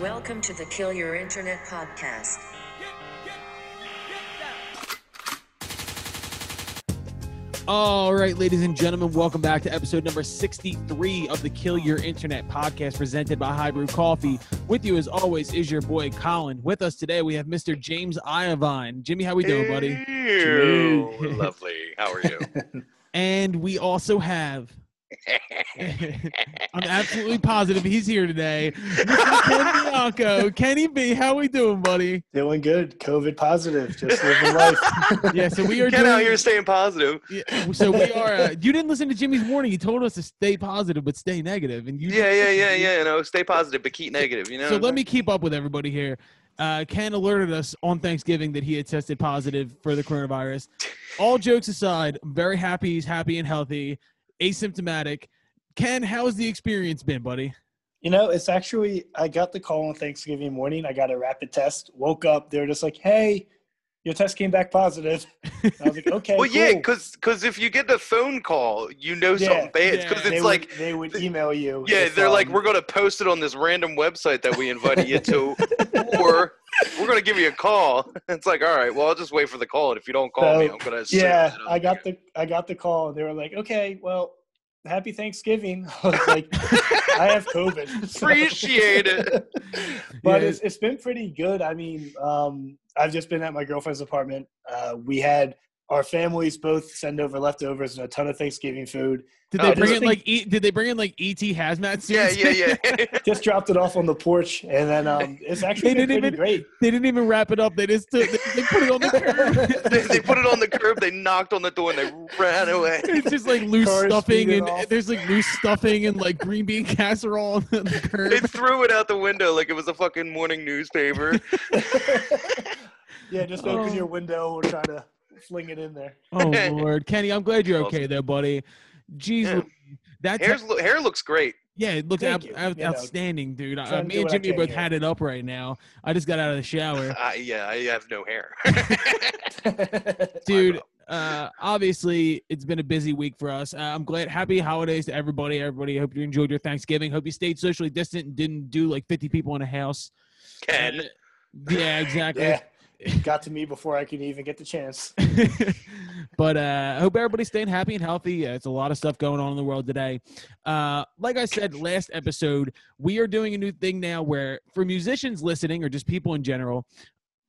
Welcome to the Kill Your Internet podcast. All right, ladies and gentlemen, welcome back to episode number 63 of the Kill Your Internet podcast presented by High Brew Coffee. With you, as always, is your boy Colin. With us today, we have Mr. James Iovine. Jimmy, how we doing, buddy? Ew, lovely. How are you? And we also have. I'm absolutely positive he's here today. Ken Bianco. Kenny B, how we doing, buddy? Doing good. COVID positive. Just living life. Yeah, so we are Get doing. out here staying positive. Yeah, so we are. Uh, you didn't listen to Jimmy's warning. He told us to stay positive but stay negative, and you. Yeah, yeah, yeah, yeah. You know, stay positive but keep negative. You know. So let me keep up with everybody here. Uh, Ken alerted us on Thanksgiving that he had tested positive for the coronavirus. All jokes aside, I'm very happy he's happy and healthy, asymptomatic. Ken, how's the experience been, buddy? you know, it's actually, I got the call on Thanksgiving morning. I got a rapid test. Woke up. They were just like, hey, your test came back positive. And I was like, okay. Well, yeah, cool. because if you get the phone call, you know Yeah, something bad. yeah. Because They it's would- like, they would email you. yeah, if, they're like, um, we're gonna post it on this random website that we invited you to, or we're gonna give you a call. It's like, all right, well, I'll just wait for the call, and if you don't call me, I'm gonna. Yeah, I'm got here. the I got the call. They were like, okay, well, happy Thanksgiving. I was like, I have COVID. so- Appreciate it. but Yeah. it's, it's been pretty good. I mean, um, I've just been at my girlfriend's apartment. Uh, we had our families both send over leftovers and a ton of Thanksgiving food. Did Oh, they I bring in like e- did they bring in like ET hazmat suits? Yeah, yeah, yeah. Just dropped it off on the porch, and then um, it's actually They didn't pretty even- great. they didn't even wrap it up. They just took, they, they put it on the curb. they, they put it on the curb. They knocked on the door and they ran away. It's just like loose Cars stuffing speeding and off. there's like loose stuffing and like green bean casserole on the curb. They threw it out the window like it was a fucking morning newspaper. yeah, just Oh. open your window or try to fling it in there. Oh Lord, Kenny, I'm glad you're okay there, buddy. Jeez, Yeah. That Hair's, lo- hair looks great. yeah, it looks Thank out, you. out- You know, outstanding, dude. Uh, me and Jimmy both had it up right now. I just got out of the shower, I, yeah, I have no hair. dude. Uh, obviously, it's been a busy week for us. Uh, I'm glad. Happy holidays to everybody. Everybody, hope you enjoyed your Thanksgiving. Hope you stayed socially distant and didn't do like 50 people in a house. Ken. Uh, yeah, exactly. yeah, got to me before I could even get the chance. but uh, I hope everybody's staying happy and healthy. Uh, it's a lot of stuff going on in the world today. Uh, like I said last episode, we are doing a new thing now where for musicians listening or just people in general,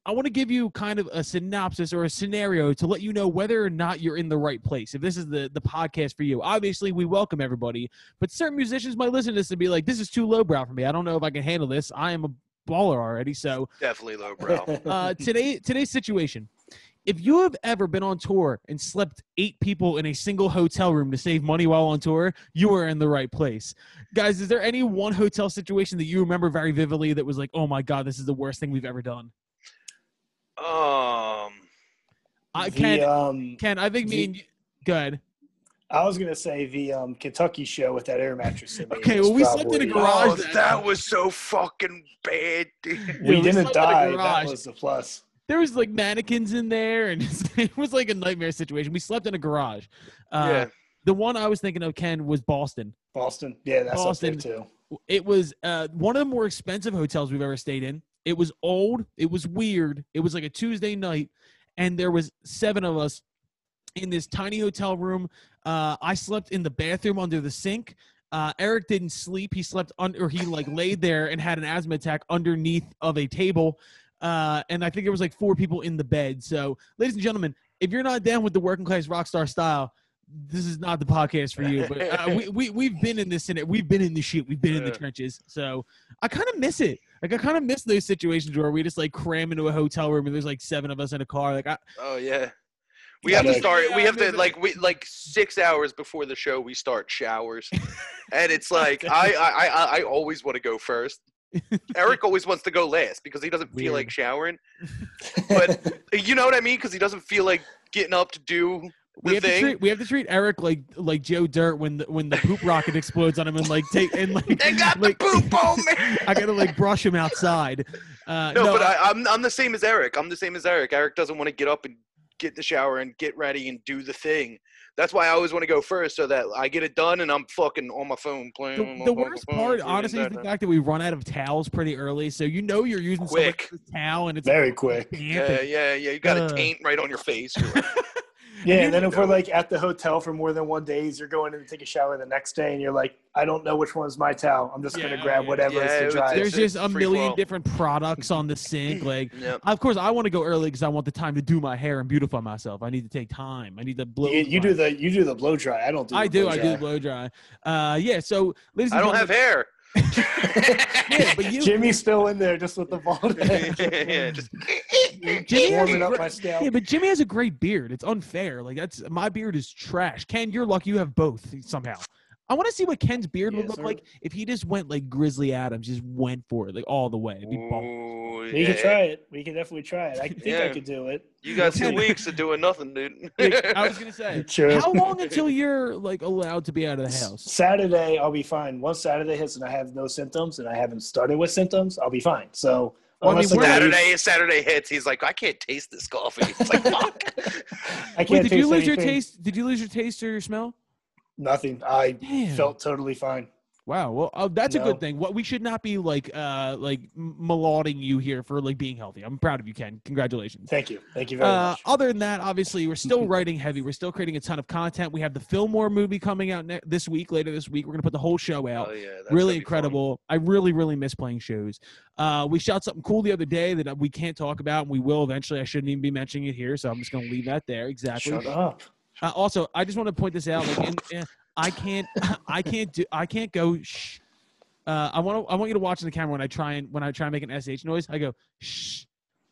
I want to give you kind of a synopsis or a scenario to let you know whether or not you're in the right place. If this is the the podcast for you, obviously we welcome everybody, but certain musicians might listen to this and be like, "This is too lowbrow for me. I don't know if I can handle this. I am a baller already." So Definitely lowbrow. uh, today today's situation. If you have ever been on tour and slept eight people in a single hotel room to save money while on tour, you are in the right place. Guys, is there any one hotel situation that you remember very vividly that was like, oh my God, this is the worst thing we've ever done? Um, I The, can, um, Ken, I think me the- and you, good. I was gonna say the um, Kentucky show with that air mattress. in Okay, well, we slept in a garage oh, that that was so fucking bad. dude. We we didn't slept in a die. garage. That was the plus. There was like mannequins in there, and it was like a nightmare situation. We slept in a garage. Uh, yeah. The one I was thinking of, Ken, was Boston. Boston. Yeah, that's Boston. up there too. it was uh, one of the more expensive hotels we've ever stayed in. It was old. It was weird. It was like a Tuesday night, and there was seven of us in this tiny hotel room. Uh, I slept in the bathroom under the sink. Uh, Eric didn't sleep. He slept under. Or he like laid there and had an asthma attack underneath of a table. Uh, and I think there was like four people in the bed. So, ladies and gentlemen, if you're not down with the working class rock star style, this is not the podcast for you. But uh, we, we we've been in this and we've been in the shit. We've been in the trenches. So I kind of miss it. Like I kind of miss those situations where we just like cram into a hotel room and there's like seven of us in a car. Like I, Oh yeah. We have to start. We have to like we like six hours before the show. We start showers, and it's like I I I, I always want to go first. Eric always wants to go last because he doesn't feel Weird. like showering. But you know what I mean? Because he doesn't feel like getting up to do we the have to treat we have to treat Eric like like Joe Dirt when the when the poop rocket explodes on him and like take and like They got like, the poop on me. I gotta like brush him outside. Uh, No, but I, I'm I'm the same as Eric. I'm the same as Eric. Eric doesn't want to get up and get in the shower and get ready and do the thing That's why I always want to go first, so that I get it done and I'm fucking on my phone playing. The, my the fucking worst phone, part, freaking honestly, is the fact that we run out of towels pretty early. So you know you're using somebody Quick. towel, and it's Very quick. damp Yeah, yeah, yeah. You got a taint right on your face. You're like, Yeah, you and then if we're like at the hotel for more than one days, you're going in to take a shower the next day, and you're like, I don't know which one's my towel. I'm just Yeah, gonna grab yeah. whatever Yeah, it is to dry. There's just a a million flow. different products on the sink. Like, Yep. of course, I want to go early because I want the time to do my hair and beautify myself. I need to take time. I need to blow. you, you do the you do the blow dry. I don't do. I the do. blow I dry. do blow dry. Uh, yeah. So, ladies and I don't have hair. Yeah, but you, Jimmy's still in there just with the bald head. yeah, just Jimmy warming up my scalp. Yeah, but Jimmy has a great beard. It's unfair. Like that's my beard is trash. Ken, you're lucky you have both somehow. I want to see what Ken's beard would look sir. like if he just went like Grizzly Adams, just went for it like all the way. It'd be. Ooh, We yeah, can try it. We can definitely try it. I think I could do it. You got two weeks of doing nothing, dude. I was gonna say, Sure. how long until you're like allowed to be out of the house? Saturday, I'll be fine. Once Saturday hits and I have no symptoms and I haven't started with symptoms, I'll be fine. So Well, I mean, unless I Saturday, Saturday hits. He's like, I can't taste this coffee. It's like, fuck. I can't Wait, did you taste lose your taste? Did you lose your taste or your smell? Nothing. I Damn. felt totally fine. Wow. Well, uh, that's a good thing. What we should not be like, uh, like m- maligning you here for like being healthy. I'm proud of you, Ken. Congratulations. Thank you. Thank you very Uh, much. other than that, obviously, we're still writing heavy. We're still creating a ton of content. We have the Fillmore movie coming out ne- this week. Later this week, we're gonna put the whole show out. Oh, yeah, that's really fun. incredible. I really, really miss playing shows. Uh, we shot something cool the other day that we can't talk about, and we will eventually. I shouldn't even be mentioning it here, so I'm just gonna leave that there. Exactly. Shut up. Uh, also, I just want to point this out. Like, in, in- I can't, I can't do, I can't go. Shh. Uh, I want to, I want you to watch in the camera when I try and when I try and make an sh noise. I go shh.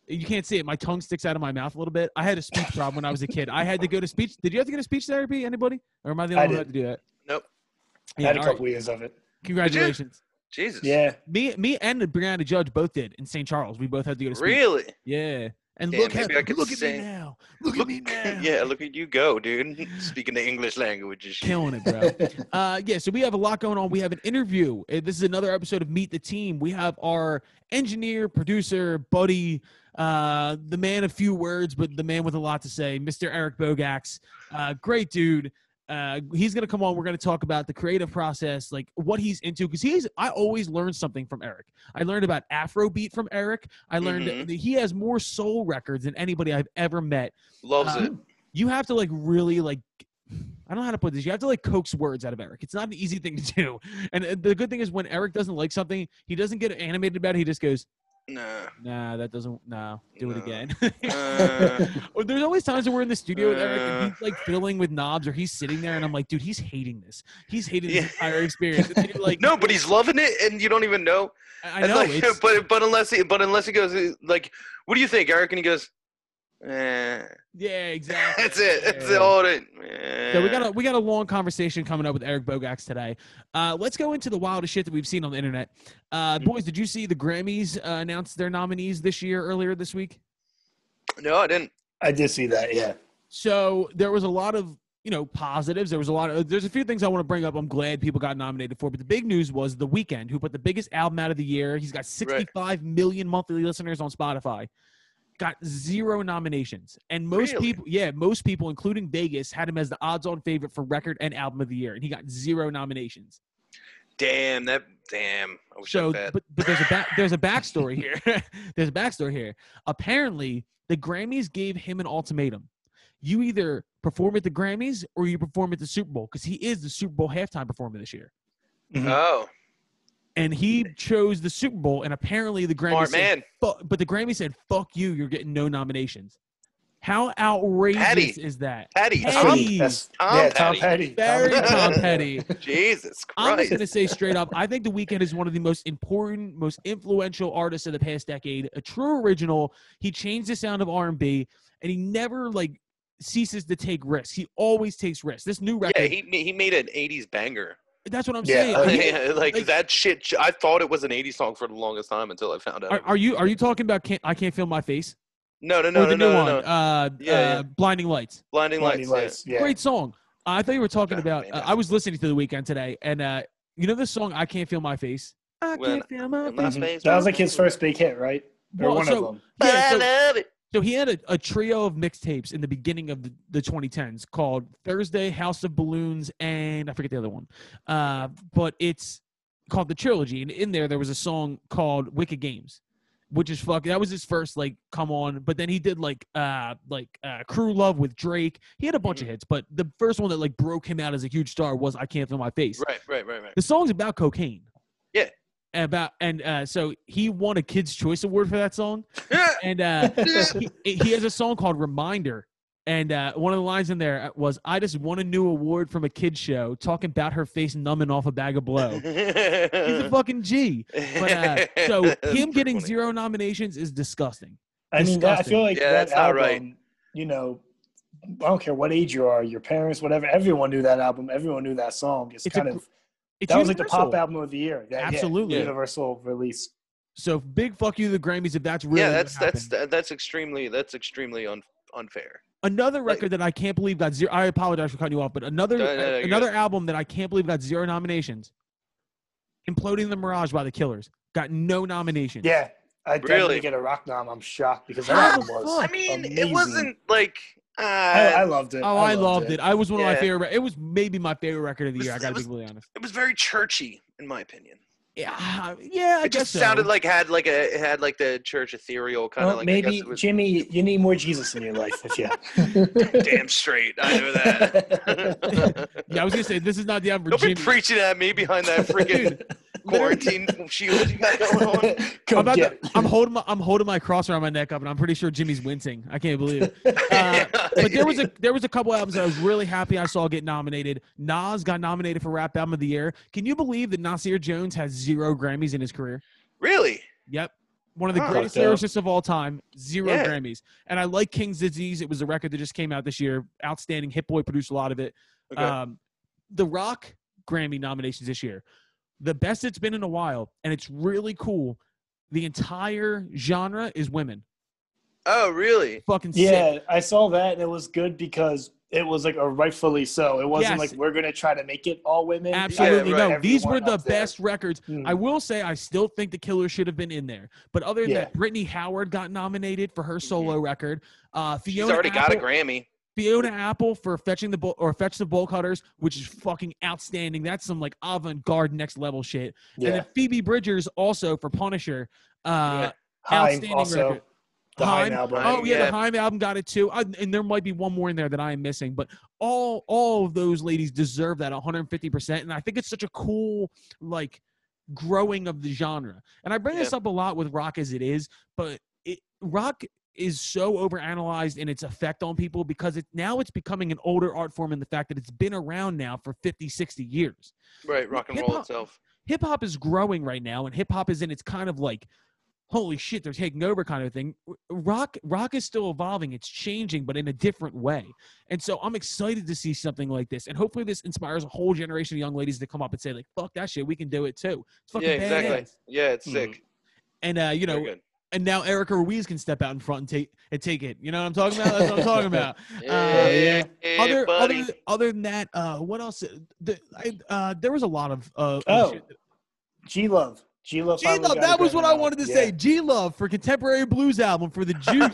You can't see it. My tongue sticks out of my mouth a little bit. I had a speech problem when I was a kid. I had to go to speech. Did you have to go to speech therapy? Anybody? Or am I the I only one who had to do that? Nope. Yeah, I had a couple right. years of it. Congratulations. Jesus. Yeah. Me, me, and Brianna Judge both did in St. Charles. We both had to go to speech. Really? Yeah. And Damn, look maybe at I could look at me now. Look, at me now. yeah, look at you go, dude. Speaking the English languages. Killing it, bro. uh, yeah, so we have a lot going on. We have an interview. Uh, This is another episode of Meet the Team. We have our engineer, producer, buddy, uh, the man of few words, but the man with a lot to say, Mr. Eric Bogacz. Uh, great dude. Uh, he's gonna come on. We're gonna talk about the creative process, like what he's into, because he's. I always learn something from Eric. I learned about Afrobeat from Eric. I learned Mhm. that he has more soul records than anybody I've ever met Loves Uh, it. you have to like really like I don't know how to put this. You have to like coax words out of Eric. It's not an easy thing to do. And uh, the good thing is when Eric doesn't like something, he doesn't get animated about it. He just goes, Nah. "Nah, that doesn't. No, do it again." Uh, or there's always times when we're in the studio with Eric and he's like fiddling with knobs, or he's sitting there, and I'm like, "Dude, he's hating this. He's hating Yeah. this entire experience." And like, no, but he's loving it, and you don't even know. I know. like, but but unless he but unless he goes like, what do you think, Eric? And he goes, eh. yeah, exactly. That's it. That's Yeah. all it. So we got a we got a long conversation coming up with Eric Bogacz today. Uh, let's go into the wildest shit that we've seen on the internet. Uh, boys, did you see the Grammys uh, announce their nominees this year earlier this week? No, I didn't. I did see that. Yeah. So there was a lot of you know positives. There was a lot of there's a few things I want to bring up. I'm glad people got nominated for, but the big news was the Weeknd, who put the biggest album out of the year. He's got 65 million monthly listeners on Spotify. Got zero nominations, and most Really? people, yeah, most people, including Vegas, had him as the odds-on favorite for record and album of the year, and he got zero nominations. Damn that. Damn. I wish So, I but but there's a back there's a backstory here. there's a backstory here. Apparently, the Grammys gave him an ultimatum. You either perform at the Grammys or you perform at the Super Bowl because he is the Super Bowl halftime performer this year. Mhm. oh, And he chose the Super Bowl, and apparently the Grammy smart said, man. But the Grammy said, "Fuck you, you're getting no nominations." How outrageous Petty. is that? Patty. Petty. Tom, pretty- that's- Tom yeah, Tom Petty. Petty. Very Tom Tom Petty. Jesus Christ. I'm just gonna say straight up, I think The Weeknd is one of the most important, most influential artists of the past decade. A true original. He changed the sound of R&B, and he never like ceases to take risks. He always takes risks. This new record, Yeah, he he made an '80s banger. That's what I'm Yeah, saying. uh, Yeah, like, like- that shit. I thought it was an '80s song for the longest time until I found out. are, are you are you talking about can't, I can't feel my face? no, no, or no, the no, new no, one, no. Uh, Yeah, uh, yeah. Blinding Lights. Blinding, Blinding Lights. Lights. Yeah. Great song. I thought you were talking Yeah, about. man, Uh, I was listening to The Weeknd today, and uh, you know this song, I can't feel my face. I When- can't feel my my face. That was was like his first big hit, right? Or Well, one so- of them. But Yeah, I so- love it. So he had a, a trio of mixtapes in the beginning of the, the 2010s called Thursday, House of Balloons, and I forget the other one. Uh, but it's called the trilogy, and in there there was a song called Wicked Games, which is fuck. That was his first like come on. But then he did like uh like uh, Crew Love with Drake. He had a bunch of hits, but the first one that like broke him out as a huge star was I Can't Feel My Face. Right, right, right, right. The song's about cocaine. Yeah. About and uh, so he won a Kids Choice Award for that song, and uh, he, he has a song called Reminder. And uh, one of the lines in there was, "I just won a new award from a kids show, talking about her face numbing off a bag of blow." He's a fucking G. But uh, so him getting funny. zero nominations is disgusting. I mean, that, I feel like Yeah, that that's not album. right. You know, I don't care what age you are, your parents, whatever. Everyone knew that album. Everyone knew that song. It's, It's kind gr- of It's that was like the pop album of the year. That- yeah, Absolutely. universal release. So big fuck you to the Grammys if that's really yeah, what that's that's that's extremely that's extremely un, unfair. another like- record that I can't believe got zero. I apologize for cutting you off, but another No, no, no, another album that I can't believe got zero nominations. Imploding the Mirage by the Killers got no nominations. Yeah, I Really? definitely get a rock nom. I'm shocked because that album was. I mean, amazing. it wasn't like uh, I, I loved it. Oh, I, loved it. I was one of my favorite. It was maybe my favorite record of the It year. I got to be was- completely honest. it was very churchy, in my opinion. Yeah, yeah. I it guess just so. sounded like had like a it had like the church ethereal kind of Well, like maybe was Jimmy, you need more Jesus in your life. If you. damn straight. I know that. Yeah, I was gonna say this is not the album Don't be preaching at me behind that freaking quarantine shield you got going on. I'm, Come about get to, I'm holding my I'm holding my cross around my neck up, and I'm pretty sure Jimmy's wincing. I can't believe it. Uh, but there was a there was a couple albums that I was really happy I saw get nominated. Nas got nominated for Rap Album of the Year. Can you believe that Nasir Jones has zero Grammys in his career? really. Yep. One of the Huh. greatest Fucked lyricists of all time, zero Yeah. Grammys. And I like King's Disease. It was a record that just came out this year. Outstanding. Hit Boy produced a lot of it. Okay. Um, the Rock Grammy nominations this year, the best it's been in a while, and it's really cool. The entire genre is women. oh, really? Fucking sick. Yeah, I saw that and it was good because it was like a rightfully so. It wasn't Yes. like we're gonna try to make it all women. Absolutely right. no. These were the up there. best records. Hmm. I will say I still think the Killer should have been in there. But other than Yeah. that, Brittany Howard got nominated for her solo record. Uh, She's Fiona already got a Grammy. Fiona Apple for fetching the bull or fetch the bolt cutters, which is fucking outstanding. That's some like avant-garde next level shit. And then Phoebe Bridgers also for Punisher. Uh, Haim outstanding also record. the Haim Haim- album. Oh yeah, Yeah. the Haim album got it too. I, and there might be one more in there that I am missing, but all all of those ladies deserve that 150. percent And I think it's such a cool like growing of the genre. And I bring this up a lot with rock as it is, but it, rock is so overanalyzed in its effect on people because it now it's becoming an older art form in the fact that it's been around now for 50 60 years Right, rock and roll Hip-hop- itself. hip hop is growing right now, and hip hop is in its kind of like, holy shit, they're taking over kind of thing. Rock, rock is still evolving. It's changing, but in a different way. And so I'm excited to see something like this, and hopefully this inspires a whole generation of young ladies to come up and say like, "Fuck that shit, we can do it too." It's fucking Yeah, exactly. badass. Yeah, it's Mhm. sick. And uh, you know. And now Erica Ruiz can step out in front and take and take it. You know what I'm talking about? That's what I'm talking about. Yeah, yeah. yeah, other, buddy. other other than that, uh, what else? The, I, uh, there was a lot of uh, Oh, G Love. G Love. G Love, that was what I wanted to say. G Love for contemporary blues album for the Juice.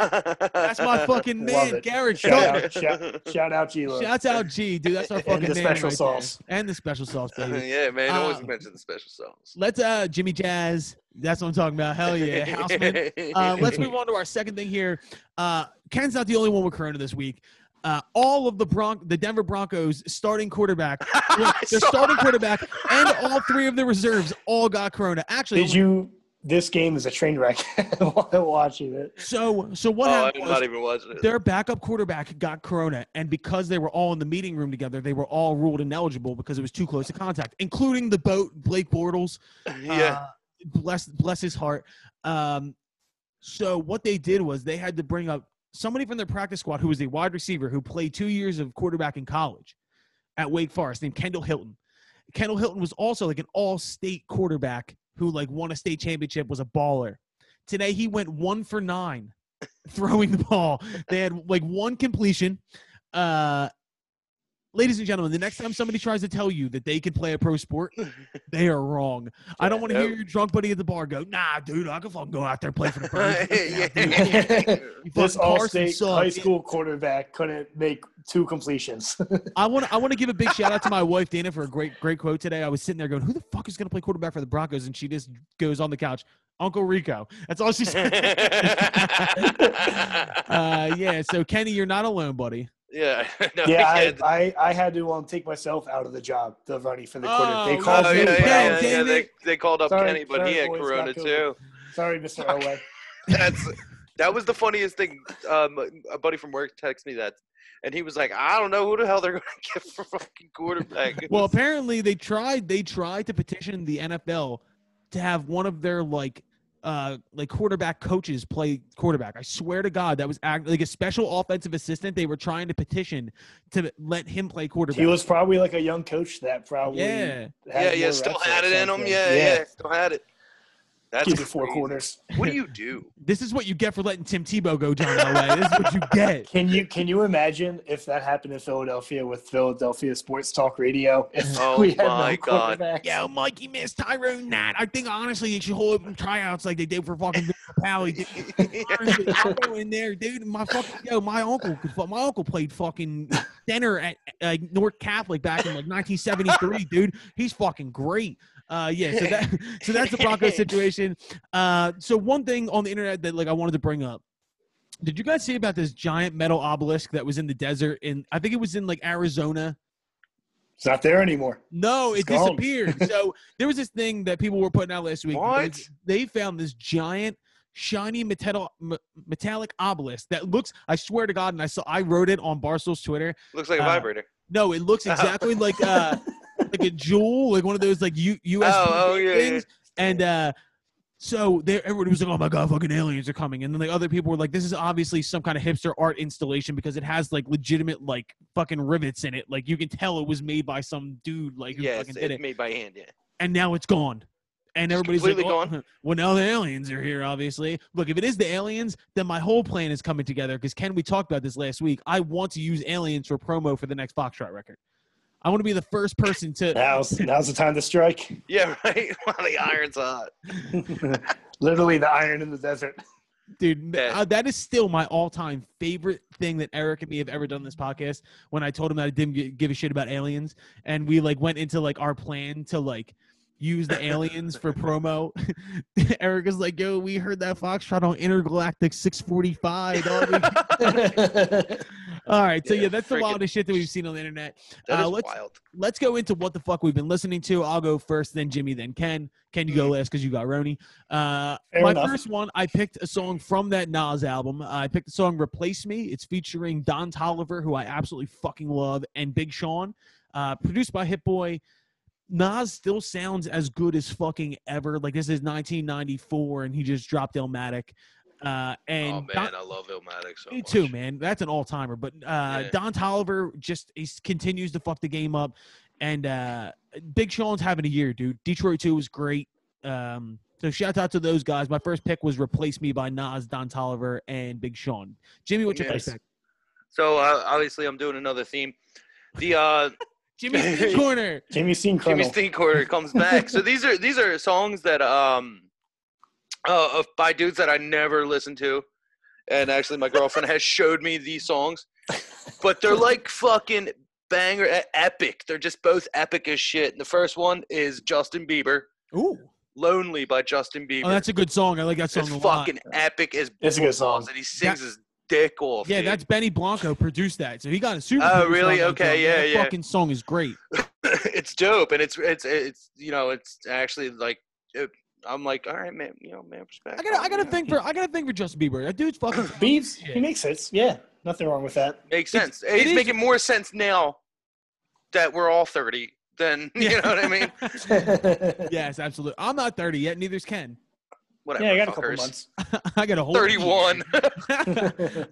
That's my fucking man, it. Garrett Shout out, shout, shout out G Love. Shouts out G, dude. That's our fucking the man special right sauce. there. and the special sauce, baby. yeah, man. Always Uh, mention the special sauce. Let's uh Jimmy Jazz. That's what I'm talking about. Hell yeah, Houseman. Uh, let's move on to our second thing here. Uh, Ken's not the only one with Corona this week. Uh, all of the Bron- the Denver Broncos starting quarterback, their starting quarterback, and all three of the reserves all got Corona. Actually, Did you? This game is a train wreck. While watching it. so so what Oh, happened I'm was not even watching it. their backup quarterback got corona and because they were all in the meeting room together they were all ruled ineligible because it was too close to contact including the boat blake bortles yeah. uh, bless bless his heart um, so what they did was they had to bring up somebody from their practice squad who was a wide receiver who played two years of quarterback in college at wake forest named kendall hinton. Kendall hilton was also like an all-state quarterback who like won a state championship was a baller. Today he went one for nine throwing the ball. They had like one completion uh ladies and gentlemen, the next time somebody tries to tell you that they can play a pro sport, they are wrong. I don't want to hear your drunk buddy at the bar go, "Nah, dude, I can fucking go out there and play for the pros." Yeah. You this all-state high school quarterback couldn't make two completions. I want I want to give a big shout out to my wife Dana for a great great quote today. I was sitting there going, "Who the fuck is going to play quarterback for the Broncos?" And she just goes on the couch, "Uncle Rico." That's all she said. uh, yeah. So Kenny, you're not alone, buddy. Yeah. No, yeah, I, can't. I, I had to um take myself out of the job, the running for the Oh, quarter. They called Oh, me. yeah, yeah, yeah, yeah. They, they called up Sorry, Kenny, but sorry, he had boys, Corona too. Sorry, Mr. Elway. That's that was the funniest thing. Um, a buddy from work texted me that, and he was like, "I don't know who the hell they're going to get for fucking quarterback." Well, apparently they tried they tried to petition the NFL to have one of their like uh like quarterback coaches play quarterback. I swear to God, that was act, like a special offensive assistant. They were trying to petition to let him play quarterback. He was probably like a young coach that probably yeah. yeah, had yeah, more still had it in him. something. Yeah, yeah, still had it. That's Keep it four crazy. quarters. What do you do? This is what you get for letting Tim Tebow go down LA. This is what you get. Can you can you imagine if that happened in Philadelphia with Philadelphia Sports Talk Radio? If Oh we had my no God. quarterbacks? Yo, Mikey missed Tyrone Nat. I think honestly you should hold up tryouts like they did for fucking Vince Papale. Honestly, I'll go in there, dude. My fucking yo, my uncle my uncle played fucking center at uh, North Catholic back in like 1973, dude. He's fucking great. Uh, yeah, so that so that's the Broncos situation. Uh, so one thing on the internet that like I wanted to bring up. Did you guys see about this giant metal obelisk that was in the desert in I think it was in like Arizona? It's not there anymore. No, it gone. disappeared. so there was this thing that people were putting out last week. What? was- They found this giant, shiny metal, metallic obelisk that looks. I swear to God, and I saw. I wrote it on Barstool's Twitter. Looks like a Uh, vibrator. No, it looks exactly like uh like a jewel, like one of those like U- USB Oh, oh, yeah, yeah. things. And uh so there, everybody was like, "Oh my god, fucking aliens are coming!" And then like other people were like, "This is obviously some kind of hipster art installation because it has like legitimate like fucking rivets in it. Like you can tell it was made by some dude like who Yeah, fucking did it." made by hand. Yeah. And now it's gone. And It's everybody's like, gone? "Oh, well, now the aliens are here, obviously. Look, if it is the aliens, then my whole plan is coming together. Because Ken, we talked about this last week. I want to use aliens for promo for the next Foxtrot record. I want to be the first person to. Now's now's the time to strike. Yeah, right. While the iron's hot. Literally the iron in the desert. Dude, Yeah. uh, that is still my all-time favorite thing that Eric and me have ever done on this podcast. When I told him that I didn't gi- give a shit about aliens, and we like went into like our plan to like use the aliens for promo. Eric is like, "Yo, we heard that Foxtrot on Intergalactic 645." Dog." All right, so Yeah, yeah, that's the wildest shit that we've seen on the internet. That Uh, is let's- wild. Let's go into what the fuck we've been listening to. I'll go first, then Jimmy, then Ken. Ken, you go last because you got Roni. Uh, my enough. first one, I picked a song from that Nas album. Uh, I picked the song "Replace Me." It's featuring Don Toliver, who I absolutely fucking love, and Big Sean. Uh, produced by Hit Boy. Nas still sounds as good as fucking ever. Like this is 1994, and he just dropped Illmatic. Uh, and oh Don- man, I love Illmatic so me much. too, man. That's an all timer. But uh, Yeah. Don Toliver just he continues to fuck the game up, and uh, Big Sean's having a year, dude. Detroit two was great. Um, so shout out to those guys. My first pick was "Replace Me" by Nas, Don Toliver, and Big Sean. Jimmy, what's your Yes. first pick? So uh, obviously, I'm doing another theme. The uh, Jimmy's Sneak corner. Jamie Steen Jimmy Colonel. Steen Quarter comes back. so these are these are songs that um uh, of by dudes that I never listened to, and actually my girlfriend has showed me these songs, but they're like fucking banger epic. They're just both epic as shit. And the first one is Justin Bieber, Ooh, "Lonely" by Justin Bieber. oh, that's a good song. I like that song it's a lot. fucking epic as It's a good song. balls, and he sings his dick off. Yeah, dude. that's Benny Blanco produced that, so he got a super. Oh, really? Okay, yeah, that yeah. Fucking song is great. it's dope, and it's it's it's you know it's actually like it, I'm like all right, man, you know, man, respect. I got I got a you know. thing for I got a thing for Justin Bieber. That dude's fucking. Beeves, he makes sense. Yeah, nothing wrong with that. Makes It's- sense. it He's is- making more sense now that we're all 30 than you know what I mean. yes, absolutely. I'm not 30 yet. Neither's Ken. Whatever. yeah, I got a couple months. I got a whole 31.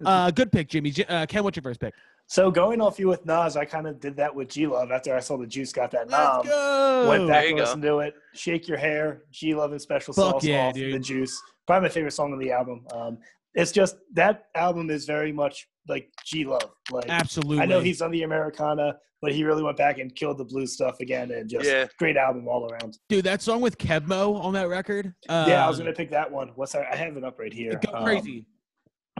uh, good pick, Jimmy. Uh, Ken, what's your first pick? So going off you with Nas, I kind of did that with G Love after I saw the Juice got that nom. Let's go. Went back There you and go. listened to it. Shake Your Hair, G Love and Special Fuck Sauce yeah, off dude. the Juice. Probably my favorite song on the album. Um, it's just that album is very much like G Love. Like Absolutely. I know he's on the Americana, but he really went back and killed the blues stuff again, and just Yeah. great album all around. dude. That song with Keb' Mo' on that record. Uh, yeah, I was gonna pick that one. What's that? I have it up right here. go Um, crazy.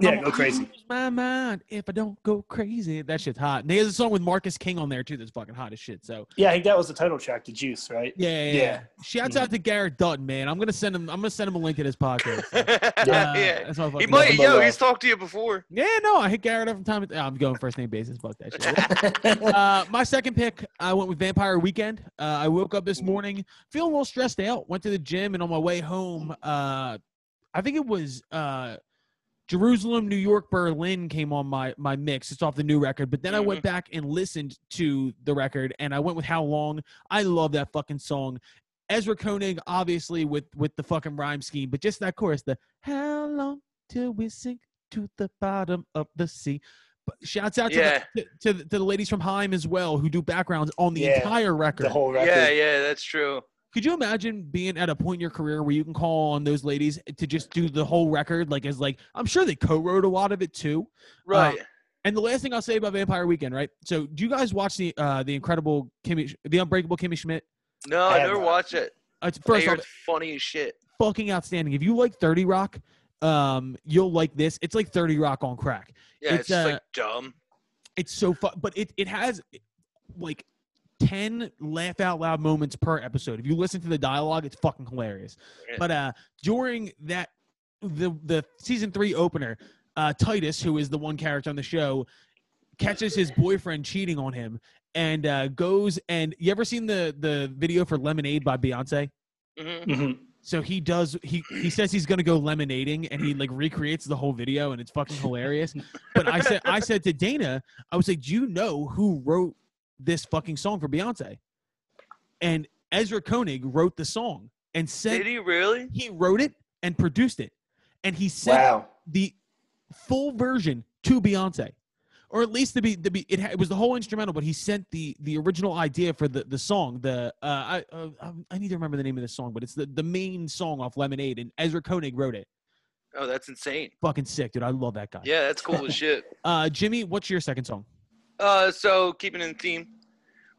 Yeah, I'ma go crazy. lose My mind if I don't go crazy. That shit's hot. And he has a song with Marcus King on there too. That's fucking hot as shit. So Yeah, I think that was the title track to Juice, right? yeah, yeah. yeah. Yeah. Shouts out to Garrett Dutton, man. I'm gonna send him. I'm gonna send him a link to this podcast. yeah, Uh, yeah. that's He might, yo, he's talked to you before. Yeah, no, I hit Garrett up from time. it- I'm going first name basis. Fuck that shit. uh, my second pick, I went with Vampire Weekend. Uh, I woke up this morning feeling a little stressed out. Went to the gym, and on my way home, uh, I think it was uh, Jerusalem, New York, Berlin came on my my mix. It's off the new record, but then I went mm-hmm. back and listened to the record, and I went with How Long. I love that fucking song. Ezra Koenig, obviously with with the fucking rhyme scheme, but just that chorus, the How long till we sink to the bottom of the sea. But shouts out to, Yeah. the, to, to, the, to the ladies from Haim as well who do backgrounds on the Yeah, entire record. the whole record. Yeah, yeah, that's true. Could you imagine being at a point in your career where you can call on those ladies to just do the whole record? Like, as like, I'm sure they co-wrote a lot of it too. Right. And the last thing I'll say about Vampire Weekend, right? So, do you guys watch the uh the incredible Kimmy, the Unbreakable Kimmy Schmidt? no, I I never have not. watched it. Uh, it's- first off, funny as shit. fucking outstanding. If you like Thirty Rock, um, you'll like this. It's like Thirty Rock on crack. Yeah, It's, it's, just uh, like dumb. It's so fun, but it it has like ten laugh out loud moments per episode. If you listen to the dialogue, it's fucking hilarious. Yeah. But uh, during that the the season three opener, uh, Titus, who is the one character on the show, catches his boyfriend cheating on him and uh, goes and you ever seen the the video for Lemonade by Beyonce? hmm Mhm. So he does. He he says he's gonna go lemonading, and he like recreates the whole video, and it's fucking hilarious. But I said I said to Dana, I was like, "Do you know who wrote this fucking song for Beyonce?" And Ezra Koenig wrote the song and said Did he really? He wrote it and produced it, and he sent Wow. the full version to Beyonce, or at least to be to be it, it was the whole instrumental, but he sent the the original idea for the the song. The uh, I uh, I- I need to remember the name of the song, but it's the the main song off Lemonade, and Ezra Koenig wrote it. Oh, that's insane. Fucking sick, dude. I love that guy. Yeah, that's cool as shit. Uh, Jimmy, what's your second song? Uh, so keeping in theme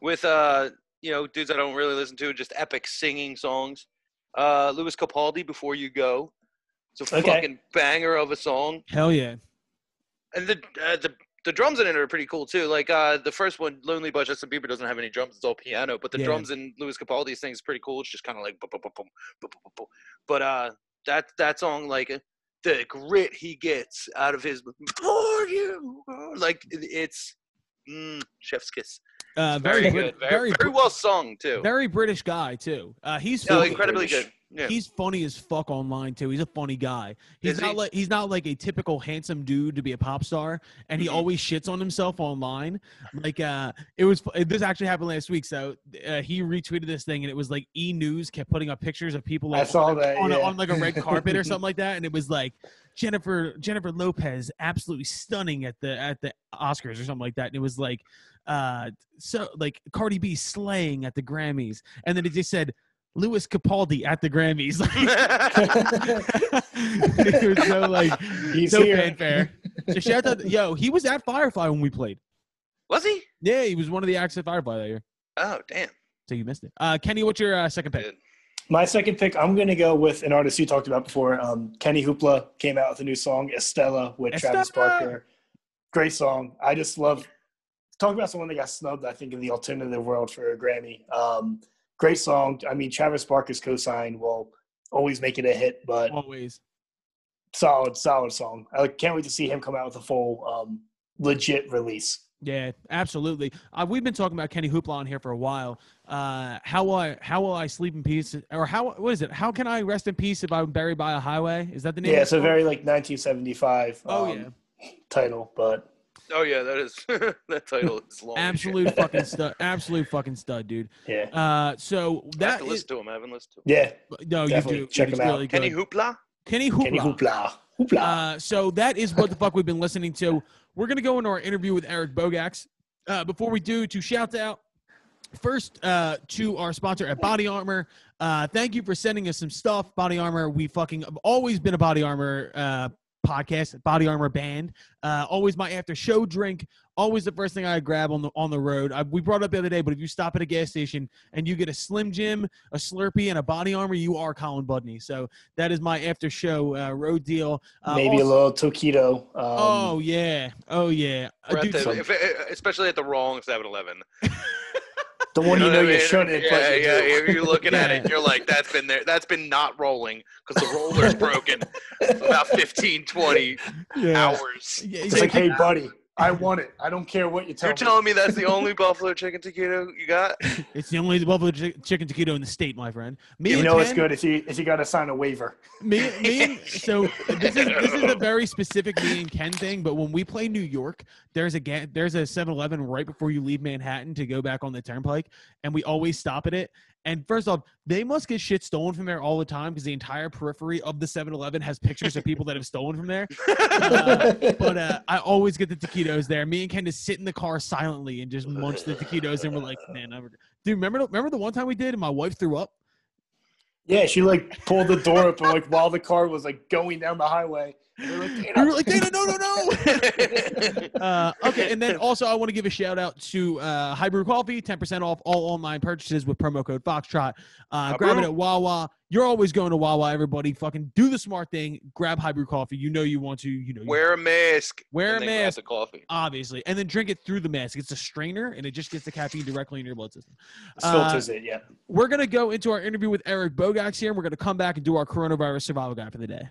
with uh, you know dudes I don't really listen to, just epic singing songs. Uh, Lewis Capaldi, "Before You Go," it's a okay. fucking banger of a song. Hell yeah! And the uh, the the drums in it are pretty cool too. Like uh, the first one, "Lonely" by Justin Bieber doesn't have any drums; it's all piano. But the yeah. drums in Lewis Capaldi's thing is pretty cool. It's just kind of like boom, boom, boom, boom, boom, boom, boom. But uh, that that song, like the grit he gets out of his "For You," like it's mm, chef's kiss. Uh, Very, very good. Brit- Very, very, well sung too. very British guy too. Uh, he's funny. incredibly British. good. Yeah. He's funny as fuck online too. He's a funny guy. He's Is not he? like he's not like a typical handsome dude to be a pop star, and he always shits on himself online. Like uh, it was this actually happened last week. So uh, he retweeted this thing, and it was like E News kept putting up pictures of people I saw on, that, on, a- yeah. on like a red carpet or something like that, and it was like Jennifer Jennifer Lopez absolutely stunning at the at the Oscars or something like that, and it was like uh so like Cardi B slaying at the Grammys, and then it just said. Lewis Capaldi at the Grammys. it was so like He's so here. fanfare. So shout out, yo, he was at Firefly when we played. Was he? Yeah, he was one of the acts at Firefly that year. Oh, damn. So you missed it. Uh, Kenny, what's your uh, second pick? Dude. My second pick, I'm going to go with an artist you talked about before. Um, Kenny Hoopla came out with a new song, Estella, with Travis Estella! Barker. Great song. I just love talk about someone that got snubbed. I think in the alternative world for a Grammy. Um, great song. I mean, Travis Barker's cosign will always make it a hit, but Always. solid, solid song. I can't wait to see him come out with a full, um, legit release. Yeah, absolutely. Uh, we've been talking about Kenny Hoopla on here for a while. Uh, how will I how will I sleep in peace? Or how what is it? How can I rest in peace if I'm buried by a highway? Is that the name? Yeah, of it's a very like 1975 Oh um, title, but Oh, yeah, that is. that title is long. yeah, as shit. absolute fucking stud. Absolute fucking stud, dude. yeah, Uh, so I have that to is listen to him. I haven't listened to him. yeah. no, Definitely you do. check It's him out. really Kenny. Hoopla? Kenny Hoopla. Kenny Hoopla, Hoopla. Uh, so that is what the fuck we've been listening to. We're gonna go into our interview with Eric Bogacz. Uh, before we do, to shout out first uh, to our sponsor at Body Armor. Uh, thank you for sending us some stuff, Body Armor. We fucking have always been a Body Armor uh, podcast, Body Armor Band. Uh, always my after show drink. Always the first thing I grab on the on the road. I, we brought it up the other day, but if you stop at a gas station and you get a Slim Jim, a Slurpee, and a Body Armor, you are Colin Budney. So that is my after show uh, road deal. Uh, Maybe a little taquito. Um, oh yeah, oh yeah. Uh, at dude, the- if- especially at the wrong 7-Eleven. the one you what know I you mean? shouldn't. Yeah, you yeah. If you're looking at it, you're like, "That's been there. That's been not rolling because the roller's broken." About 15, 20 yeah. hours. Yeah, It's like, hey, buddy, I want it. I don't care what you tell me. You're me. telling me that's the only buffalo chicken taquito you got? It's the only buffalo chi- chicken taquito in the state, my friend. Me you and know it's good if you if you got to sign a waiver. Me, me, and, so this is this is a very specific me and Ken thing. But when we play New York, there's a ga- there's a 7-Eleven right before you leave Manhattan to go back on the Turnpike, and we always stop at it. And first off, they must get shit stolen from there all the time because the entire periphery of the 7-Eleven has pictures of people that have stolen from there. Uh, but uh, I always get the taquitos there. Me and Ken just sit in the car silently and just munch the taquitos, and we're like, man, never. Dude, remember remember the one time we did, and my wife threw up. Yeah, she like pulled the door open like while the car was like going down the highway. And they're like, We "Dana." were like, Dana, no, no, no. Uh, okay, and then also I want to give a shout out to uh, High Brew Coffee, ten percent off all online purchases with promo code Foxtrot. Uh, High grab it Brew. at Wawa. You're always going to Wawa. Everybody, fucking do the smart thing. Grab High Brew Coffee. You know you want to. You know. you- Wear a mask. Wear and a then grab mask. The coffee. Obviously, and then drink it through the mask. It's a strainer, and it just gets the caffeine directly in your blood system. filters it. Yeah. We're gonna go into our interview with Eric Bogacz here, and we're gonna come back and do our coronavirus survival guide for the day.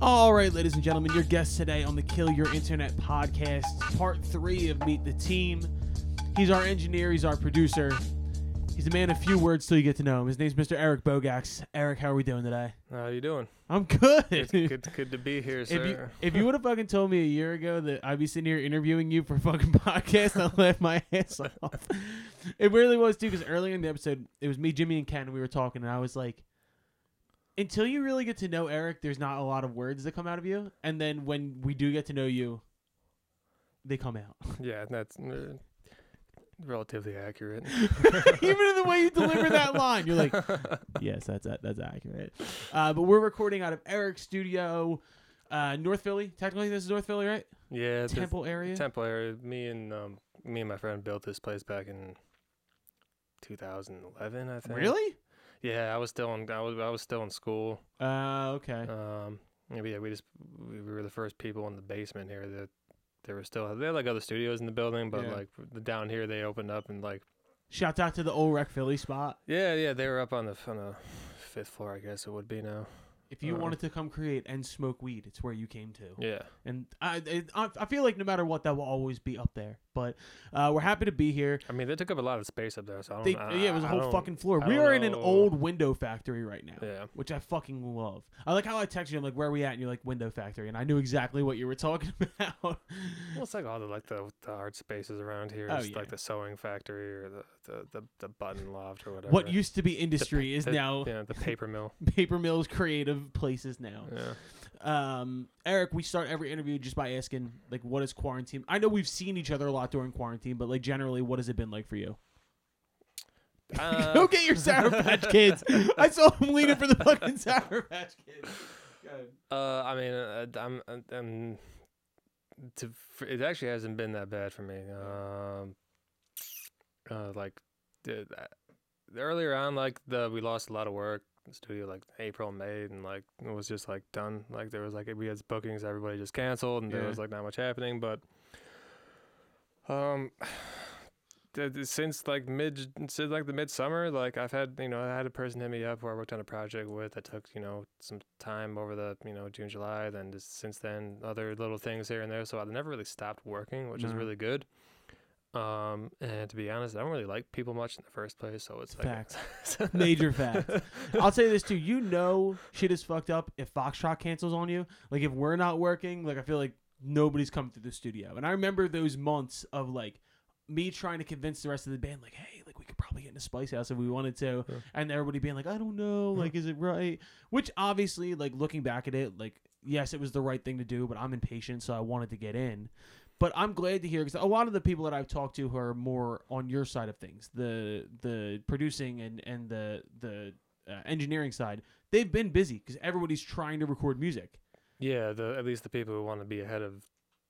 All right, ladies and gentlemen, your guest today on the Kill Your Internet podcast, part three of Meet the Team. He's our engineer, he's our producer. He's a man of few words till you get to know him. His name's Mr. Eric Bogacz. Eric, how are we doing today? How are you doing? I'm good. It's good, good to be here, If you sir. if you would have fucking told me a year ago that I'd be sitting here interviewing you for a fucking podcast, I'd laugh my ass off. It really was too, because earlier in the episode, it was me, Jimmy, and Ken, and we were talking, and I was like, until you really get to know Eric, there's not a lot of words that come out of you, and then when we do get to know you, they come out. yeah, that's uh, relatively accurate. Even in the way you deliver that line, you're like, yes, that's that's accurate. Uh, but we're recording out of Eric's studio, uh, North Philly. Technically, this is North Philly, right? yeah, Temple area. Temple area. Me and um, me and my friend built this place back in 2011, I think. Really? Yeah, I was still in. I was I was still in school. Uh, okay. Um, yeah, we- yeah, we just we were the first people in the basement here that there were still they had like other studios in the building, but Yeah. like the down here they opened up and like Shouts out to the old Rec Philly spot. yeah yeah they were up on the on the fifth floor I guess it would be now. If you Uh-huh. wanted to come create and smoke weed, it's where you came to. Yeah. And I, it, I, I feel like no matter what, that will always be up there. But uh, we're happy to be here. I mean, they took up a lot of space up there, so I don't. They, I, yeah, it was a whole fucking floor. I We are in an know. old window factory right now, Yeah. which I fucking love. I like how I texted you. I'm like, "Where are we at?" And you're like, "Window factory," and I knew exactly what you were talking about. Well, it's like all the like the, the art spaces around here. Oh, yeah. like the sewing factory or the, the, the, the button loft or whatever. what used to be industry pa- is the- now yeah the paper mill. paper mills, creative places now. Yeah. Um, Eric, we start every interview just by asking, like, what is quarantine? I know we've seen each other a lot during quarantine, but like generally, what has it been like for you? Uh, Go get your Sour Patch Kids. I saw him leaning for the fucking Sour Patch Kids. Uh, I mean, uh, I'm, I'm, I'm to, for, it actually hasn't been that bad for me. Um, uh, like, the, the- earlier on, like the we lost a lot of work. Studio like April, May, and like it was just like done. Like there was like we had bookings, everybody just canceled, and there was like not much happening. But um, since like mid since like the midsummer, like I've had you know I had a person hit me up who I worked on a project with that took you know some time over the you know June July. Then just since then other little things here and there. So I've never really stopped working, which is really good. Um, and to be honest, I don't really like people much in the first place, so it's like Fact. Major fact. I'll say this too. You know, shit is fucked up if Foxtrot cancels on you. Like if we're not working, like I feel like nobody's coming to the studio. And I remember those months of like me trying to convince the rest of the band, like, hey, like we could probably get in a Spice House if we wanted to, Yeah. and everybody being like, I don't know, like, is it right? Which obviously, like looking back at it, like yes, it was the right thing to do, but I'm impatient, so I wanted to get in. But I'm glad to hear because a lot of the people that I've talked to who are more on your side of things, the the producing and and the the uh, engineering side, they've been busy because everybody's trying to record music. Yeah, the at least the people who want to be ahead of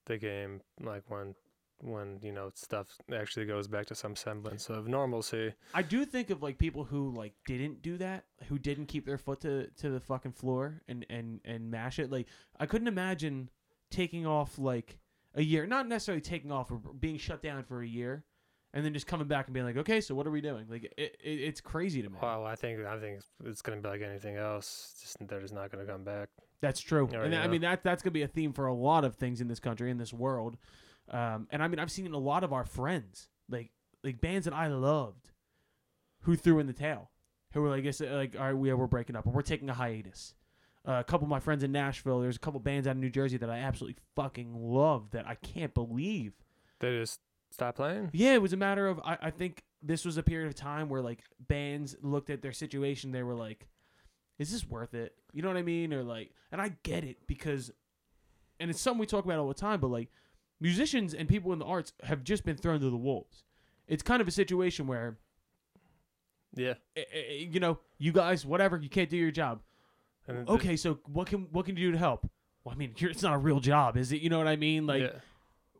the game, like when when you know stuff actually goes back to some semblance of normalcy. I do think of like people who like didn't do that, who didn't keep their foot to, to the fucking floor and, and and mash it. Like I couldn't imagine taking off like a year, not necessarily taking off or being shut down for a year, and then just coming back and being like, okay, so what are we doing? Like it, it it's crazy to me. Well, I think I think it's gonna be like anything else. Just they're just not gonna come back. That's true, and I mean that that's gonna be a theme for a lot of things in this country, in this world. Um, and I mean I've seen a lot of our friends, like like bands that I loved, who threw in the towel, who were like, "Yes, like all right, we we're breaking up, or we're taking a hiatus." Uh, a couple of my friends in Nashville, there's a couple bands out of New Jersey that I absolutely fucking love that I can't believe. They just stop playing. Yeah, it was a matter of I, I think this was a period of time where like bands looked at their situation, they were like, "Is this worth it?" You know what I mean? Or like, and I get it because, and it's something we talk about all the time. But like, musicians and people in the arts have just been thrown to the wolves. It's kind of a situation where, Yeah. eh, eh, you know, you guys, whatever, you can't do your job. And the- Okay, so what can what can you do to help? Well, I mean, you're, it's not a real job, is it? You know what I mean? Like, yeah.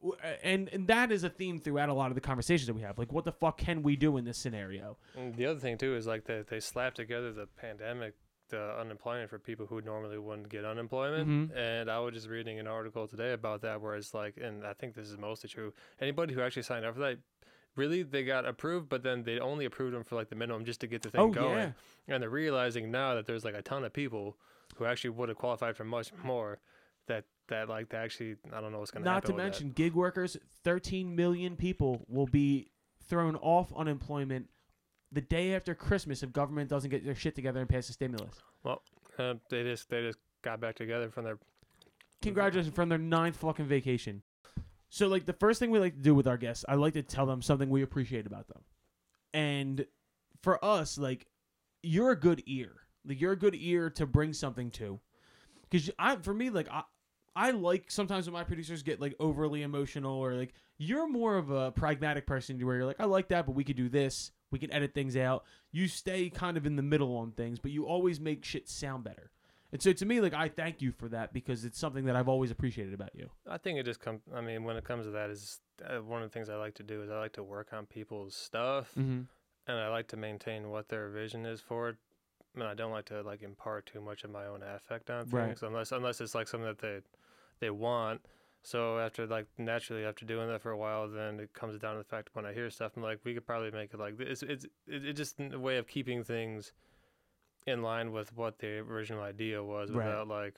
w- and and that is a theme throughout a lot of the conversations that we have. Like, what the fuck can we do in this scenario? And the other thing too is like they they slap together the pandemic, the unemployment for people who normally wouldn't get unemployment. Mhm. And I was just reading an article today about that, where it's like, and I think this is mostly true. Anybody who actually signed up for that, really, they got approved, but then they only approved them for like the minimum just to get the thing Oh, going. yeah. And they're realizing now that there's like a ton of people who actually would have qualified for much more. That that like they actually I don't know what's gonna happen. Not to with that. mention gig workers. Thirteen million people will be thrown off unemployment the day after Christmas if government doesn't get their shit together and pass a stimulus. Uh, they just they just got back together from their Congratulations from their ninth fucking vacation. So, like, the first thing we like to do with our guests, I like to tell them something we appreciate about them. And for us, like, you're a good ear. Like, you're a good ear to bring something to. Because I, for me, like, I, I like sometimes when my producers get like overly emotional or like you're more of a pragmatic person where you're like, I like that, but we could do this. We can edit things out. You stay kind of in the middle on things, but you always make shit sound better. And so to me, like, I thank you for that because it's something that I've always appreciated about you. I think it just comes. I mean, when it comes to that, is uh, one of the things I like to do is I like to work on people's stuff, Mm-hmm. and I like to maintain what their vision is for it. And I don't like to like impart too much of my own affect on Right. things, unless unless it's like something that they they want. So after like naturally after doing that for a while, then it comes down to the fact when I hear stuff, I'm like, we could probably make it like this. It's it's it's just a way of keeping things in line with what the original idea was, Right. without like.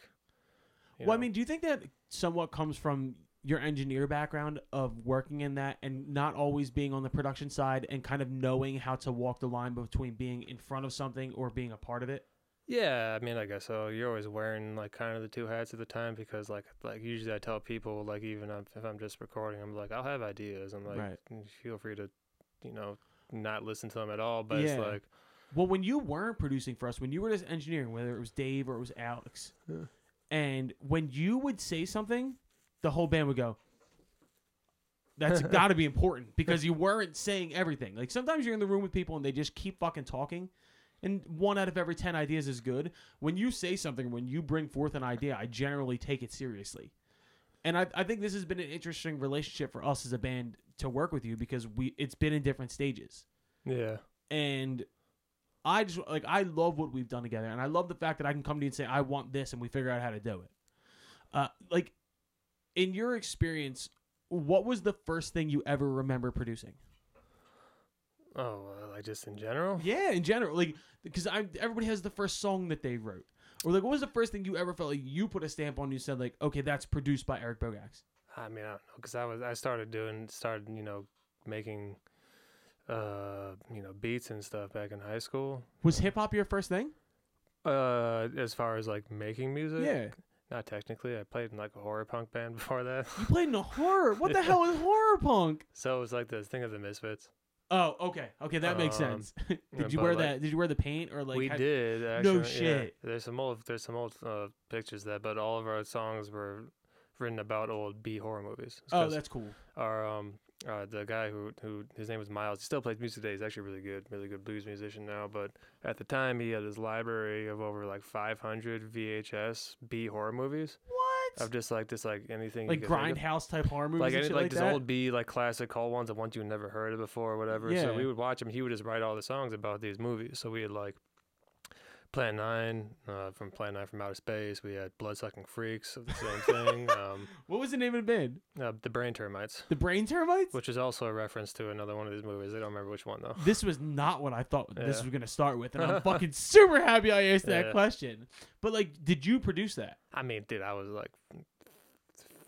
Well, I mean, do you think that somewhat comes from your engineer background of working in that and not always being on the production side and kind of knowing how to walk the line between being in front of something or being a part of it? Yeah, I mean, I guess so. You're always wearing like kind of the two hats at the time because like like usually I tell people like even if if I'm just recording, I'm like I'll have ideas. I'm like Right. feel free to, you know, not listen to them at all. But Yeah. it's like Well, when you weren't producing for us, when you were just engineering, whether it was Dave or it was Alex, Yeah. and when you would say something, the whole band would go, That's got to be important because you weren't saying everything. Like sometimes you're in the room with people and they just keep fucking talking, and one out of every 10 ideas is good. When you say something, when you bring forth an idea, I generally take it seriously. And I, I think this has been an interesting relationship for us as a band to work with you because we it's been in different stages yeah, and I just like I love what we've done together, and I love the fact that I can come to you and say I want this, and we figure out how to do it. Uh, like in your experience, what was the first thing you ever remember producing? oh, uh, like just in general. Yeah, in general, like because I everybody has the first song that they wrote, or like what was the first thing you ever felt like you put a stamp on? You said like, okay, that's produced by Eric Bogacz. I mean, I don't know because I was I started doing started you know making, uh, you know beats and stuff back in high school. Was hip hop your first thing? Uh, as far as like making music, Yeah, not technically. I played in like a horror punk band before that. you played in a horror. What the hell is horror punk? So it was like this thing of the Misfits. Oh, okay, okay, that makes Um, sense. did yeah, you wear like, that? Did you wear the paint or like? we did actually. yeah. shit. There's some old there's some old uh, pictures of that, but all of our songs were written about old B horror movies. Oh, that's cool. our um uh, the guy who who his name was Miles. He still plays music today. He's actually really good, really good blues musician now. But at the time, he had his library of over like 500 VHS B horror movies What? of just like this like anything Like you could think of. grindhouse type horror movies like any, like, like this that? old B like classic cult ones of ones you never heard of before or whatever. Yeah. So we would watch them. He would just write all the songs about these movies. So we had like Plan Nine uh, from Plan Nine from Outer Space. We had Bloodsucking Freaks of the same thing. Um, what was the name of the band? uh, the Brain Termites, The Brain Termites? which is also a reference to another one of these movies. I don't remember which one though. this was not what I thought this Yeah. was gonna start with, and I'm fucking super happy I asked that Yeah. question. But like, did you produce that? I mean, dude, I was like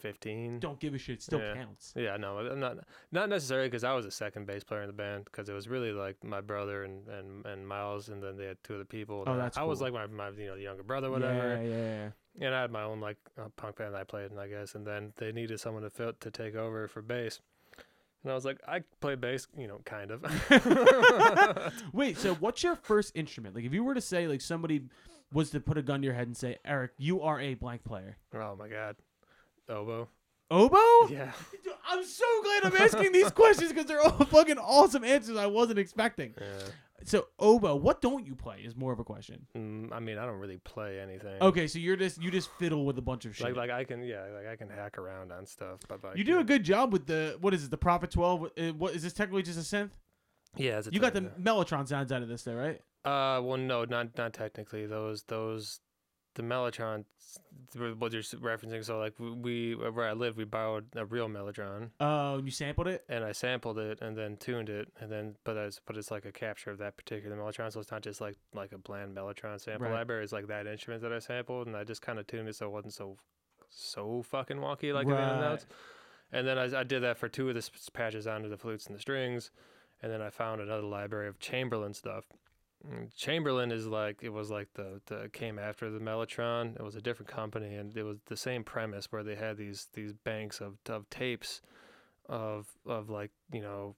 15. Don't give a shit. It still Yeah. counts. Yeah, no, not not necessarily because I was a second bass player in the band because it was really like my brother and, and, and Miles and then they had two other people. Oh, I- that's I was like my, my you know younger brother whatever, Yeah, yeah. Yeah. And I had my own like uh, punk band that I played in I guess, and then they needed someone to fill, to take over for bass, and I was like I play bass, you know, kind of. Wait, so what's your first instrument? Like, if you were to say, like, somebody was to put a gun to your head and say, Eric, you are a blank player. oh my god, oboe. Oboe? Yeah, I'm so glad I'm asking these questions because they're all fucking awesome answers I wasn't expecting. yeah. So, oboe, what don't you play is more of a question. Mm, I mean, I don't really play anything. Okay, so you're just you just fiddle with a bunch of shit. Like like I can yeah like I can hack around on stuff, but like you do a good job with the what is it? The Prophet 12. Uh, What is this technically just a synth? yeah. it's a You got the thing, Mellotron sounds out of this, though, right? Uh, well, no, not not technically. Those those the Mellotron, what you're referencing. So like we where I live, we borrowed a real Mellotron, Oh, you sampled it. and I sampled it and then tuned it, and then but it's but it's like a capture of that particular Mellotron. So it's not just like like a bland Mellotron sample Right. library. It's like that instrument that I sampled, and I just kind of tuned it so it wasn't so so fucking wonky like in the notes. And then I, I did that for two of the patches onto the flutes and the strings, and then I found another library of Chamberlin stuff. Chamberlin is like it was like the, the came after the Mellotron. It was a different company, and it was the same premise where they had these these banks of, of tapes of of like you know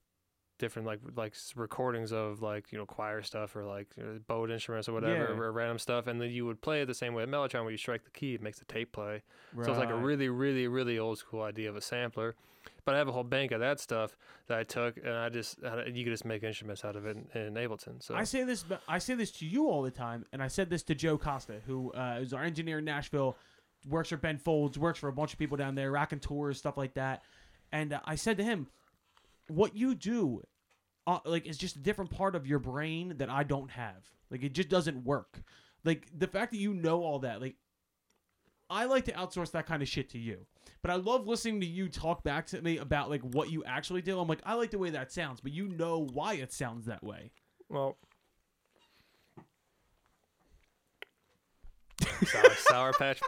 different like like recordings of like you know choir stuff or like uh, bowed instruments or whatever Yeah. or random stuff, and then you would play it the same way at Mellotron where you strike the key, it makes the tape play. So it's like a really, really, really old school idea of a sampler. But I have a whole bank of that stuff that I took, and I just you could just make instruments out of it in, in Ableton. So I say this, I say this to you all the time, and I said this to Joe Costa, who uh, is our engineer in Nashville, works for Ben Folds, works for a bunch of people down there, rocking tours, stuff like that. And uh, I said to him, "What you do, uh, like, is just a different part of your brain that I don't have. Like, it just doesn't work. Like the fact that you know all that, like." I like to outsource that kind of shit to you. But I love listening to you talk back to me about like what you actually do. I'm like, I like the way that sounds, but you know why it sounds that way. well, sour, sour patch.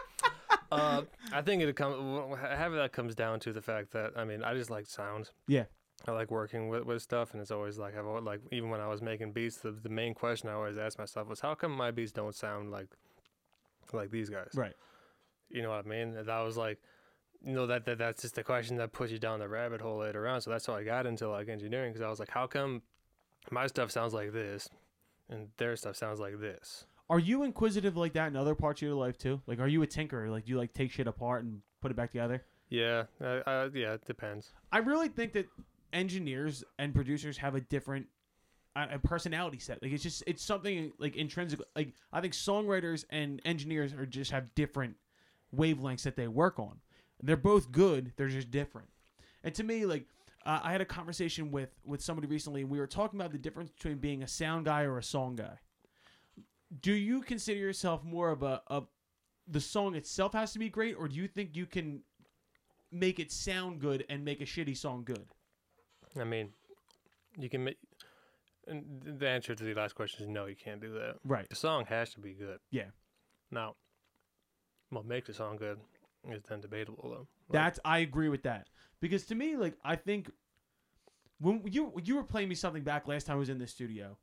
Uh, I think it comes. Having that comes down to the fact that I mean I just like sounds. Yeah. I like working with, with stuff, and it's always like I've always, like even when I was making beats, the, the main question I always asked myself was, how come my beats don't sound like like these guys? Right. You know what I mean? And that was like, you know, that, that that's just the question that puts you down the rabbit hole later on. So that's how I got into like engineering because I was like, how come my stuff sounds like this and their stuff sounds like this? Are you inquisitive like that in other parts of your life too? Like, are you a tinkerer? Like, do you like take shit apart and put it back together? Yeah, uh, uh, yeah, it depends. I really think that engineers and producers have a different a personality set. Like, it's just it's something like intrinsic. Like, I think songwriters and engineers are just have different wavelengths that they work on. They're both good. They're just different. And to me, like. Uh, I had a conversation with with somebody recently, and we were talking about the difference between being a sound guy or a song guy. Do you consider yourself more of a, a the song itself has to be great, or do you think you can make it sound good and make a shitty song good? I mean, you can make. And the answer to the last question is no, you can't do that. Right. The song has to be good. Yeah. Now, what makes a song good is then debatable though. Like, That's I agree with that because to me, like I think when you you were playing me something back last time I was in the studio,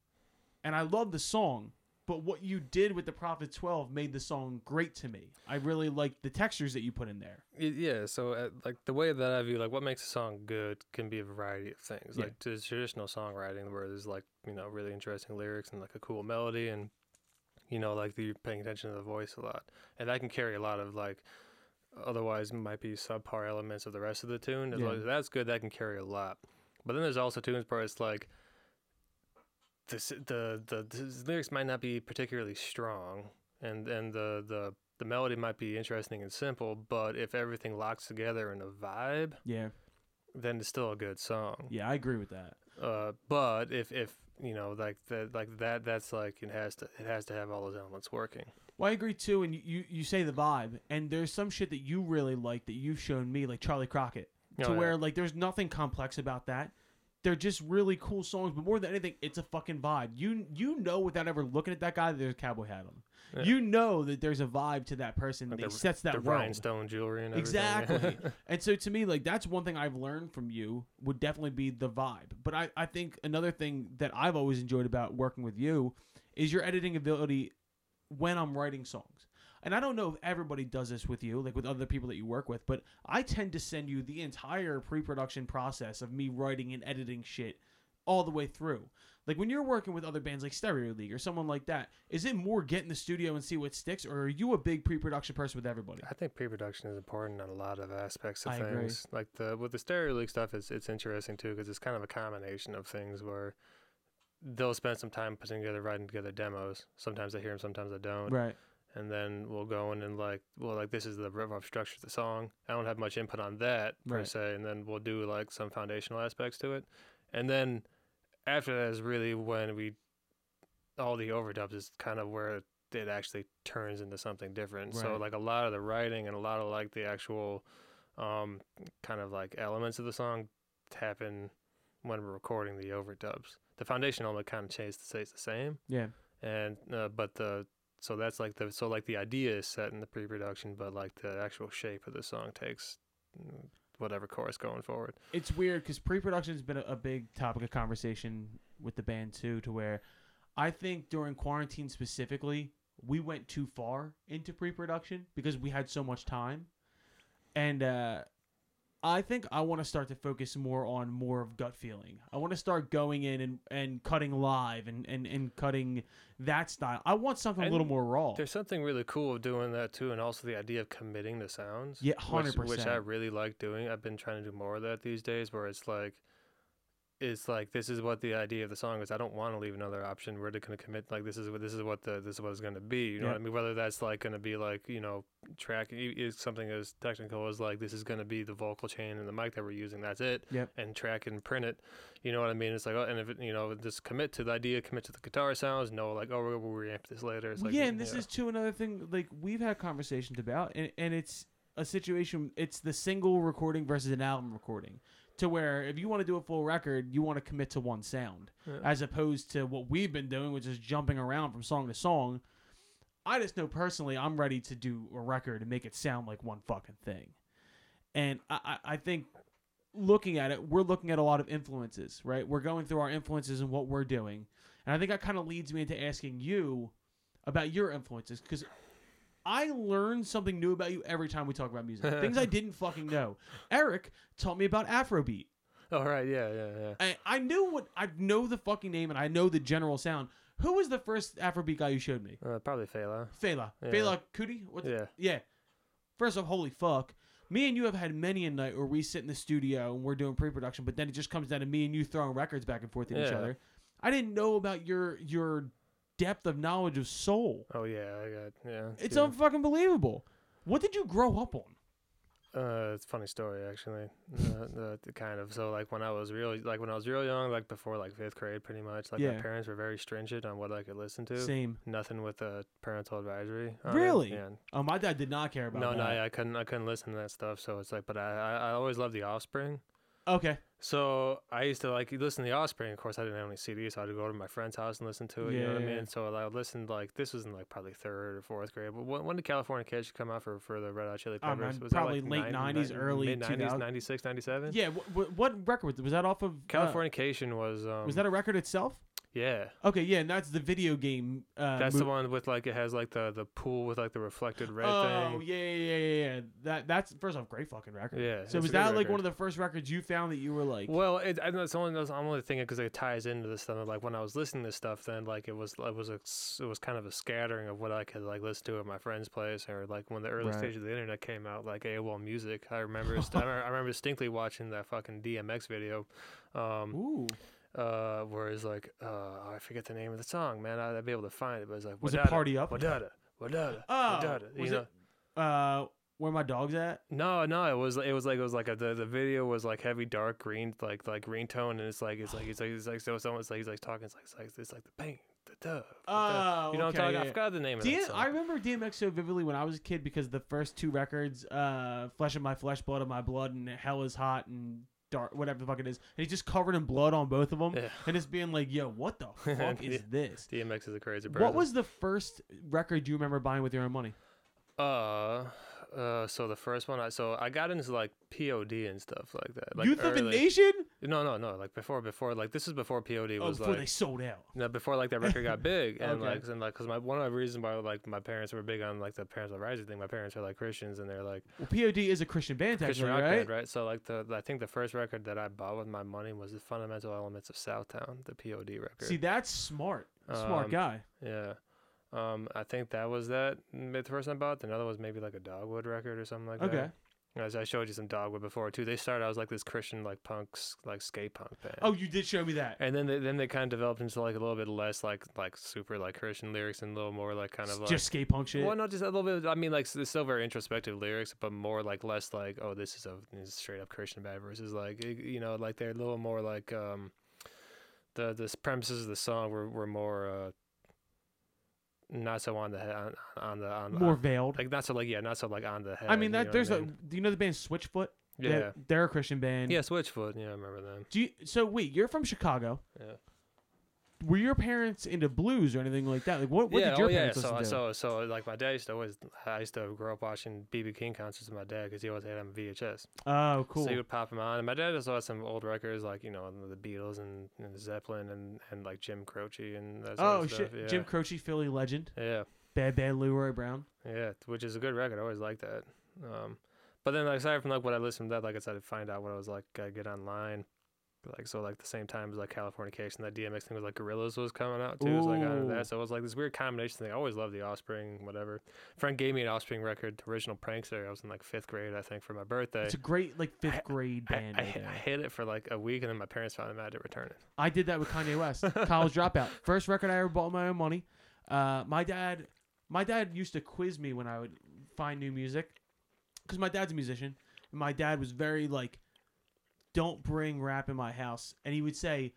and I love the song, but what you did with the Prophet Twelve made the song great to me. I really like the textures that you put in there. Yeah, so uh, like the way that I view like what makes a song good can be a variety of things. Yeah. Like there's traditional songwriting where there's like you know really interesting lyrics and like a cool melody and you know like you're paying attention to the voice a lot, and that can carry a lot of like otherwise might be subpar elements of the rest of the tune. As Yeah. as that's good, that can carry a lot. But then there's also tunes where it's like the the the, the lyrics might not be particularly strong, and and the the the melody might be interesting and simple, but if everything locks together in a vibe, Yeah, then it's still a good song. yeah, I agree with that. Uh, but if if you know like that like that that's like it has to it has to have all those elements working. Well, I agree too. And you, you, you say the vibe, and there's some shit that you really like that you've shown me, like Charley Crockett, to Oh, yeah. where like there's nothing complex about that. They're just really cool songs, but more than anything, it's a fucking vibe. You you know without ever looking at that guy, that there's a cowboy hat on. Yeah. You know that there's a vibe to that person Like that the- sets that the world. rhinestone jewelry and everything. Exactly. and so to me, like that's one thing I've learned from you would definitely be the vibe. But I, I think another thing that I've always enjoyed about working with you is your editing ability when I'm writing songs. And I don't know if everybody does this with you, like with other people that you work with, but I tend to send you the entire pre-production process of me writing and editing shit all the way through. Like when you're working with other bands like Stereo League or someone like that, is it more get in the studio and see what sticks, or are you a big pre-production person with everybody? I think pre-production is important on a lot of aspects of I agree. things. Like the with the stereo league stuff, it's it's interesting too because it's kind of a combination of things where they'll spend some time putting together, writing together demos. Sometimes I hear them, sometimes I don't. Right. And then we'll go in and like, well, like this is the rough structure of the song. I don't have much input on that per Right. se. And then we'll do like some foundational aspects to it. And then after that is really when we all the overdubs is kind of where it actually turns into something different. So like a lot of the writing and a lot of like the actual um kind of like elements of the song happen when we're recording the overdubs. The foundation element kind of stays stays the same, Yeah. and uh, but the so that's like the so like the idea is set in the pre-production, but like the actual shape of the song takes mm, whatever chorus going forward. it's weird because pre-production has been a, a big topic of conversation with the band too to where i think during quarantine specifically we went too far into pre-production because we had so much time and uh I think I want to start to focus more on more of gut feeling. I want to start going in and, and cutting live and, and, and cutting that style. I want something a little more raw. There's something really cool of doing that too, and also the idea of committing the sounds. Yeah, hundred which- Which, I really like doing. I've been trying to do more of that these days, where it's like, it's like this is what the idea of the song is. I don't want to leave another option. We're going to commit like this is what this is what the this is what it's going to be. You know Yeah. what I mean? Whether that's like going to be like you know track is something as technical as like this is going to be the vocal chain and the mic that we're using. That's it. Yep. And track and print it. You know what I mean? It's like oh, and if it, you know just commit to the idea, commit to the guitar sounds. No, like oh we're, we'll reamp this later. It's like yeah, and this is too another thing. Like we've had conversations about, and, and it's a situation. It's the single recording versus an album recording, to where if you want to do a full record, you want to commit to one sound, Yeah. as opposed to what we've been doing, which is jumping around from song to song. I just know personally, I'm ready to do a record and make it sound like one fucking thing, and I, I, I think. Looking at it, we're looking at a lot of influences, right? We're going through our influences and what we're doing. And I think that kind of leads me into asking you about your influences because I learn something new about you every time we talk about music. Things I didn't fucking know. Eric taught me about Afrobeat. All right, yeah, yeah, yeah. I, I knew what I know the fucking name and I know the general sound. Who was the first Afrobeat guy you showed me? Uh, probably Fela. Fela. Yeah. Fela Kuti? What the- Yeah. yeah. First off, holy fuck. Me and you have had many a night where we sit in the studio and we're doing pre-production, but then it just comes down to me and you throwing records back and forth at each Yeah. other. I didn't know about your your depth of knowledge of soul. Oh yeah, I got yeah. It's yeah. unfucking believable. What did you grow up on? Uh, it's a funny story actually. Uh, kind of so like when I was real like when I was real young, like before like fifth grade, pretty much. Like Yeah. my parents were very stringent on what I could listen to. Same. Nothing with a parental advisory. Really? Yeah. Oh, my dad did not care about No, no, that. I, I couldn't. I couldn't listen to that stuff. So it's like, but I, I, I always loved the Offspring. Okay. So I used to like listen to the Offspring. Of course, I didn't have any CDs, so I had to go to my friend's house and listen to it. you know what I Yeah. mean? So I listened like this was in like probably third or fourth grade. But when, when did California Kids come out for, for the Red Hot Chili Oh, Peppers? man, was that, probably like, late nine- 90s, nine- early mid 90s, 2000s. 96, 97? Yeah. What, what record was, was that off of? uh, Californication was um, was that a record itself? Yeah. Okay, yeah, and that's the video game. Uh, That's mo- the one with like it has like the the pool with like the reflected red oh thing. yeah, yeah, yeah, yeah, yeah. That that's first off, great fucking record. Yeah, So was that like one of the first records you found that you were like? Well, it, I know it's only I'm only thinking because it ties into this stuff. Like when I was listening to stuff, then like it was it was a it was kind of a scattering of what I could like listen to at my friend's place, or like when the early Right. stage of the internet came out, like AOL Music. I remember st- I remember- I remember distinctly watching that fucking DMX video. Um, Ooh, uh, where it's like, uh, I forget the name of the song, man. I'd be able to find it, but it's like, Was it Party Up? Wadada, Wadada, Oh, Wadada. You was know? it- uh, where my dog's at? No, no, it was it was like it was like a, the the video was like heavy dark green like like green tone and it's like it's like it's like it's like so someone it's like he's like talking it's like it's like it's like the pain the dove the. Oh, you know what okay, I'm talking yeah, I forgot the name of D- that song. I remember DMX so vividly when I was a kid because the first two records, uh, "Flesh of My Flesh, Blood of My Blood," and "Hell Is Hot" and "Dark," whatever the fuck it is, and he's just covered in blood on both of them, Yeah. and it's being like, "Yo, what the fuck is this?" DMX is a crazy person. What was the first record you remember buying with your own money? uh uh so the first one I so I got into like POD and stuff like that like Youth of a Nation? No no no like before before like this is before POD Oh, was before like they sold out. No, before like that record got big, and Okay. like, and like, cause my one of the reasons why like my parents were big on like the Parents of Rising thing. My parents are like Christians, and they're like Well, POD is a Christian band, Christian rock right? band, right? So like the I think the first record that I bought with my money was the Fundamental Elements of Southtown, the POD record. See, that's smart. Smart Um, guy. yeah. Um, I think that was that the first I bought. Another was maybe like a Dogwood record or something like Okay. that. As I showed you some Dogwood before too. They started out as like this Christian like punks like skate punk band. Oh, you did show me that. And then they, then they kind of developed into like a little bit less like like super like Christian lyrics and a little more like kind of like just skate punk shit. well not just a little bit I mean like s- still very introspective lyrics but more like less like oh this is a this is straight up Christian band versus like you know like they're a little more like um the the premises of the song were, were more uh not so on the head on, on the on More on- veiled. like not so like yeah not so like on the head I mean, you that know there's I a. mean? Do you know the band Switchfoot? yeah They're, they're a Christian band. yeah Switchfoot yeah I remember them Do you, so wait, you're from Chicago. yeah Were your parents into blues or anything like that? Like what? What yeah, did your oh, yeah. parents So, listen to? so, so, like, my dad used to always, I used to grow up watching BB King concerts with my dad because he always had them VHS. oh, cool. So he would pop them on. And my dad also had some old records, like, you know, the Beatles and, and Zeppelin and, and, like, Jim Croce and that sort oh shit. Yeah. Jim Croce, Philly legend. Yeah. Bad Bad Leroy Brown. Yeah. Which is a good record. I always liked that. Um, but then, like, aside from, like, what I listened to that, like I said, I'd find out what I was, like, I get online. Like so, like the same time as like Californication, that DMX thing was like Gorillaz was coming out too. So I got into that. So it was like this weird combination thing. I always loved the Offspring, whatever. Friend gave me an Offspring record, the original Prankster. I was in like fifth grade, I think, for my birthday. It's a great like fifth I- grade I, band. I, right. I hit it for like a week, and then my parents found out I had to return it. I did that with Kanye West. College dropout. First record I ever bought with my own money. Uh, my dad, my dad used to quiz me when I would find new music, because my dad's a musician. And my dad was very like, "Don't bring rap in my house," and he would say,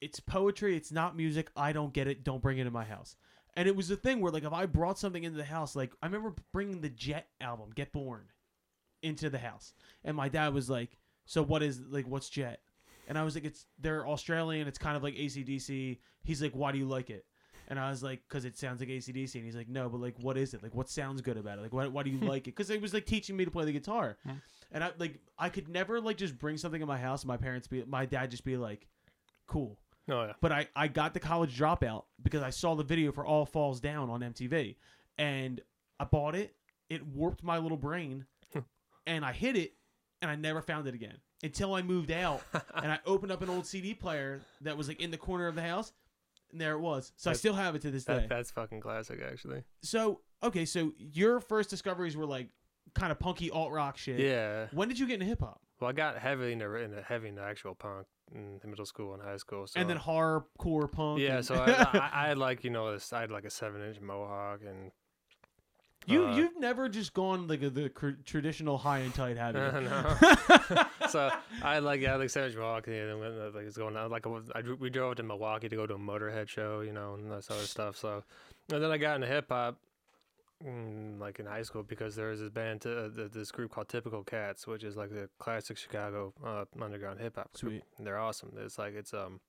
"It's poetry. It's not music. I don't get it. Don't bring it in my house." And it was a thing where like if I brought something into the house, like I remember bringing the Jet album, Get Born, into the house, and my dad was like, "So what is like what's Jet?" And I was like, it's they're Australian. It's kind of like ACDC. He's like, why do you like it? And I was like, because it sounds like ACDC. And he's like, no, but like, what is it? Like, what sounds good about it? Like, why, why do you like it? Because it was like teaching me to play the guitar. Hmm. And I like, I could never like just bring something in my house. And my parents be, my dad just be like, cool. Oh yeah. But I, I got the college dropout because I saw the video for All Falls Down on MTV, and I bought it. It warped my little brain, and I hid it, and I never found it again until I moved out and I opened up an old CD player that was like in the corner of the house, and there it was. So I still have it to this day. That, that's fucking classic, actually. So okay, so your first discoveries were like kind of punky alt rock shit. Yeah. When did you get into hip hop? Well, I got heavily into, into heavy into actual punk in middle school and high school. So and then hardcore punk. yeah, and- so I, I, I had like you know this, I had like a seven inch mohawk and you uh, you've never just gone like a, the cr- traditional high and tight, have you? no. so I had like yeah like seven inch mohawk and then went, like it's going on like I, I we drove to Milwaukee to go to a Motorhead show, you know, and this other stuff. So and then I got into hip hop. Mm, Like in high school, because there was this band, uh, th- this group called Typical Cats, which is like the classic Chicago uh, underground hip hop. group. Sweet. And they're awesome. It's like it's um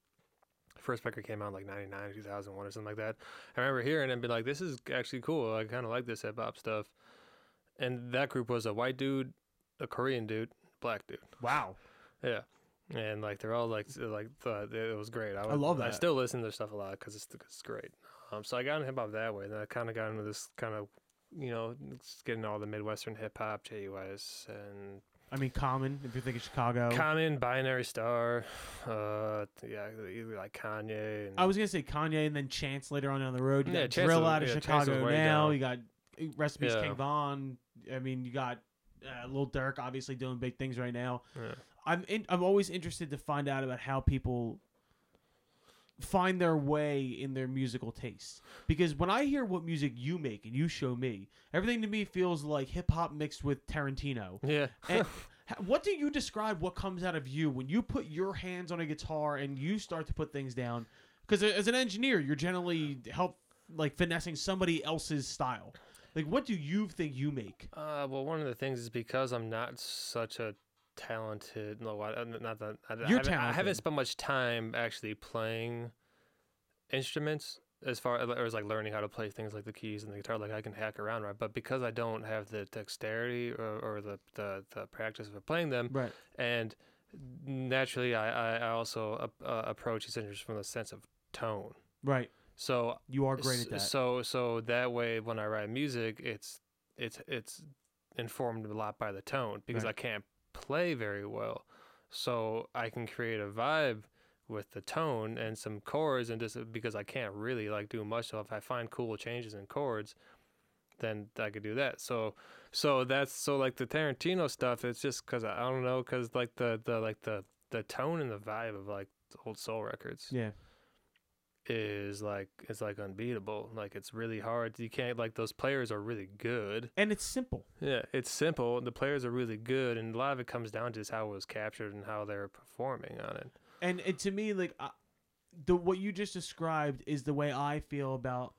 first record came out in like 99 2001 or something like that i remember hearing it and be like this is actually cool i kind of like this hip-hop stuff and that group was a white dude a korean dude black dude Wow. yeah and like they're all like like the, it was great. I, I would- love I still listen to their stuff a lot because it's, it's great. Um, so I got into hip hop that way. Then I kind of got into this kind of you know getting all the midwestern hip hop, JUS and I mean, Common. If you're thinking Chicago, Common, Binary Star, uh, yeah, either like Kanye. And, I was gonna say Kanye and then Chance later on down the road. You Yeah, got Chance Drill was- out of yeah, Chicago now. down. You got uh, recipes Yeah. King Von. I mean, you got uh, Lil Durk obviously doing big things right now. yeah. I'm in, I'm always interested to find out about how people find their way in their musical tastes because when I hear what music you make and you show me, everything to me feels like hip hop mixed with Tarantino. yeah. And what do you describe what comes out of you when you put your hands on a guitar and you start to put things down? Because as an engineer, you're generally help like finessing somebody else's style. Like, what do you think you make? Uh, well, one of the things is because I'm not such a talented. No, I, not that I, I You're haven't, I haven't spent much time actually playing instruments as far as, like learning how to play things like the keys and the guitar. Like I can hack around, right? But because I don't have the dexterity or, or the, the the practice of playing them, Right. and naturally, I I I also uh, approach these instruments from the sense of tone. Right. So You are great at that. So so that way when I write music, it's it's it's informed a lot by the tone because Right. I can't play very well. So I can create a vibe with the tone and some chords and just because I can't really like do much so if I find cool changes in chords then I could do that. So so that's so like the Tarantino stuff it's just cuz I, I don't know cuz like the the like the the tone and the vibe of like old soul records yeah. Is like it's like unbeatable. Like it's really hard. You can't like those players are really good. And it's simple. Yeah, it's simple. The players are really good, and a lot of it comes down to just how it was captured and how they're performing on it. And and to me, like I the what you just described is the way I feel about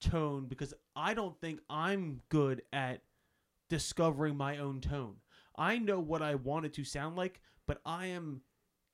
tone because I don't think I'm good at discovering my own tone. I know what I want it to sound like, but I am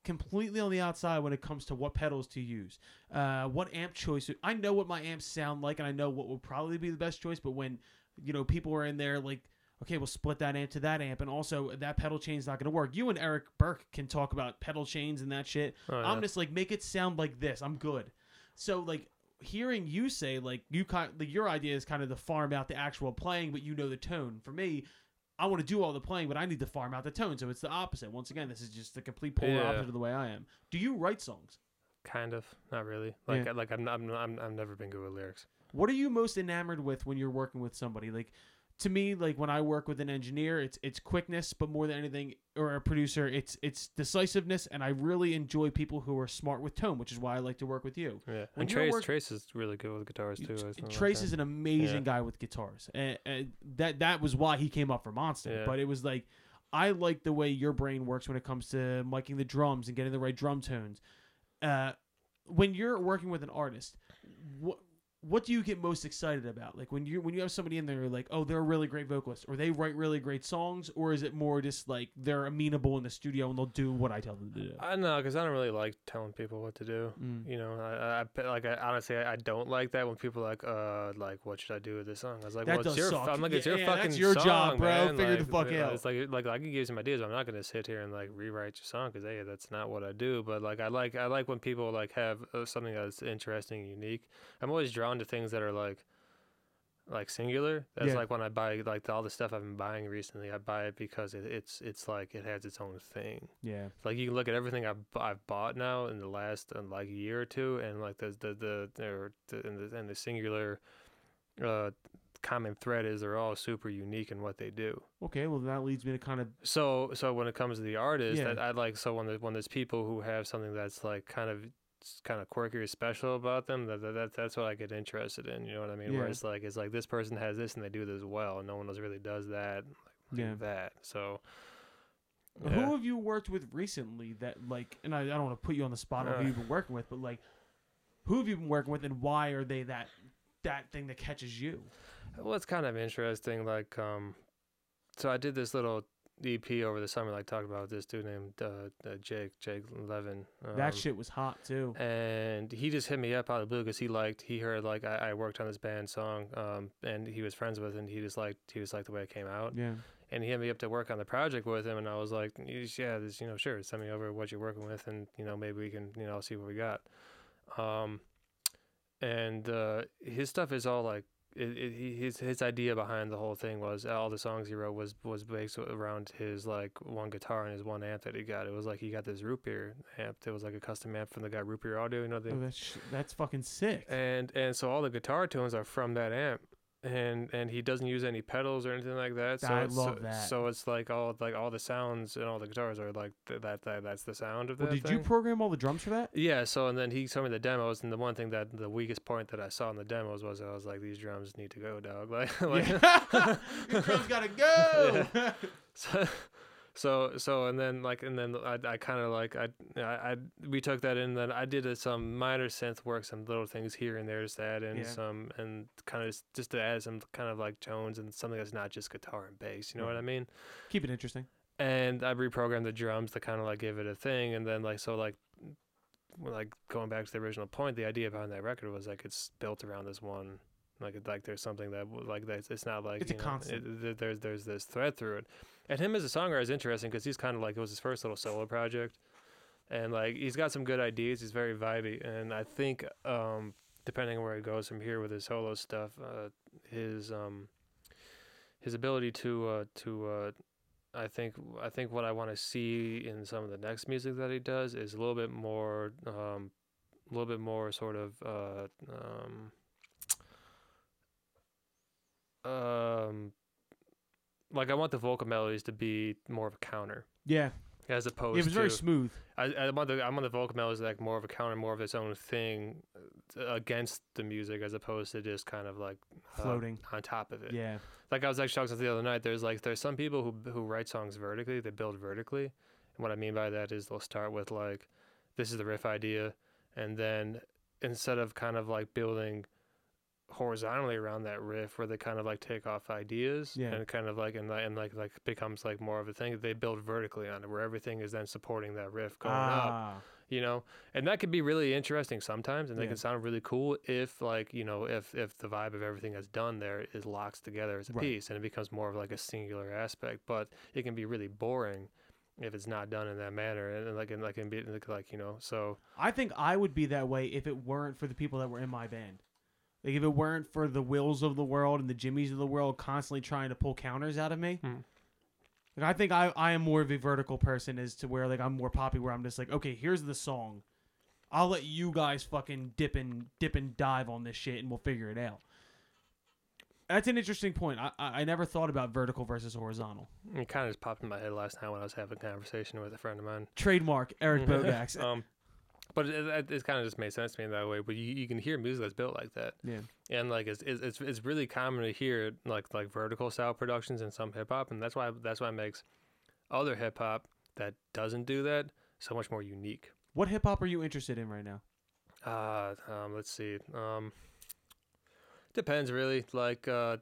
completely on the outside when it comes to what pedals to use, uh, what amp choice. I know what my amps sound like, and I know what would probably be the best choice. But when you know people are in there like, okay, we'll split that amp to that amp, and also that pedal chain's not going to work. You and Eric Burke can talk about pedal chains and that shit. Oh, I'm just like make it sound like this. I'm good. So like hearing you say like you kind like your idea is kind of to farm out the actual playing, but you know the tone. For me, I want to do all the playing, but I need to farm out the tone. So it's the opposite. Once again, this is just the complete polar Yeah. opposite of the way I am. Do you write songs? Kind of, not really. Like Yeah. like I'm I'm I'm I've never been good with lyrics. What are you most enamored with when you're working with somebody? Like to me, like when I work with an engineer, it's it's quickness, but more than anything, or a producer, it's it's decisiveness, and I really enjoy people who are smart with tone, which is why I like to work with you. Yeah, When and Trace work- Trace is really good with guitars too. I Tr- something like Trace that. is an amazing Yeah. guy with guitars, and, and that that was why he came up for Monster. Yeah. But it was like I like the way your brain works when it comes to miking the drums and getting the right drum tones. Uh, when you're working with an artist, what what do you get most excited about? Like when you when you have somebody in there, you're like, oh, they're a really great vocalist, or they write really great songs, or is it more just like they're amenable in the studio and they'll do what I tell them to do? I know because I don't really like telling people what to do. Mm. You know, I, I, like I, honestly I, I don't like that when people are like uh like what should I do with this song? I was like, That well, it's does your suck. I'm like it's Yeah, your yeah, fucking that's your song, job, bro. man. Figure the fuck you know, out. It's like like I can give you some ideas. But I'm not gonna sit here and like rewrite your song because hey, that's not what I do. But like I like I like when people like have uh, something that's interesting and unique. I'm always drawn to things that are like like singular. That's Yeah. like when I buy like all the stuff I've been buying recently. I buy it because it, it's it's like it has its own thing. Yeah, Like you can look at everything I've, I've bought now in the last uh, like a year or two, and like the the the, the, the and the and the singular uh, common thread is they're all super unique in what they do. okay. Well, that leads me to kind of So so when it comes to the artist, Yeah. I, I like so when the, when there's people who have something that's like kind of kind of quirky or special about them, that, that that- that's what I get interested in. You know what I mean? Yeah. Where it's like it's like this person has this and they do this well, and no one else really does that. Like, Yeah. that. So. Who have you worked with recently that like and I, I don't want to put you on the spot on Uh. who you've been working with, but like who have you been working with and why are they that that thing that catches you? Well, it's kind of interesting. Like, um, so I did this little EP over the summer, like talking about this dude named uh, uh, Jake, Jake Levin. Um, that shit was hot too. And he just hit me up out of the blue because he liked, he heard like I, I worked on this band song, um, and he was friends with, and he just liked, he just liked the way it came out. Yeah. and he hit me up to work on the project with him, and I was like, yeah, this, you know, sure, send me over what you're working with, and you know, maybe we can, you know, see what we got. Um, and uh, his stuff is all like it, it, he- his his idea behind the whole thing was all the songs he wrote was was based around his like one guitar and his one amp that he got. It was like he got this root beer amp. It was like a custom amp from the guy Root Beer Audio. You know the Oh, that's that's fucking sick. and and so all the guitar tones are from that amp and and he doesn't use any pedals or anything like that so I it's, love so, that. so it's like all like all the sounds and all the guitars are like th- that, that that's the sound of Well, that did you program all the drums for that? yeah so and then he showed me the demos and the one thing that the weakest point that i saw in the demos was i was like these drums need to go dog like, like Yeah. Your drums gotta go. so, so so and then like and then I, I kind of like I, I I we took that in and then I did some minor synth work some little things here and there just to add in Yeah. some and kind of just, just to add some kind of like tones and something that's not just guitar and bass you know what mm-hmm. I mean Keep it interesting. and I reprogrammed the drums to kind of like give it a thing and then like so like like going back to the original point the idea behind that record was like it's built around this one like like there's something that like that it's not like It's a know, constant. it- th- there's there's this thread through it. And him as a songwriter is interesting because he's kind of like it was his first little solo project. And like he's got some good ideas. He's very vibey. And I think um depending on where he goes from here with his solo stuff uh his um his ability to uh to uh I think I think what I want to see in some of the next music that he does is a little bit more, um, a little bit more sort of, uh, um, um, like I want the vocal melodies to be more of a counter Yeah, as opposed it was to very smooth. I, I want the I want the vocal melodies like more of a counter, more of its own thing uh, against the music as opposed to just kind of like uh, Floating. on top of it Yeah, like I was actually talking to the other night. There's like there's some people who who write songs vertically. They build vertically, and what I mean by that is they'll start with like, this is the riff idea, and then instead of kind of like building horizontally around that riff, where they kind of like take off ideas Yeah. and kind of like and like and like like becomes like more of a thing. They build vertically on it, where everything is then supporting that riff going up ah, you know and that could be really interesting sometimes and they Yeah. can sound really cool if like you know if if the vibe of everything that's done there is locks together as a Right. piece and it becomes more of like a singular aspect but it can be really boring if it's not done in that manner and, like and like and be like you know so I think I would be that way if it weren't for the people that were in my band. Like if it weren't for the Wills of the world and the Jimmies of the world constantly trying to pull counters out of me. Hmm. Like I think I, I am more of a vertical person as to where like I'm more poppy where I'm just like, okay, here's the song. I'll let you guys fucking dip and dip and dive on this shit and we'll figure it out. That's an interesting point. I, I I never thought about vertical versus horizontal. it kind of just popped in my head last night when I was having a conversation with a friend of mine Trademark Eric Bogacz. um but it, it, it kind of just made sense to me in that way but you, you can hear music that's built like that yeah. and like it's, it's it's really common to hear like like vertical style productions in some hip hop, and that's why that's why it makes other hip hop that doesn't do that so much more unique. What hip hop are you interested in right now? Uh, um, let's see. Um, depends really. Like uh,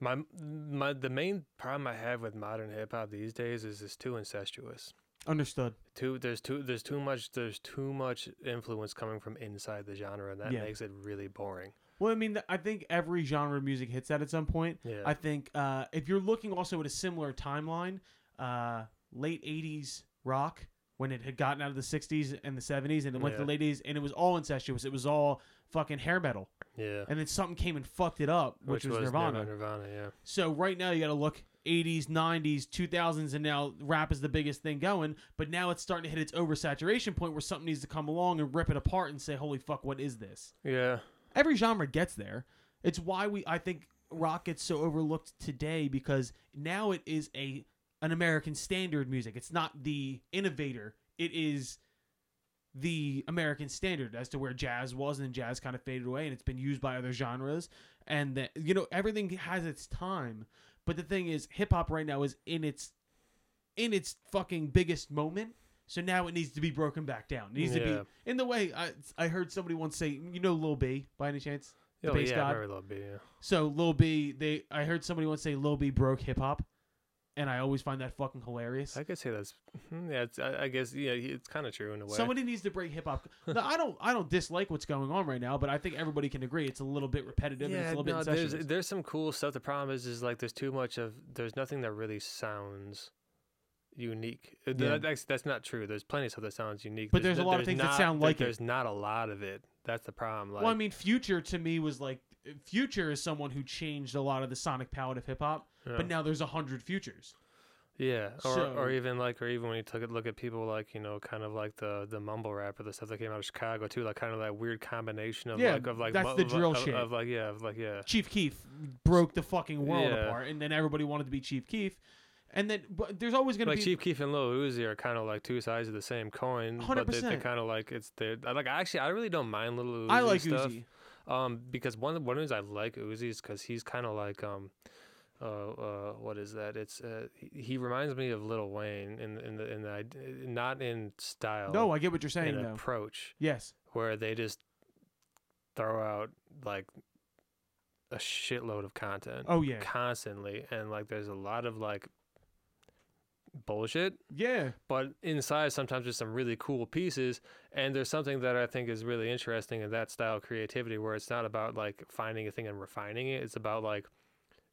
my my the main problem I have with modern hip hop these days is it's too incestuous. Understood. Too there's too there's too much there's too much influence coming from inside the genre, and that Yeah. makes it really boring. Well, I mean, th- I think every genre of music hits that at some point. Yeah. I think uh, if you're looking also at a similar timeline, uh, late '80s rock when it had gotten out of the '60s and the '70s, and it went to Yeah. the late '80s, and it was all incestuous. It was all fucking hair metal, yeah. and then something came and fucked it up, which, was, Nirvana. Nirvana, yeah. So right now you got to look 80s, 90s, 2000s, and now rap is the biggest thing going. But now it's starting to hit its oversaturation point where something needs to come along and rip it apart and say, "Holy fuck, what is this?" Yeah. every genre gets there. It's why we I think rock gets so overlooked today because now it is a an American standard music. It's not the innovator. It is the American standard as to where jazz was and jazz kind of faded away and it's been used by other genres and that you know everything has its time. But the thing is hip hop right now is in its in its fucking biggest moment. So now it needs to be broken back down. It needs to be in the way I I heard somebody once say, you know Lil B by any chance? The Oh, bass yeah, god. very low B. Yeah. So Lil B, they I heard somebody once say Lil B broke hip hop, and I always find that fucking hilarious. I could say that's hmm, yeah. It's, I, I guess yeah. It's kind of true in a way. Somebody needs to break hip hop. No, I don't. I don't dislike what's going on right now, but I think everybody can agree it's a little bit repetitive and it's a little bit no, there's there's some cool stuff. The problem is, is like there's too much of there's nothing that really sounds unique. Uh, Yeah. That's that's not true. There's plenty of stuff that sounds unique. But there's a lot of things that sound like it. There's not a lot of it. That's the problem. Like, well, I mean, Future to me was like Future is someone who changed a lot of the sonic palette of hip hop, yeah. but now there's a hundred futures. Yeah, or So- or even like, or even when you took a look at people like you know, kind of like the the mumble rap or the stuff that came out of Chicago too, like kind of that weird combination of Yeah, like of like that's mu- the drill of, shit. of like yeah, of like yeah, Chief Keef broke the fucking world Yeah. apart, and then everybody wanted to be Chief Keef, and then but there's always gonna like be Chief Keef and Lil Uzi are kind of like two sides of the same coin, but they, they 100%. kind of like it's they like actually I really don't mind Lil Uzi. I like stuff. Uzi. Um, because one of one of the reasons I like Uzi is because he's kind of like um, uh, uh, what is that? It's uh, he, reminds me of Lil Wayne in in the in the not in style. No, I get what you're saying though. approach Yes, where they just throw out like a shitload of content oh yeah, constantly, and like there's a lot of like bullshit yeah, but inside sometimes there's some really cool pieces and there's something that i think is really interesting in that style of creativity where it's not about like finding a thing and refining it it's about like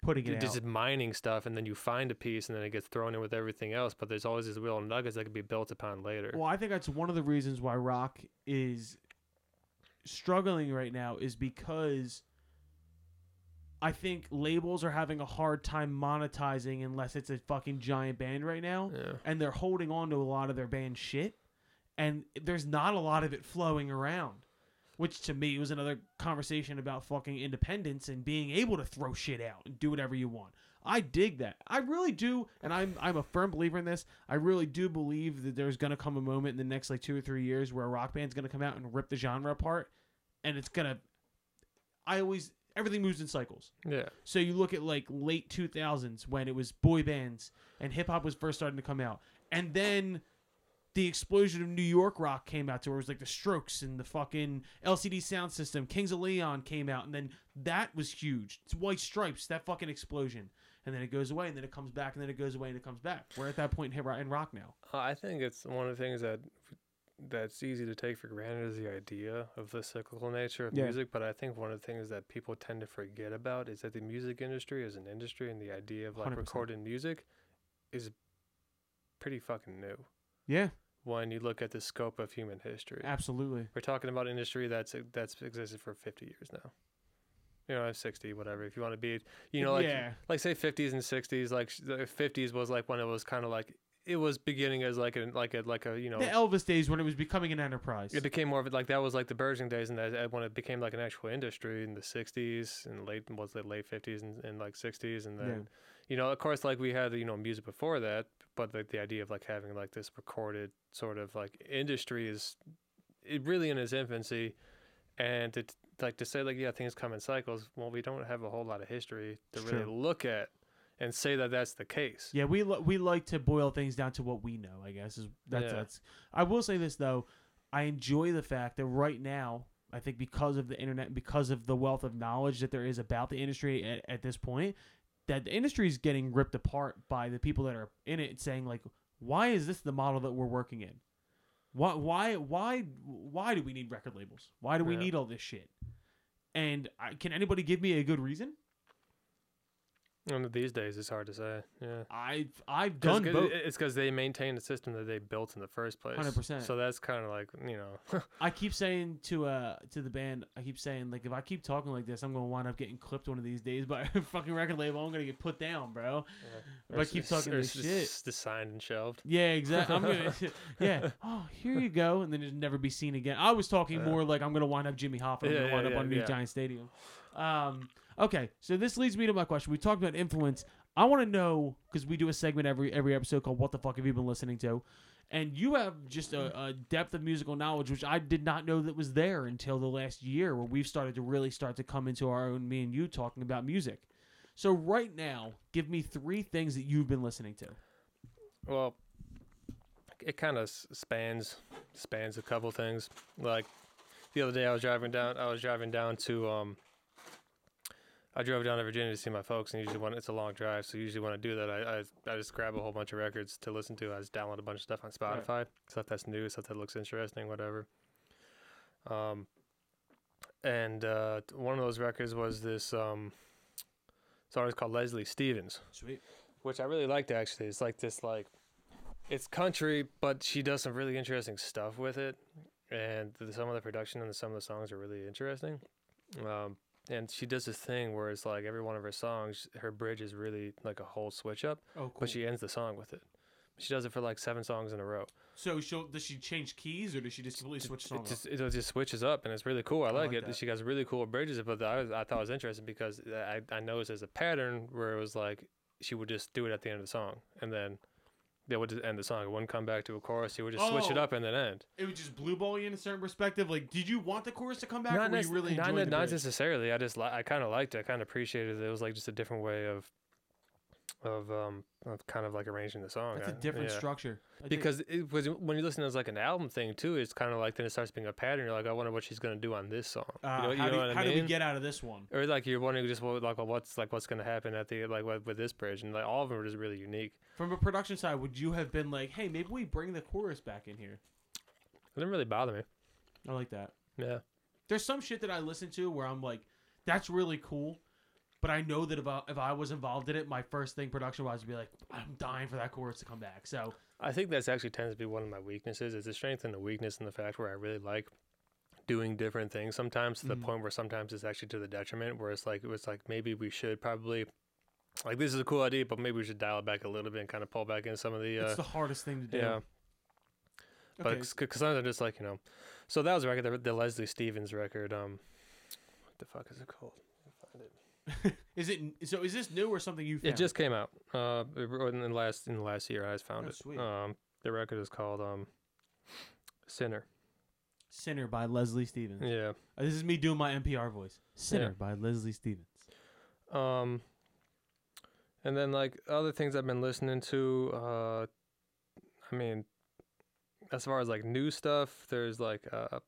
putting it just out. mining stuff and then you find a piece and then it gets thrown in with everything else but there's always these little nuggets that can be built upon later Well, I think that's one of the reasons why rock is struggling right now is because I think labels are having a hard time monetizing unless it's a fucking giant band right now. yeah And they're holding on to a lot of their band shit. And there's not a lot of it flowing around. Which to me was another conversation about fucking independence and being able to throw shit out and do whatever you want. I dig that. I really do, and I'm I'm a firm believer in this. I really do believe that there's gonna come a moment in the next like two or three years where a rock band's gonna come out and rip the genre apart, and it's gonna. I always everything moves in cycles. yeah So you look at like late 2000s when it was boy bands and hip hop was first starting to come out. And then the explosion of New York rock came out to where it was like the Strokes and the fucking LCD Soundsystem. Kings of Leon came out and then that was huge. It's White Stripes, that fucking explosion. And then it goes away and then it comes back and then it goes away and it comes back. We're at that point in hip hop and rock now. Uh, i think it's one of the things that that's easy to take for granted is the idea of the cyclical nature of Yeah. music but i think one of the things that people tend to forget about is that the music industry is an industry and the idea of like 100%. recording music is pretty fucking new Yeah, when you look at the scope of human history absolutely. we're talking about industry that's that's existed for 50 years now you know 60 whatever if you want to be you know like yeah. like say 50s and 60s like the 50s was like when it was kind of like it was beginning as like a like a like a you know The Elvis days when it was becoming an enterprise. it became more of it like that was like the burgeoning days and that that when it became like an actual industry in the 60s and late was it late 50s and, and like 60s and then Yeah. you know of course like we had you know music before that but like the idea of like having like this recorded sort of like industry is it really in its infancy and to like to say like yeah things come in cycles well we don't have a whole lot of history to really true. look at and say that that's the case Yeah, we li- we like to boil things down to what we know. I guess is that's Yeah. that's. I will say this though, I enjoy the fact that right now, I think because of the internet, and because of the wealth of knowledge that there is about the industry at, at this point, that the industry is getting ripped apart by the people that are in it, saying like, why is this the model that we're working in? Why why why why do we need record labels? Why do we Yeah. need all this shit? And I, can anybody give me a good reason? And these days it's hard to say yeah I've I've done 'cause both. It's because they maintain a system that they built in the first place. 100%. So that's kind of like you know, I keep saying to uh to the band, I keep saying like if I keep talking like this, I'm gonna wind up getting clipped one of these days by a fucking record label. I'm gonna get put down, bro. If I keep talking or this shit. just signed and shelved. Yeah, exactly. I'm gonna yeah. Oh, here you go, and then just never be seen again. I was talking Yeah. more like I'm gonna wind up Jimmy Hoffa. I'm Yeah, gonna yeah, wind up yeah, on New yeah. Giant Stadium. Um. Okay, so this leads me to my question. We talked about influence. I want to know because we do a segment every every episode called "What the fuck have you been listening to?" And you have just a, a depth of musical knowledge which I did not know that was there until the last year, where we've started to really start to come into our own. Me and you talking about music. So right now, give me three things that you've been listening to. Well, it kind of spans spans a couple things. Like the other day, I was driving down. I was driving down to um. I drove down to Virginia to see my folks, and usually when it's a long drive, so usually when I do that, I, I I just grab a whole bunch of records to listen to. I just download a bunch of stuff on Right. Spotify, stuff that's new, stuff that looks interesting, whatever. Um, and uh, one of those records was this um, this artist called Leslie Stevens, Sweet. which I really liked actually. It's like this like it's country, but she does some really interesting stuff with it, and the, some of the production and some of the songs are really interesting. Um, and she does this thing where it's like every one of her songs, her bridge is really like a whole switch up, Oh, cool. but she ends the song with it. She does it for like seven songs in a row. so she'll does she change keys or does she just completely switch It songs? just it just switches up and it's really cool. I like, like it. that. She has really cool bridges, but I, was, I thought it was interesting because I, I noticed there's a pattern where it was like she would just do it at the end of the song and then they would just end the song. It wouldn't come back to a chorus. She would just switch it Oh. up and then end. it would just blue ball you in a certain perspective. Like, did you want the chorus to come back, not or were you really not, not necessarily. I just li- I kind of liked it. I kind of appreciated it. It was like just a different way of of um of kind of like arranging the song. That's a different yeah. structure. I think- Because it was when you listen as like an album thing too, it's kind of like then it starts being a pattern. You're like, I wonder what she's gonna do on this song. uh, you know, you how, know do, how mean? do we get out of this one? or like you're wondering just what like well, what's like what's gonna happen at the like with, with this bridge, and like all of them are just really unique. From a production side, would you have been like, "Hey, maybe we bring the chorus back in here"? It didn't really bother me. I like that. Yeah, There's some shit that I listen to where I'm like, "That's really cool," but I know that if I, if I was involved in it, my first thing production wise would be like, "I'm dying for that chorus to come back." So I think that's actually tends to be one of my weaknesses. It's a strength and a weakness in the fact where I really like doing different things sometimes to the Mhm. point where sometimes it's actually to the detriment where it's like it was like maybe we should probably like this is a cool idea but maybe we should dial it back a little bit and kind of pull back in some of the uh it's the hardest thing to do. yeah but because sometimes I'm just like you know so that was record the, the Leslie Stevens record um what the fuck is it called Let me find it. is it so? Is this new or something you found? It just came out uh in the last in the last year I just found Oh, it sweet. um the record is called um Sinner Sinner by Leslie Stevens. yeah Uh, This is me doing my NPR voice. Sinner Yeah. by Leslie Stevens. Um, and then like other things I've been listening to. Uh, I mean, as far as like new stuff, there's like uh,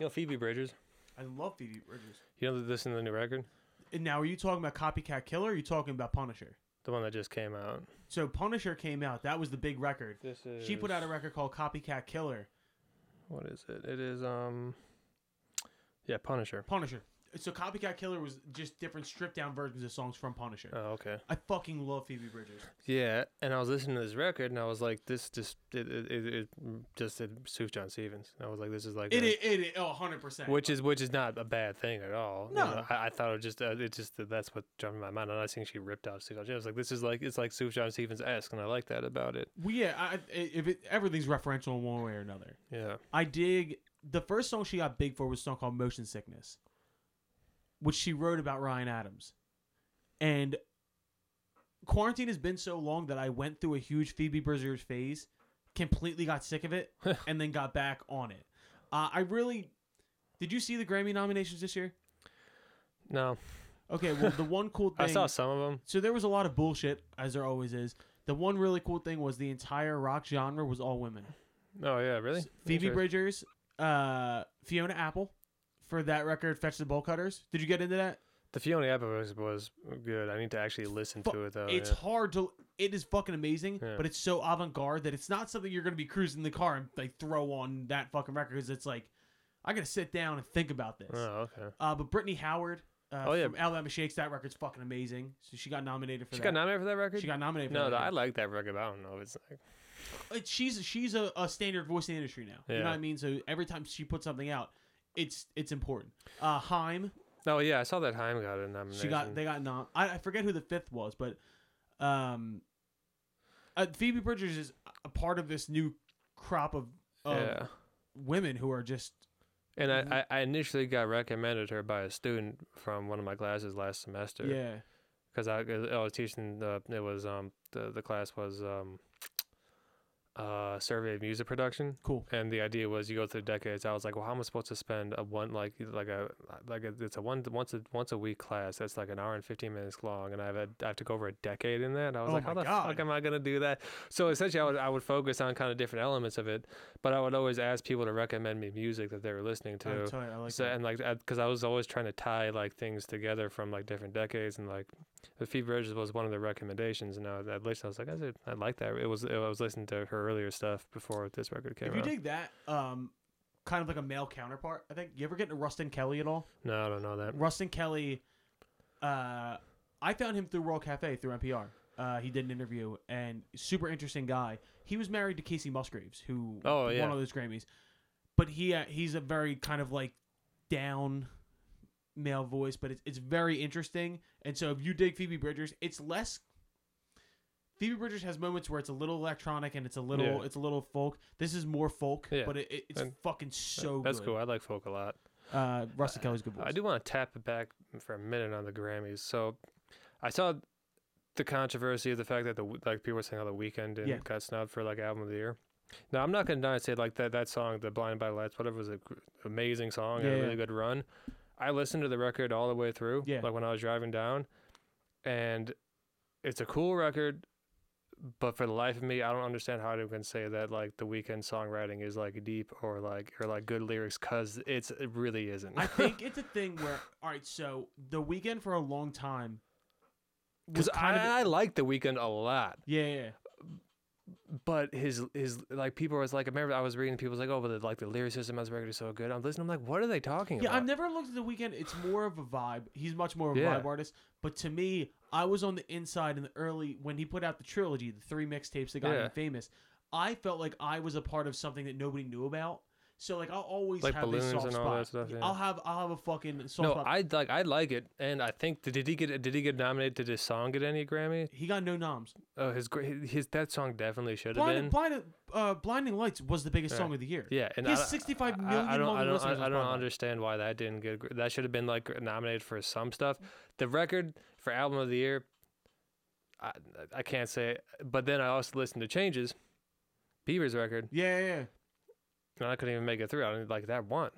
you know Phoebe Bridgers. I love Phoebe Bridgers. You know listen to the new record, And now, are you talking about Copycat Killer? Or are you talking about Punisher? the one that just came out. So Punisher came out. That was the big record. This is She put out a record called Copycat Killer. What is it? It is um, yeah, Punisher. Punisher. So Copycat Killer was just different stripped down versions of songs from Punisher. Oh, okay. I fucking love Phoebe Bridgers. Yeah, and I was listening to this record, and I was like, this just it it, it, it just it Sufjan Stevens. I was like, this is like It a- it is, oh, 100%. which is which is not a bad thing at all. You No. know, I, I thought it just uh, it just that's what jumped in my mind. And I think she ripped off Steve. I was like, this is like it's like Sufjan Stevens esque, and I like that about it. well, yeah, I, I- if it, everything's referential in one way or another. Yeah, I dig the first song she got big for was a song called Motion Sickness, which she wrote about Ryan Adams. And quarantine has been so long that I went through a huge Phoebe Bridgers phase, completely got sick of it, and then got back on it. Uh, I really did. You see the Grammy nominations this year? no, Okay, well the one cool thing I saw some of them. so there was a lot of bullshit as there always is. The one really cool thing was the entire rock genre was all women. Oh yeah, really? Phoebe Bridgers, uh, Fiona Apple for that record, Fetch the Bolt Cutters. Did you get into that? The Fiona Apple was, was good. I need to actually listen Fu- to it though. it's yeah. hard to. It is fucking amazing, Yeah. but it's so avant garde that it's not something you're gonna be cruising the car and like throw on that fucking record because it's like I gotta sit down and think about this. Oh okay. Uh, but Brittany Howard, uh, Oh, yeah. from Alabama Shakes, that record's fucking amazing. So she got nominated for that. She that. got nominated for that record. She got nominated. For no, that no, I like that record. But I don't know. if It's like Like, she's she's a, a standard voice in the industry now. You know what I mean? So every time she puts something out, it's it's important. Uh, Haim, oh yeah, I saw that Haim got a nomination. she got they got nom. I, I forget who the fifth was, but um, uh, Phoebe Bridgers is a part of this new crop of, of yeah. women who are just And. I, I I initially got recommended her by a student from one of my classes last semester. yeah. Because I, I was teaching the it was um the the class was um uh, survey of music production. Cool. And the idea was you go through decades. I was like, well, how am I supposed to spend a one like like a like a, it's a one once a once a week class that's like an hour and fifteen minutes long, and I have a, I have to go over a decade in that. And I was Oh like, how the God. fuck am I gonna do that? So essentially, I would I would focus on kind of different elements of it, but I would always ask people to recommend me music that they were listening to. you, I like So that. and like because I was always trying to tie like things together from like different decades and like the Phoebe Bridgers was one of the recommendations and I, at least I was like I said I like that it was I was listening to her earlier stuff before this record came If you out. dig that, um, kind of like a male counterpart, I think. You ever get into Ruston Kelly at all? no, I don't know that. Ruston Kelly, uh, I found him through World Cafe through NPR. Uh, he did an interview and super interesting guy. He was married to Kacey Musgraves, who Oh, yeah. won all those Grammys. But he uh, he's a very kind of like down male voice, but it's it's very interesting. And so if you dig Phoebe Bridgers, it's less. Phoebe Bridgers has moments where it's a little electronic and it's a little Yeah. it's a little folk. This is more folk, Yeah. but it, it- it's And fucking so That's good. cool. I like folk a lot. Uh, Ruston Kelly's good voice. I do want to tap it back for a minute on the Grammys. So I saw the controversy of the fact that the like people were saying how the Weeknd didn't Yeah. got snubbed for like album of the year. Now I'm not gonna deny say like that that song, the Blinding Lights, whatever was an amazing song, and Yeah, a yeah. really good run. I listened to the record all the way through, Yeah. like when I was driving down, and it's a cool record. But for the life of me, I don't understand how anyone can say that like the Weeknd songwriting is like deep or like or like good lyrics because it's it really isn't. I think it's a thing where all right, so the Weeknd for a long time Because I, I like the Weeknd a lot, yeah, yeah, yeah. But his his like people was like I remember I was reading people was like oh but the, like the lyricism on this record is so good. I'm listening. I'm like what are they talking about? Yeah, about? I've never looked at the Weeknd. It's more of a vibe. He's much more of a Yeah. vibe artist. But to me, I was on the inside in the early when he put out the trilogy, the three mixtapes that got Yeah. him famous. I felt like I was a part of something that nobody knew about. So like I'll always Like have this balloons soft and all spot. that stuff, yeah. I'll have I'll have a fucking soft no, spot. I like I like it, and I think did he get did he get nominated? Did his song get any Grammy? he got no noms. Oh, his gra- his that song definitely should have been. Blinding, uh, Blinding Lights was the biggest song of the year. Yeah, and He has I- 65 I- I, don't, monthly I don't, listeners I, I on don't Spotify. understand why that didn't get. gr- That should have been like nominated for some stuff. The record for album of the year, I, I can't say. It. But then I also listened to Changes, Bieber's record, Yeah, yeah, yeah. And I couldn't even make it through. I didn't like that one,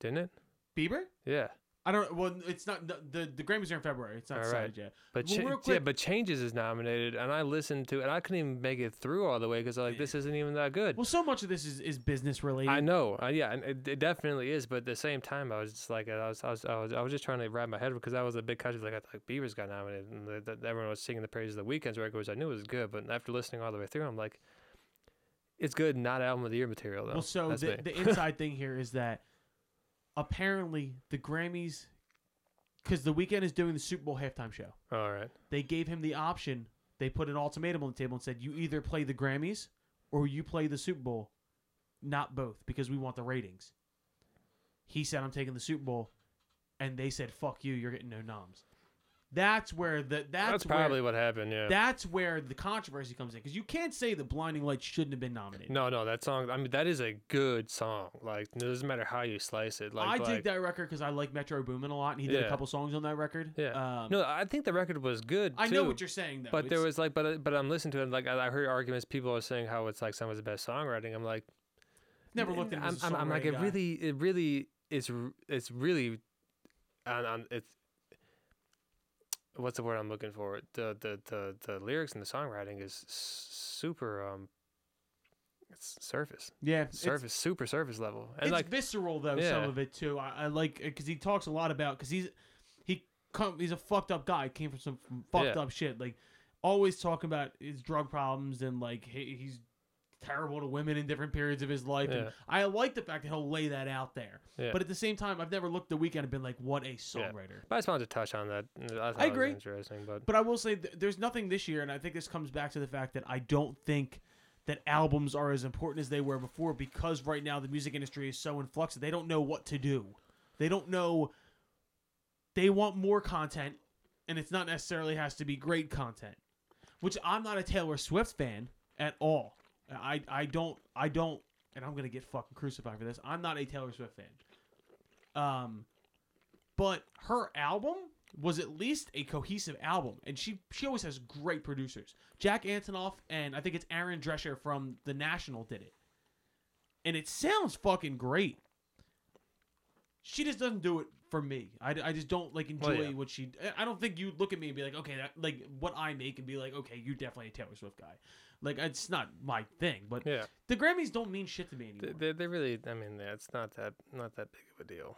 didn't it? Bieber? Yeah, I don't. Well, it's not the the, the Grammys are in February. It's not All decided yet. but Well, Cha- real yeah, but Changes is nominated, and I listened to, it. and I couldn't even make it through all the way because like this isn't even that good. Well, so much of this is, is business related. I know, uh, yeah, and it, it definitely is. But at the same time, I was just like, I was, I was, I was, I was just trying to wrap my head because that was a big country. Like, I thought Bieber's got nominated, and the, the, everyone was singing the praises of the Weeknd's record, which I knew it was good. But after listening all the way through, I'm like, it's good, not album of the year material though. Well, so That's the, me. the inside thing here is that apparently the Grammys, because the Weeknd is doing the Super Bowl halftime show, all right, they gave him the option. They put an ultimatum on the table and said, "You either play the Grammys or you play the Super Bowl, not both, because we want the ratings." He said, "I'm taking the Super Bowl," and they said, "Fuck you, you're getting no noms." That's where the that's, that's, where, probably what happened. Yeah. That's where the controversy comes in because you can't say the Blinding Lights shouldn't have been nominated. no, no, that song. I mean, that is a good song. Like, it doesn't matter how you slice it. Like, I like, dig that record because I like Metro Boomin a lot, and he did a couple songs on that record. Yeah. Um, No, I think the record was good. I know what you're saying though. But there was like, but but I'm listening to it. Like I, I heard arguments. People are saying how it's like some of his best songwriting. I'm like, never looked at him I'm, I'm, I'm like, songwriting it really, it really, it's it's really, on on it's. What's the word I'm looking for? The the the the lyrics and the songwriting is super um. It's surface, yeah, it's- surface, super surface level, and it's like visceral though. Some of it too. I, I like because he talks a lot about because he's he come he's a fucked up guy. Came from some fucked Yeah. up shit. Like always talking about his drug problems and like he, he's terrible to women in different periods of his life. And I like the fact that he'll lay that out there. Yeah. But at the same time, I've never looked the Weeknd and been like, what a songwriter. But I just wanted to touch on that. I, I agree. interesting, but But I will say th- there's nothing this year, and I think this comes back to the fact that I don't think that albums are as important as they were before because right now the music industry is so in flux that they don't know what to do. They don't know. They want more content, and it's not necessarily has to be great content. Which I'm not a Taylor Swift fan at all. I I don't I don't, and I'm gonna get fucking crucified for this. I'm not a Taylor Swift fan. Um, but her album was at least a cohesive album, and she she always has great producers. Jack Antonoff and I think it's Aaron Dessner from The National did it, and it sounds fucking great. She just doesn't do it for me. I, I just don't like enjoy Well, yeah. what she. I don't think you look at me and be like, okay, that like what I make and be like, okay, you're definitely a Taylor Swift guy. Like it's not my thing, but Yeah, the Grammys don't mean shit to me anymore. they, they really. I mean, yeah, it's not that not that big of a deal.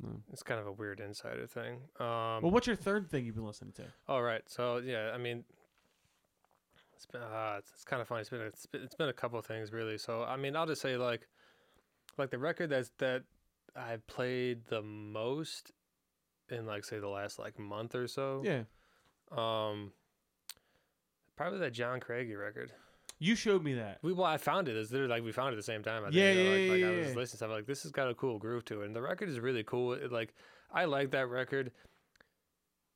No. It's kind of a weird insider thing. Um, well, what's your third thing you've been listening to? All right. So yeah, I mean, it's been uh, it's, it's kind of funny. It's been it's been, it's been a couple of things really. So I mean, I'll just say like, like the record that's that I played the most in like say the last like month or so. Yeah, Um. Probably that John Craigie record. you showed me that. We well, I found it. It's literally like we found it at the same time. I think. Yeah, you know, yeah, like, like yeah, I was listening to stuff like this has got a cool groove to it, and the record is really cool. It, like I like that record.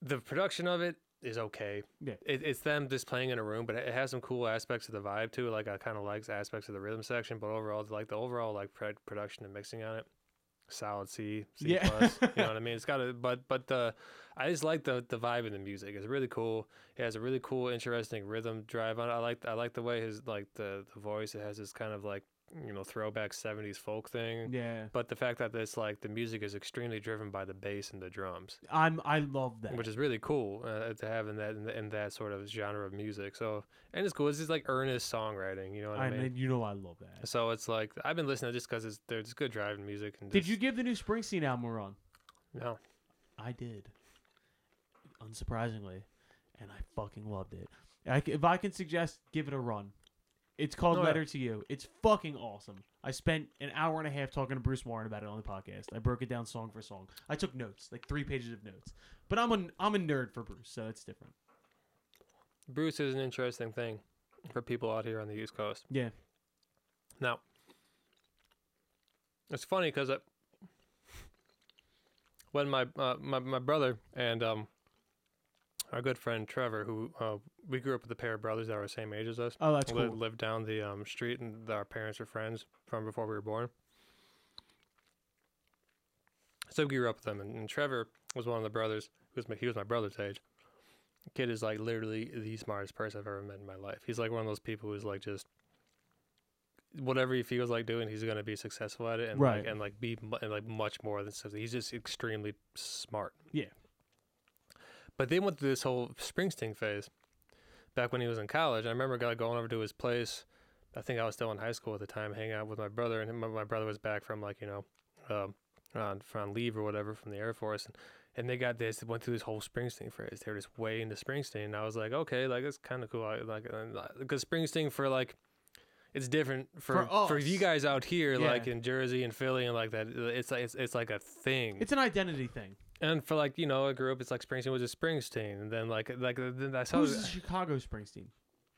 The production of it is okay. Yeah. It, it's them just playing in a room, but it has some cool aspects of the vibe too. Like I kind of like aspects of the rhythm section, but overall, like the overall like pro- production and mixing on it, solid C, C Yeah. plus. you know what I mean? It's got a but but the I just like the the vibe in the music. It's really cool. It has a really cool, interesting rhythm drive on it. I like I like the way his like the the voice. It has this kind of like you know throwback '70s folk thing. Yeah, But the fact that it's like the music is extremely driven by the bass and the drums, I'm. I love that. which is really cool uh, to have in that in, in that sort of genre of music. So and it's cool. It's just like earnest songwriting. You know what I, I mean? you know, I love that. So it's like I've been listening just because it's there's good driving music. And Did just- you give the new Springsteen album a run? No. I did. Unsurprisingly, and I fucking loved it. I if I can suggest, give it a run. It's called. Letter to You. It's fucking awesome. I spent an hour and a half talking to Bruce Warren about it on the podcast. I broke it down song for song. I took notes, like three pages of notes. But I'm a I'm a nerd for Bruce, so it's different. Bruce is an interesting thing for people out here on the East Coast. Yeah. Now, it's funny because when my, uh, my my brother and um, our good friend Trevor, who uh, we grew up with a pair of brothers that were the same age as us, Oh, that's cool. lived down the um, street, and our parents were friends from before we were born. So we grew up with them, and, and Trevor was one of the brothers. He was my, he was my brother's age. The kid is like literally the smartest person I've ever met in my life. He's like one of those people who's like just whatever he feels like doing, he's gonna be successful at it, and Right. like and like be and like much more than so he's just extremely smart. Yeah. But they went through this whole Springsteen phase back when he was in college. I remember go- going over to his place. I think I was still in high school at the time, hanging out with my brother, and my brother was back from like you know, um, on from leave or whatever from the Air Force, and, and they got this. They went through this whole Springsteen phase. They were just way into Springsteen. And I was like, okay, like it's kind of cool. I, like because Springsteen for like. It's different for For for, you guys out here, like in Jersey and Philly and like that. It's like it's, it's like a thing. It's an identity thing. And for like you know, I grew up. It's like Springsteen was a Springsteen, and then like like uh, then I saw. Who's the Chicago Springsteen?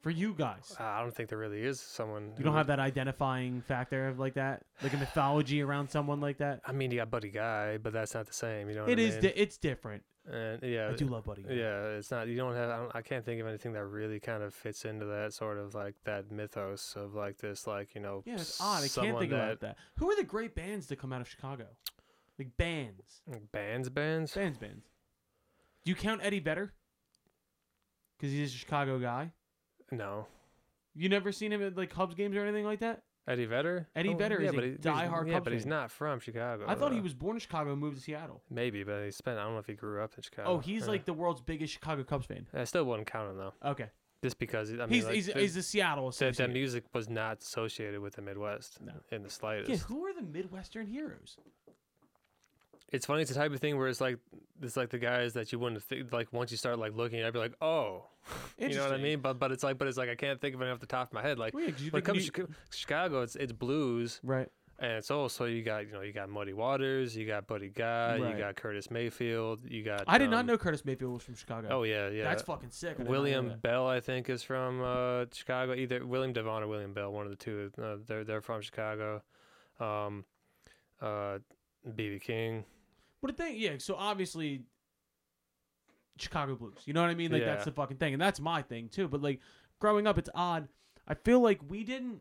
For you guys. I don't think there really is someone. You don't have that identifying factor of like that, like a mythology around someone like that. I mean, you got Buddy Guy, but that's not the same. You know It is. mean? Di- it's different. and yeah, I do love Buddy. Guy. yeah, it's not. You don't have. I, don't, I can't think of anything that really kind of fits into that sort of like that mythos of like this, like you know. Yeah, it's odd. I can't think that, about that. Who are the great bands that come out of Chicago? Like bands, like, Bands, bands. bands, bands. Do you count Eddie Vedder? Because he's a Chicago guy. No, You never seen him at like Cubs games or anything like that? Eddie Vedder. Eddie oh, Vedder yeah, is a he- diehard Yeah, Cubs but he's fan. not from Chicago. I thought he was born in Chicago and moved to Seattle. Maybe, but he spent. I don't know if he grew up in Chicago. Oh, he's Yeah. like the world's biggest Chicago Cubs fan. I still wouldn't count him though, Okay, just because I mean, he's like, he's, the- he's the Seattle that, associate. music was not associated with the Midwest No. in the slightest. Yeah, who are the Midwestern heroes? It's funny. It's the type of thing where it's like it's like the guys that you wouldn't think. Like once you start like looking, I'd be like, oh, you know what I mean? But but it's like but it's like I can't think of it off the top of my head. Like Well, yeah, 'cause when it comes to Chica- Chicago, it's it's blues, right. and it's also you got you know you got Muddy Waters, you got Buddy Guy, Right. you got Curtis Mayfield, you got. I did not um, know Curtis Mayfield was from Chicago. Oh yeah, yeah. That's fucking sick. I not William. Bell, I think, is from uh, Chicago. Either William Devon or William Bell, one of the two. Uh, they're they're from Chicago. Um, uh, BB King. But the thing, yeah. So obviously, Chicago blues. You know what I mean? Like that's the fucking thing, and that's my thing too. But like growing up, it's odd. I feel like we didn't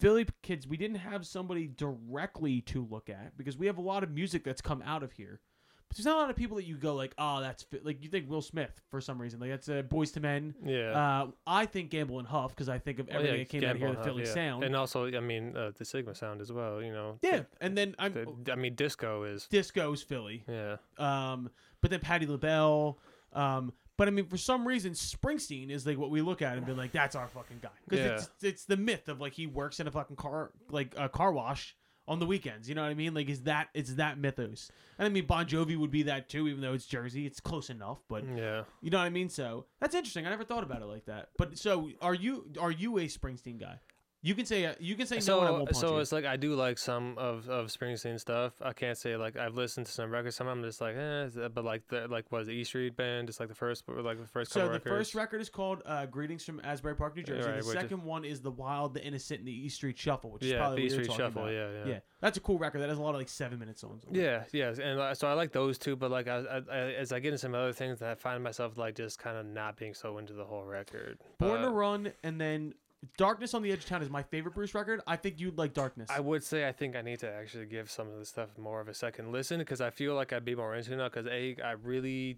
Philly kids. We didn't have somebody directly to look at because we have a lot of music that's come out of here. But there's not a lot of people that you go like, oh, that's fi-. like you think Will Smith for some reason. Like that's uh, Boyz II Men. Yeah. Uh, I think Gamble and Huff because I think of Well, everything yeah, that came out Gamble here, and the Huff, Philly yeah. sound. and also I mean uh, the Sigma sound as well. You know. yeah, and then I'm The- I mean disco is. Disco's Philly. Yeah. Um, but then Patti LaBelle. Um, but I mean, for some reason, Springsteen is like what we look at and be like, "That's our fucking guy," because Yeah. it's it's the myth of like he works in a fucking car like a car wash on the weekends. You know what I mean? Like, is that it's that mythos? And I mean, Bon Jovi would be that too, even though it's Jersey. It's close enough, but Yeah. you know what I mean. So that's interesting. I never thought about it like that. But so, are you are you a Springsteen guy? You can say uh, you can say no, So, and I won't punch so you. it's like I do like some of, of Springsteen stuff. I can't say like I've listened to some records. Some I'm just like, eh. But like the like was the E Street Band, just like the first like the first So couple the records. first record is called uh, "Greetings from Asbury Park, New Jersey." Right, the which is- second one is "The Wild, the Innocent, and the E Street Shuffle," which is yeah, probably the E Street Shuffle. about. Yeah, yeah, Yeah, that's a cool record. That has a lot of like seven minute songs. on it. Yeah, and uh, so I like those two, but like I, I, I, as I get into some other things, I find myself like just kind of not being so into the whole record. Born to Run, and then Darkness on the Edge of Town is my favorite Bruce record. I think you'd like Darkness. I would say I think I need to actually give some of the stuff more of a second listen because I feel like I'd be more into it now. Because a, I really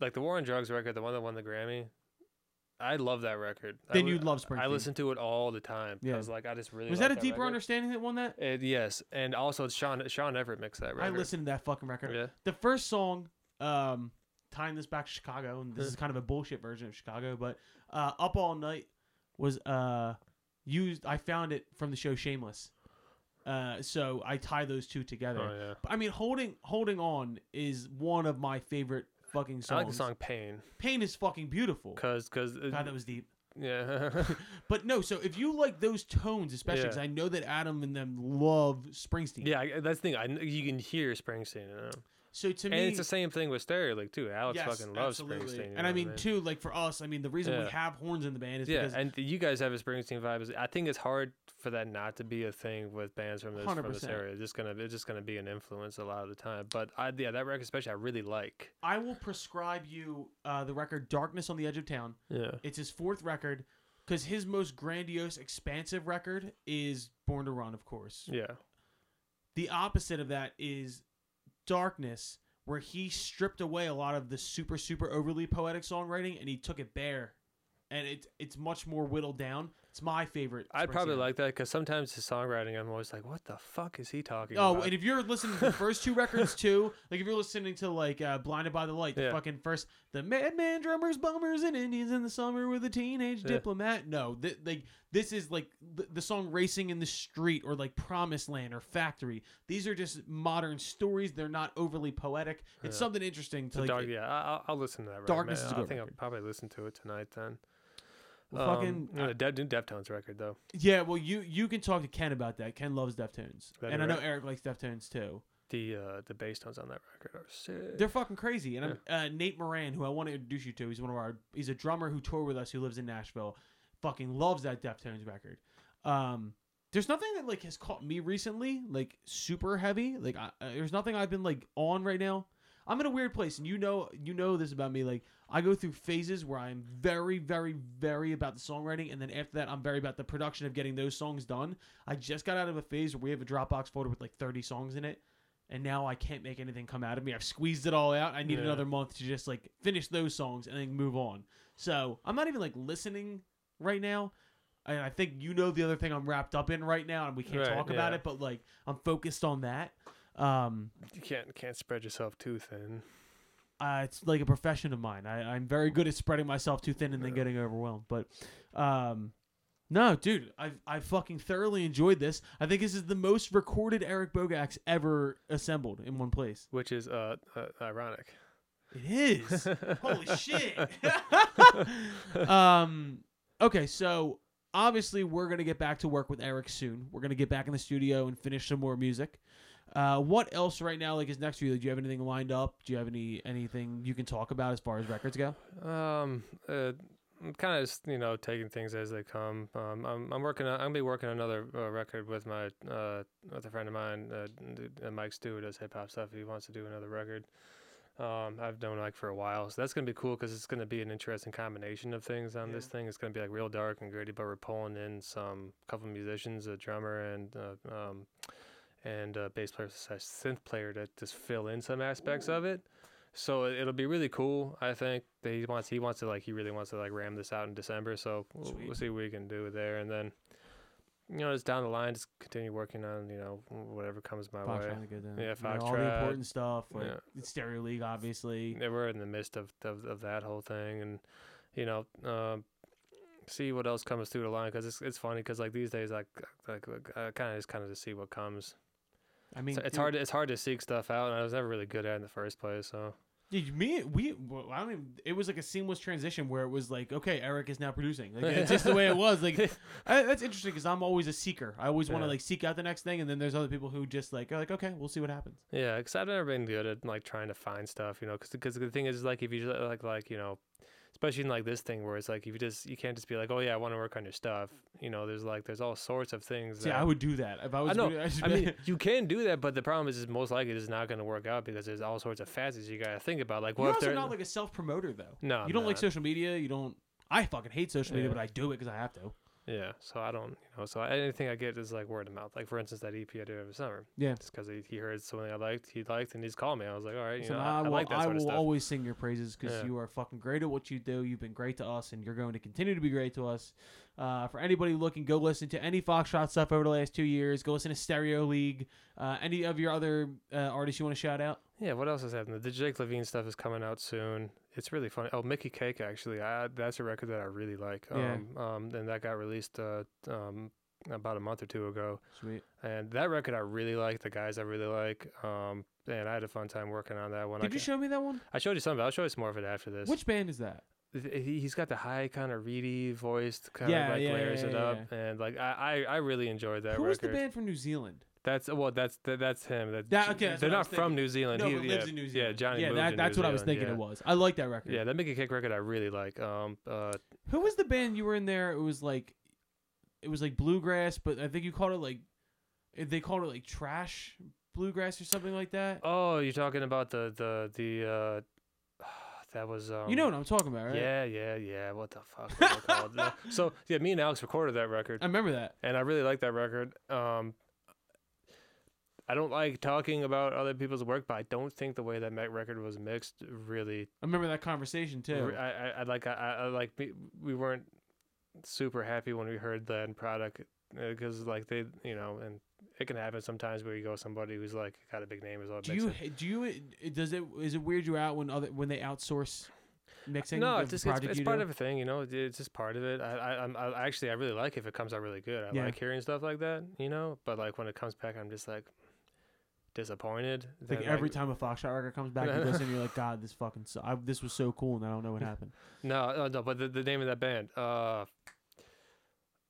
like the War on Drugs record, the one that won the Grammy. I love that record. I Then li- you'd love Springsteen. I listen to it all the time Yeah. I was like I just really was that a deeper record. understanding that won that? It, yes, and also it's Shawn Shawn Everett mixed that record. I listened to that fucking record. Yeah. The first song, um, tying this back to Chicago, and this is kind of a bullshit version of Chicago, but uh, "Up All Night" was uh used. I found it from the show Shameless. Uh, so I tie those two together. Oh yeah. But, I mean, holding holding on is one of my favorite fucking songs. I like the song Pain Pain is fucking beautiful. because because God, that was deep. yeah. But no, so if you like those tones, especially Yeah. because I know that Adam and them love Springsteen. Yeah, that's the thing. I you can hear Springsteen, you know? So to me, and it's the same thing with Stereo League too. Alex yes, fucking loves absolutely. Springsteen. and know I mean, too, like for us, I mean, the reason we have horns in the band is yeah, because and you guys have a Springsteen vibe. Is I think it's hard for that not to be a thing with bands from this from this area. It's just gonna it's just gonna be an influence a lot of the time. But I yeah, that record especially I really like. I will prescribe you uh, the record "Darkness on the Edge of Town." Yeah. It's his fourth record because his most grandiose, expansive record is "Born to Run," of course. Yeah. The opposite of that is "Darkness," where he stripped away a lot of the super, super overly poetic songwriting and he took it bare, and it's it's much more whittled down. It's my favorite. I'd probably like that because sometimes his songwriting, I'm always like, what the fuck is he talking about? Oh, about? and if you're listening to the first two records too, like if you're listening to like uh, "Blinded by the Light," the Yeah. fucking first, the madman drummers, bummers, and Indians in the summer with a teenage diplomat. No, th- like this is like the, the song "Racing in the Street" or like "Promised Land" or "Factory." These are just modern stories. They're not overly poetic. It's something interesting to like. yeah, I- I'll, I'll listen to that. record, Darkness is a I good think record. I'll probably listen to it tonight then. Well, fucking- um, the Dev, new Deftones record though. Yeah, well, you you can talk to Ken about that. Ken loves Deftones, That'd and I know right. Eric likes Deftones too. The uh, the bass tones on that record are sick. They're fucking crazy. And I'm, uh, Nate Moran, who I want to introduce you to, he's one of our. He's a drummer who toured with us, who lives in Nashville. Fucking loves that Deftones record. Um, there's nothing that like has caught me recently, like super heavy. Like I, uh, there's nothing I've been like on right now. I'm in a weird place, and you know, you know this about me. Like I go through phases where I'm very, very, very about the songwriting, and then after that, I'm very about the production of getting those songs done. I just got out of a phase where we have a Dropbox folder with like 30 songs in it, and now I can't make anything come out of me. I've squeezed it all out. I need Yeah. another month to just like finish those songs and then move on. So I'm not even like listening right now. And I think you know the other thing I'm wrapped up in right now, and we can't Right, talk about it, but like I'm focused on that. Um, You can't can't spread yourself too thin. Uh, it's like a profession of mine. I, I'm very good at spreading myself too thin and then getting overwhelmed. But um, no, dude, I've I fucking thoroughly enjoyed this. I think this is the most recorded Eric Bogacz ever assembled in one place. which is uh, uh ironic. It is. Holy shit. um. Okay, so obviously we're gonna get back to work with Eric soon. We're gonna get back in the studio and finish some more music. Uh, what else right now? Like is next for you? Do you have anything lined up? Do you have any anything you can talk about as far as records go? Um, uh, I'm kind of just you know taking things as they come. Um, I'm I'm working. On, I'm gonna be working on another uh, record with my uh with a friend of mine, uh, uh, Mike Stewart does hip hop stuff. He wants to do another record. Um, I've known like for a while, so that's gonna be cool because it's gonna be an interesting combination of things on this thing. It's gonna be like real dark and gritty, but we're pulling in some couple musicians, a drummer and uh, um and a bass player slash synth player to just fill in some aspects of it. So it- it'll be really cool. I think that he wants he wants to like he really wants to like ram this out in December. So we'll, we'll see what we can do there, and then you know just down the line, just continue working on you know whatever comes my Fox way. trying to get down. Yeah, You know, all the important stuff, like yeah. Stereo League, obviously. Yeah, we're in the midst of, of, of that whole thing, and you know, um, see what else comes through the line because it's it's funny because like these days, like like I kind of just kind of to see what comes. I mean, So it's hard to, it's hard to seek stuff out, and I was never really good at it in the first place. So Dude, me, we, well, I don't even, it was like a seamless transition where it was like, okay, Eric is now producing. Like, it's just the way it was. Like, I, that's interesting because I'm always a seeker. I always want to Yeah. like seek out the next thing, and then there's other people who just like are like, okay, we'll see what happens. yeah, because I've never been good at like trying to find stuff, you know, because the thing is like if you just, like like you know. Especially in like this thing where it's like if you just you can't just be like oh yeah I want to work on your stuff you know there's like there's all sorts of things See, that I would do that if I was. I know. I'd I mean, you can do that, but the problem is, is most likely it's not going to work out because there's all sorts of facets you got to think about. Like, what you're if also not like a self promoter though. no, you don't I'm like social media. You don't. I fucking hate social media, Yeah. but I do it because I have to. Yeah. So I don't, you know, so anything I get is like word of mouth. Like for instance, that EP I did over summer. Yeah. it's because he, he heard something I liked, he liked, and he's called me. I was like, all right, you So know, I I, I will, like that I will always sing your praises because Yeah. you are fucking great at what you do. You've been great to us, and you're going to continue to be great to us. Uh, for anybody looking, go listen to any Foxtrot stuff over the last two years. Go listen to Stereo League. Uh, any of your other uh, artists you want to shout out? Yeah, what else is happening? The Jake Levine stuff is coming out soon. It's really funny. Oh, Mickey Cake actually. I, that's a record that I really like. Yeah. Um, um, and that got released uh, um, about a month or two ago. Sweet. And that record I really like. The guys I really like. Um, and I had a fun time working on that one. I Did you ca- show me that one? I showed you some. of it. I'll show you some more of it after this. Which band is that? Th- he- he's got the high kind of reedy voiced kind Yeah, of like yeah, layers yeah, it yeah, up and like I, I I really enjoyed that Who was the band from New Zealand? That's well that's that, that's him. That, That- okay, that's they're what I not was from thinking. New Zealand. No, he, but yeah, lives in New Zealand. Yeah, Johnny Yeah, that, that's New what I was thinking yeah. it was. I like that record. Yeah, that Mickey Kick record I really like. Um, uh, Who was the band you were in there? It was like, it was like bluegrass, but I think you called it like, eh, they called it like trash bluegrass or something like that. oh, you're talking about the the the uh, that was um, you know what I'm talking about, right? Yeah, yeah, yeah. What the fuck was it called? No. So yeah, me and Alex recorded that record. I remember that. and I really like that record. Um, I don't like talking about other people's work, but I don't think the way that Met record was mixed really. I remember that conversation too. I, I, I like I, I like we, we weren't super happy when we heard the end product because like they you know and it can happen sometimes where you go with somebody who's like got a big name as well. Do you do you does it is it weird you out when other when they outsource mixing? No, it's just it's, it's part do? of a thing, you know. It's just part of it. I, I, I'm actually I really like if it comes out really good. I Yeah. like hearing stuff like that, you know. But like when it comes back, I'm just like disappointed. Like that, every time a Foxtrot record comes back, you listen, you're like, God, this fucking su- I, this was so cool, and I don't know what happened. No, no, no. But the, the name of that band, uh,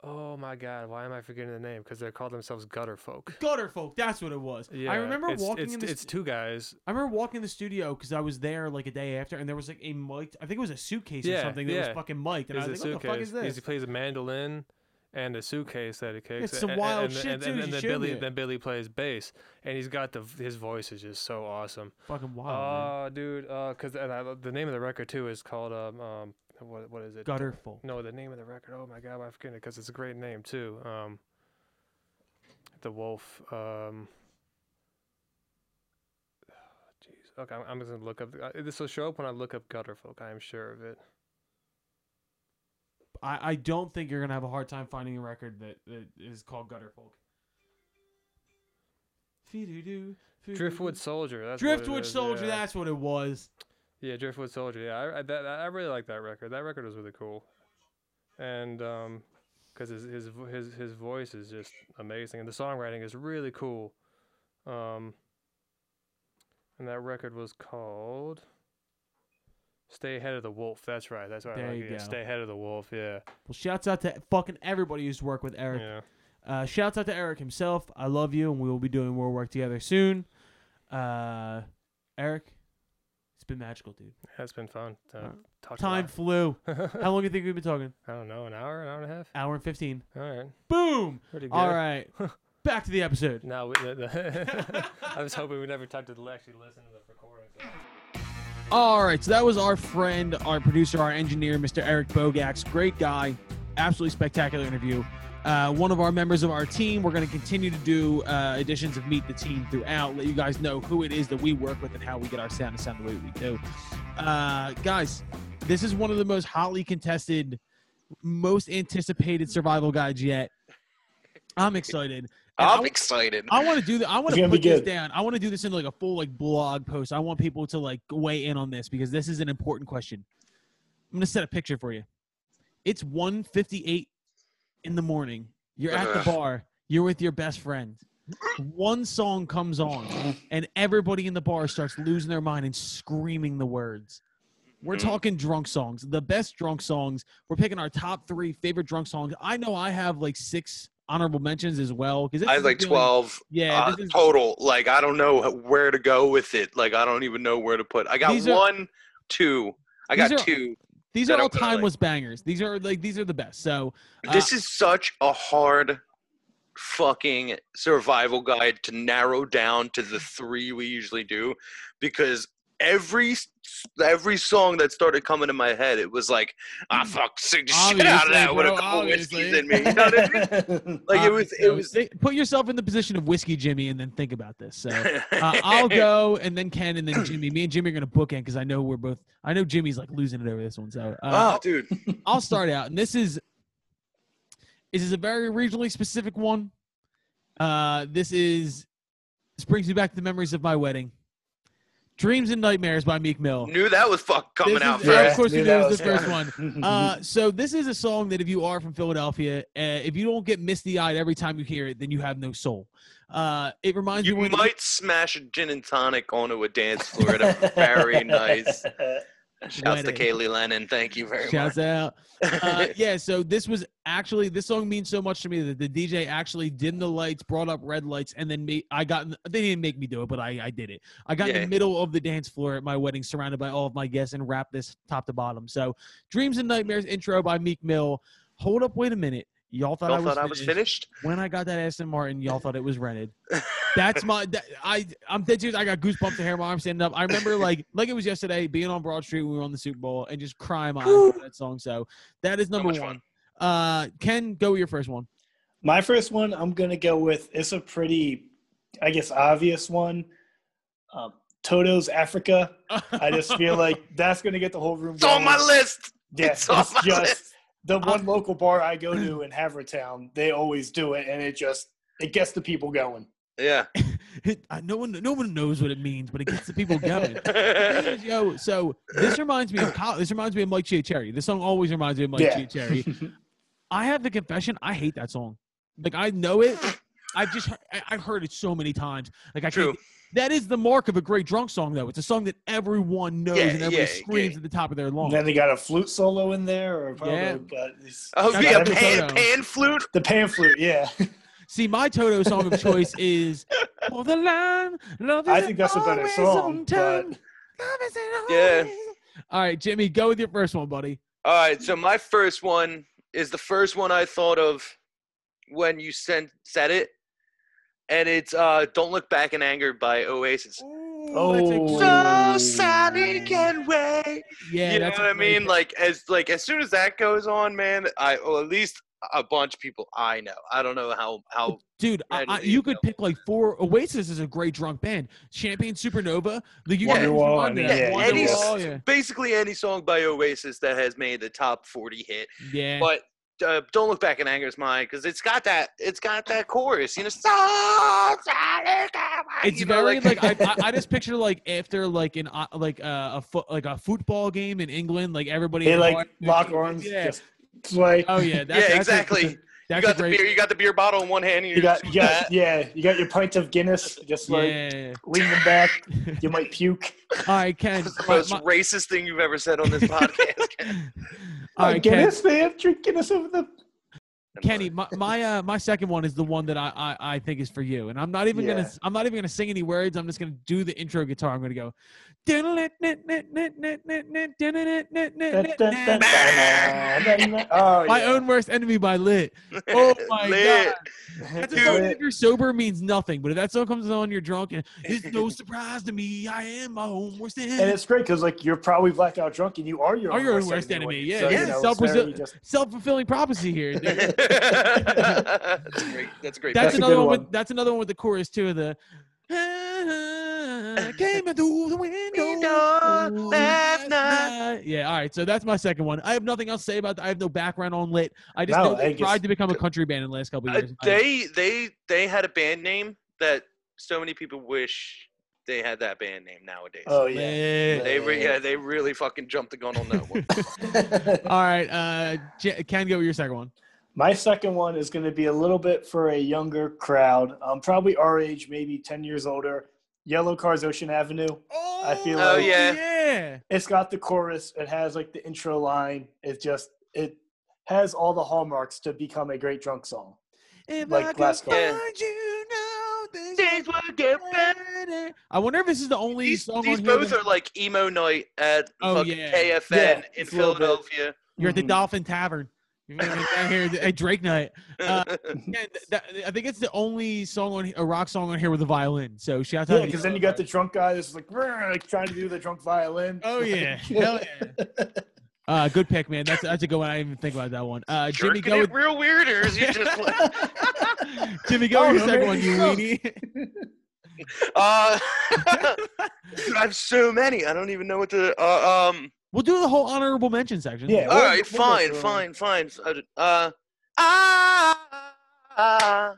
oh my god, why am I forgetting the name? Because they call themselves Gutter Folk. Gutter folk, that's what it was. Yeah, I remember it's, walking it's, in the It's two guys. I remember walking in the studio because I was there like a day after, and there was like a mic. I think it was a suitcase or something that yeah. was fucking mic'd, and I was a like, "What the fuck is this?" He plays a mandolin and a suitcase that he kicks. It's some and- wild and, shit, and. And, and then Billy, it. then Billy plays bass, and he's got the his voice is just so awesome. fucking wild. man. Oh, dude, uh, cause and I, the name of the record too is called um um what what is it? Gutter folk. No, the name of the record. Oh my god, I'm forgetting it because it's a great name too. Um, the Wolf. Um, jeez. Okay, I'm, I'm just gonna look up. Uh, this will show up when I look up Gutterfolk. I am sure of it. I, I don't think you're gonna have a hard time finding a record that, that is called Gutterfolk. Driftwood Soldier. That's what it Driftwood Soldier. Yeah. That's what it was. Yeah, Driftwood Soldier. Yeah, I I, that, I really like that record. That record was really cool, and um, because his his his his voice is just amazing, and the songwriting is really cool. Um, and that record was called "Stay Ahead of the Wolf." That's right. That's right. There like you. Yeah, go. Stay Ahead of the Wolf. Yeah. Well, shouts out to fucking everybody who's worked with Eric. Yeah. Uh, shouts out to Eric himself. I love you, and we will be doing more work together soon. Uh, Eric, it's been magical, dude. It's been fun. Uh, Uh, a Time flew. How long do you think we've been talking? I don't know, an hour, an hour and a half. Hour and fifteen. All right, Boom. pretty good. All right. Back to the episode. Now, we, the, the I was hoping we never talked to the actually listen to the recording. So. All right, so that was our friend, our producer, our engineer, Mr. Eric Bogacz. Great guy. absolutely spectacular interview. Uh, one of our members of our team. We're going to continue to do uh, editions of Meet the Team throughout. Let you guys know who it is that we work with and how we get our sound to sound the way we do. Uh, guys, this is one of the most hotly contested, most anticipated survival guides yet. I'm excited. And I I'm excited. I want to do that. I want to put this good. down. I want to do this in like a full like blog post. I want people to like weigh in on this because this is an important question. I'm gonna set a picture for you. It's 1:58 in the morning. You're at the bar. You're with your best friend. One song comes on, and everybody in the bar starts losing their mind and screaming the words. We're Mhm. talking drunk songs, the best drunk songs. We're picking our top three favorite drunk songs. I know I have like six honorable mentions as well because I have like 12 Yeah, uh, is, total. Like I don't know where to go with it. Like I don't even know where to put. I got These are- one, two. I got are- two. These are all I'm like. timeless bangers. These are like these are the best. So uh, This is such a hard fucking survival guide to narrow down to the three we usually do because every every song that started coming to my head it was like I fuck sick the shit out of Obviously, that with a bro, couple whiskeys in me you know I mean? like it was it was put yourself in the position of whiskey Jimmy and then think about this. So uh, I'll go and then Ken and then Jimmy. Me and Jimmy are gonna bookend because I know we're both. I know Jimmy's like losing it over this one. So uh, oh dude I'll start out, and this is this is a very regionally specific one. Uh, this is this brings me back to the memories of my wedding. Dreams and Nightmares by Meek Mill. knew that was fuck coming This out is- first Yeah, of course knew you knew it was the was first one. Uh, so this is a song that if you are from Philadelphia, uh, if you don't get misty eyed every time you hear it, then you have no soul. Uh, it reminds you me when might smash a gin and tonic onto a dance floor at a very nice shouts to Kaylee Lennon thank you very Shouts much out. Uh, yeah, so this was actually this song means so much to me that the DJ actually dimmed the lights, brought up red lights, and then me. I got. in- They didn't make me do it, but I I did it. I got in the middle of the dance floor at my wedding, surrounded by all of my guests, and rapped this top to bottom. So, "Dreams and Nightmares" intro by Meek Mill. Hold up, wait a minute. Y'all thought, Y'all I, was thought I was finished When I got that Aston Martin, y'all thought it was rented. That's my. That, I I'm dead serious. I got goosebumps to hair my arm standing up. I remember like like it was yesterday, being on Broad Street when we were on the Super Bowl and just crying my eyes out that song. So that is number much one. fun. Uh, Ken, go with your first one. My first one, I'm gonna go with. It's a pretty, I guess, obvious one. Um, Toto's Africa. I just feel like that's gonna get the whole room. it's on my going. list Yeah, it's on it's my just list the one local bar I go to in Havertown. They always do it, and it just it gets the people going. yeah It, I, no one no one knows what it means, but it gets the people going. Yo, so this reminds me of college. This reminds me of Mike Cherry. This song always reminds me of Mike Yeah. Cherry. I have the confession. I hate that song. Like I know it. I've just I- I've heard it so many times. Like I True. can't. That is the mark of a great drunk song, though. It's a song that everyone knows Yeah, and everybody yeah, screams yeah. at the top of their lungs. And then they got a flute solo in there, or probably, Yeah. but it's, oh Shout yeah out to pan, pan flute the pan flute. Yeah, See, my Toto song of choice is "Hold the Line." Love I isn't think that's a better song, but Love isn't Yeah. All right, Jimmy, go with your first one, buddy. all right so my first one is the first one i thought of when you sent said it and it's uh don't look back in anger by oasis Oh. it's so sorry can wait yeah, you know that's what I mean? pick. Like as like as soon as that goes on, man, I or at least a bunch of people I know. I don't know how how dude, I, I, you you could know. pick like four. Oasis is a great drunk band. Champagne Supernova, like you Yeah. can Wonderwall, I mean, yeah, Eddie's- Wonderwall, yeah, basically any song by Oasis that has made the top forty hit. yeah. But uh, don't look back in anger is mine because it's got that it's got that chorus. You know, so sorry, can wait," It's you know, very like, I, I I just picture like after like an uh, like uh, a foot like a football game in England, like everybody they like lock arms. Yeah. Just sway. Oh yeah, that's, yeah, that's a- exactly. you got a the beer. You got the beer bottle in one hand. And You got, just you got, yeah, you got your pint of Guinness, just like yeah. leaning back. You might puke. All right, Ken. That's the my- most my- racist thing you've ever said on this podcast. All Like, right, Ken. Guinness, man, drink Guinness over the. Kenny, my my, uh, my second one is the one that I, I I think is for you, and I'm not even gonna I'm not even gonna sing any words. I'm just gonna do the intro guitar. I'm gonna go. Oh, My own worst enemy by Lit. Oh my Lit. god. That's a song if you're sober means nothing, but if that song comes on, you're drunk, and it's no surprise to me. I am my own worst enemy. And it's great because like you're probably blackout drunk and you are your Are own your own worst worst enemy. enemy, yeah, So, yeah. you know, Self-resi- very just- Self-fulfilling prophecy here. that's great. That's great. That's, That's another one, one. With, that's another one with the chorus too. of The came through the window. Window last night. Yeah, all right. So that's my second one. I have nothing else to say about that. I have no background on lit. I just No, know I they guess- tried to become a country band in the last couple of Uh, years. they they they had a band name that so many people wish they had that band name nowadays. Oh yeah. Lit. They re- yeah, they really fucking jumped the gun on that one. All right, uh, J- Ken, go with your second one. My second one is going to be a little bit for a younger crowd, um, probably our age, maybe ten years older. Yellowcard's, Ocean Avenue. Oh, I feel Oh, like yeah. yeah. it's got the chorus. It has like the intro line. It just it has all the hallmarks to become a great drunk song. If Like I could last call. find you now, things Things will get better. I wonder if this is the only These, song these on both that- are like emo night at Oh, fucking yeah. KFN Yeah, in it's a little bit. Philadelphia. You're at the Mhm. Dolphin Tavern. You're gonna be down here at Drake night. Uh, Yeah, that, I think it's the only song on a rock song on here with a violin. So shout out. Yeah, because then you got the drunk guy that's like, like trying to do the drunk violin. Oh yeah, hell yeah. Uh, good pick, man. That's that's a good one. I didn't even think about that one. Uh, Jimmy, Jerking go it with real weird, or is you just like, Jimmy. Go Oh, with your second one, you no. weenie. uh, I have so many. I don't even know what to. Uh, um. We'll do the whole honorable mention section. Yeah, All we'll- right, we'll go fine, fine, fine. Uh, ah, ah.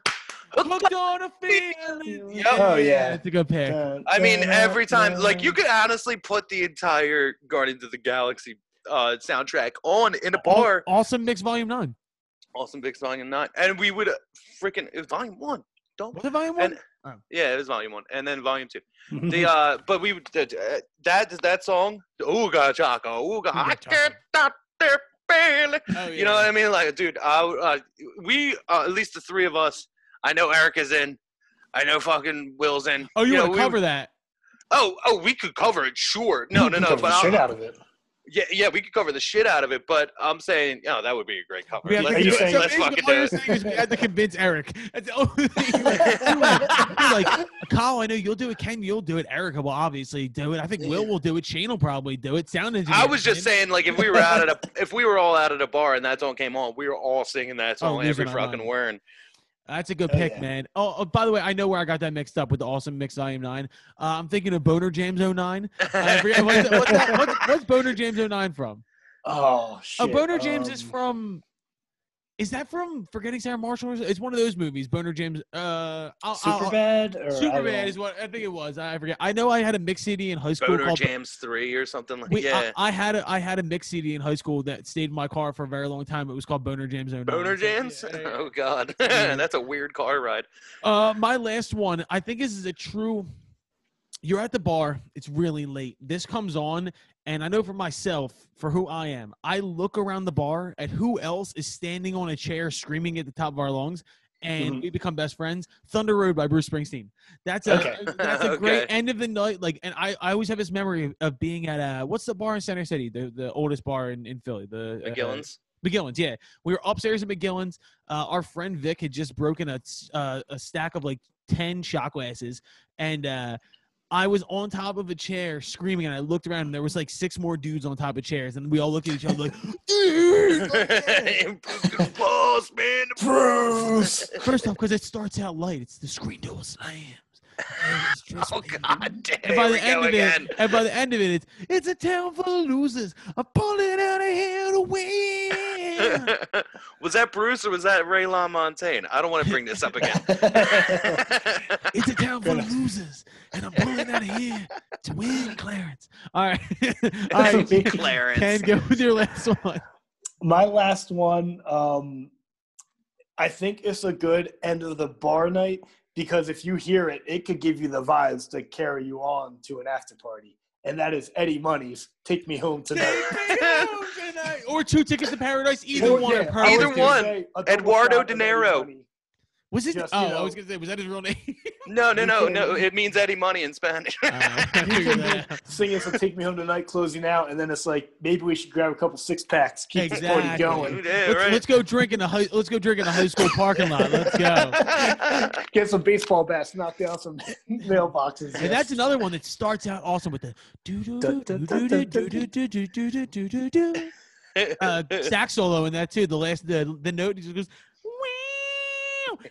Hooked on a feeling. Yep. Oh, yeah. It's a good pick. Dun, I mean, every time, like, you could honestly put the entire Guardians of the Galaxy uh, soundtrack on in a bar. Awesome Mix Volume Nine. Awesome Mix Volume 9. And we would uh, freaking, it was Volume 1. Don't, Was it Volume One? and, yeah, it was Volume 1. And then Volume 2. Mm-hmm. The, uh, but we would, uh, that, that song, Ooga Chaka, Ooga, I Chaka. can't stop there, barely. Oh, You know what I mean? Like, dude, I, uh, we, uh, at least the three of us, I know Eric is in. I know fucking Will's in. Oh, you, know, want to we- cover that? Oh, oh, we could cover it, sure. No, no, no. Cover But the shit I'll- out of it. Yeah, yeah, we could cover the shit out of it. But I'm saying, oh, that would be a great cover. We Let's to you do saying- it. so Let's basically fucking all do you're it. saying is we had to convince Eric. That's the only thing. You're like, you're like, Kyle, I know you'll do it. Ken, you'll do it. Erica will obviously do it. I think Will will do it. Shane will probably do it. Sound engineer. I was just can. saying, like, if we were out at a, if we were all out at a bar and that song came on, we were all singing that oh, song every fucking word. That's a good Oh, pick, yeah. man. Oh, oh, by the way, I know where I got that mixed up with the awesome mix volume nine. Uh, I'm thinking of Boner Jams 09. I forget, what's, what's, what's, what's Boner Jams 09 from? Oh shit. Oh, Boner Jams is um, from. Is that from Forgetting Sarah Marshall? It's one of those movies. Boner Jams. Uh, I'll, I'll, Superbad I Super don't is what I think it was. I forget. I know I had a mix CD in high school Boner called. Jams three or something like Wait, yeah. I, I had a I had a mix CD in high school that stayed in my car for a very long time. It was called Boner Jams Boner So, Jams. yeah, yeah, yeah. Oh God, that's a weird car ride. Uh, my last one. I think this is a true. You're at the bar. It's really late. This comes on, and I know for myself, for who I am, I look around the bar at who else is standing on a chair screaming at the top of our lungs, and Mhm. we become best friends. Thunder Road by Bruce Springsteen. That's a Okay. that's a great end of the night. Like, and I, I always have this memory of, of being at a what's the bar in Center City, the the oldest bar in, in Philly, the uh, McGillin's. McGillin's, yeah. We were upstairs at McGillin's. Uh, our friend Vic had just broken a, uh, a stack of like 10 shot glasses. And uh, I was on top of a chair screaming. And I looked around and there was like six more dudes on top of chairs. And we all looked at each other like, dude! like, yeah." Boss man, Bruce. First off, because it starts out light, it's the screen door slams. And Oh. God damn! And by the end of again. it, and by the end of it, it's it's a town full of losers. I'm pulling out of here to win. was that Bruce or was that Ray LaMontagne? I don't want to bring this up again. It's a town full of losers, and I'm pulling out of here to win, Clarence. All right, all right. Clarence. Ken, go with your last one. My last one, um, I think it's a good end of the bar night because if you hear it, it could give you the vibes to carry you on to an after party. and that is Eddie Money's "Take Me Home Tonight." Take me home tonight. Or two tickets to paradise. Either Or, one. are yeah, perfect, I was Either one. say Eduardo shot of De Eddie Niro. Money. Was it? Just, oh, you I was gonna say, was that his real name? No, no, no, no. It means Eddie Money in Spanish. Uh, I You figured can that be out. singing some "Take Me Home Tonight" closing out, and then it's like maybe we should grab a couple six packs, keep the party going, yeah, let's, right. let's go drink in the high, let's go drink in the high school parking lot. Let's go. get some baseball bats, knock down some mailboxes. And that's another one that starts out awesome with the do do do do do do do do do do do do do do uh, sax solo in that too. The last the the note he just goes,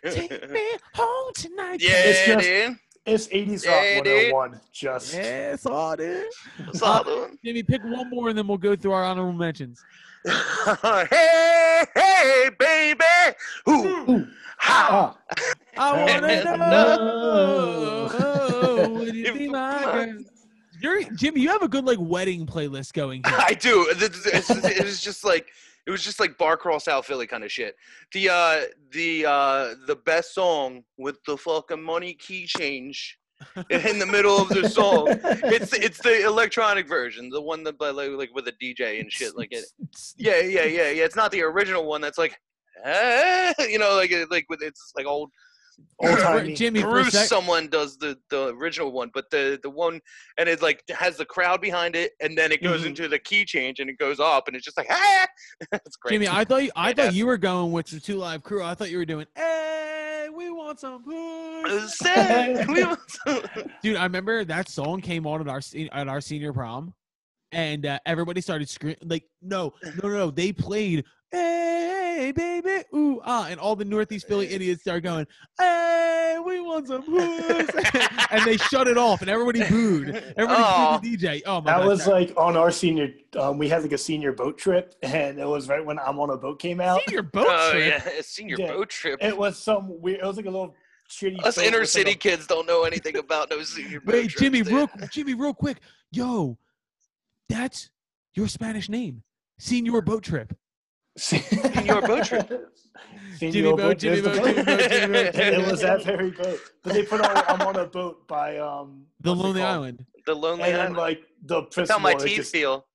"Wow, take me home tonight." yeah, It's just- dude. It's 80s Rock Yeah, dude. 101. Just it's all dude. What's up, dude? Jimmy, pick one more and then we'll go through our honorable mentions. hey, hey, baby. Ooh. Ha. ah, I wanna No. know. Would you be my girl? You're, Jimmy, you have a good like wedding playlist going here. I do. It it's- it was just like it was just like bar crawl South Philly kind of shit. The uh the uh the best song with the fucking money key change in the middle of the song. It's it's the electronic version, the one that by like, like with a DJ and shit like it. Yeah, yeah, yeah, yeah. It's not the original one that's like eh, you know like like with it's like old old timey. Jimmy, Bruce sec, someone does the the original one, but the the one and it like has the crowd behind it, and then it goes Mhm. into the key change and it goes up, and it's just like ah, it's great. Jimmy, I thought you, I thought you were going with the two live crew. I thought you were doing, "Hey, we want some puss." We want some- Dude, I remember that song came on at our at our senior prom, and uh, everybody started screaming like, "No, no, no!" no. They played, "Hey, baby, ooh ah," and all the Northeast Philly idiots started going, "Hey, we want some puss," and they shut it off, and everybody booed. Everybody Aw. booed the DJ. Oh my god. That god! was like on our senior. Um, we had like a senior boat trip, and it was right when I'm on a boat came out. senior boat oh trip. yeah, senior Yeah. boat trip. It was some weird. It was like a little shitty. Us inner with, like, city a- kids don't know anything about no senior boat Wait, trips, Jimmy, dude. real Jimmy, real quick. Yo, that's your Spanish name. Senior boat trip. Senior boat trip. Jimmy boat, Jimmy boat, Jimmy boat, Jimmy boat, it was that very boat. But they put on I'm on a boat by um The Lonely? Island. the lonely And then island. like the That's how my teeth just feel.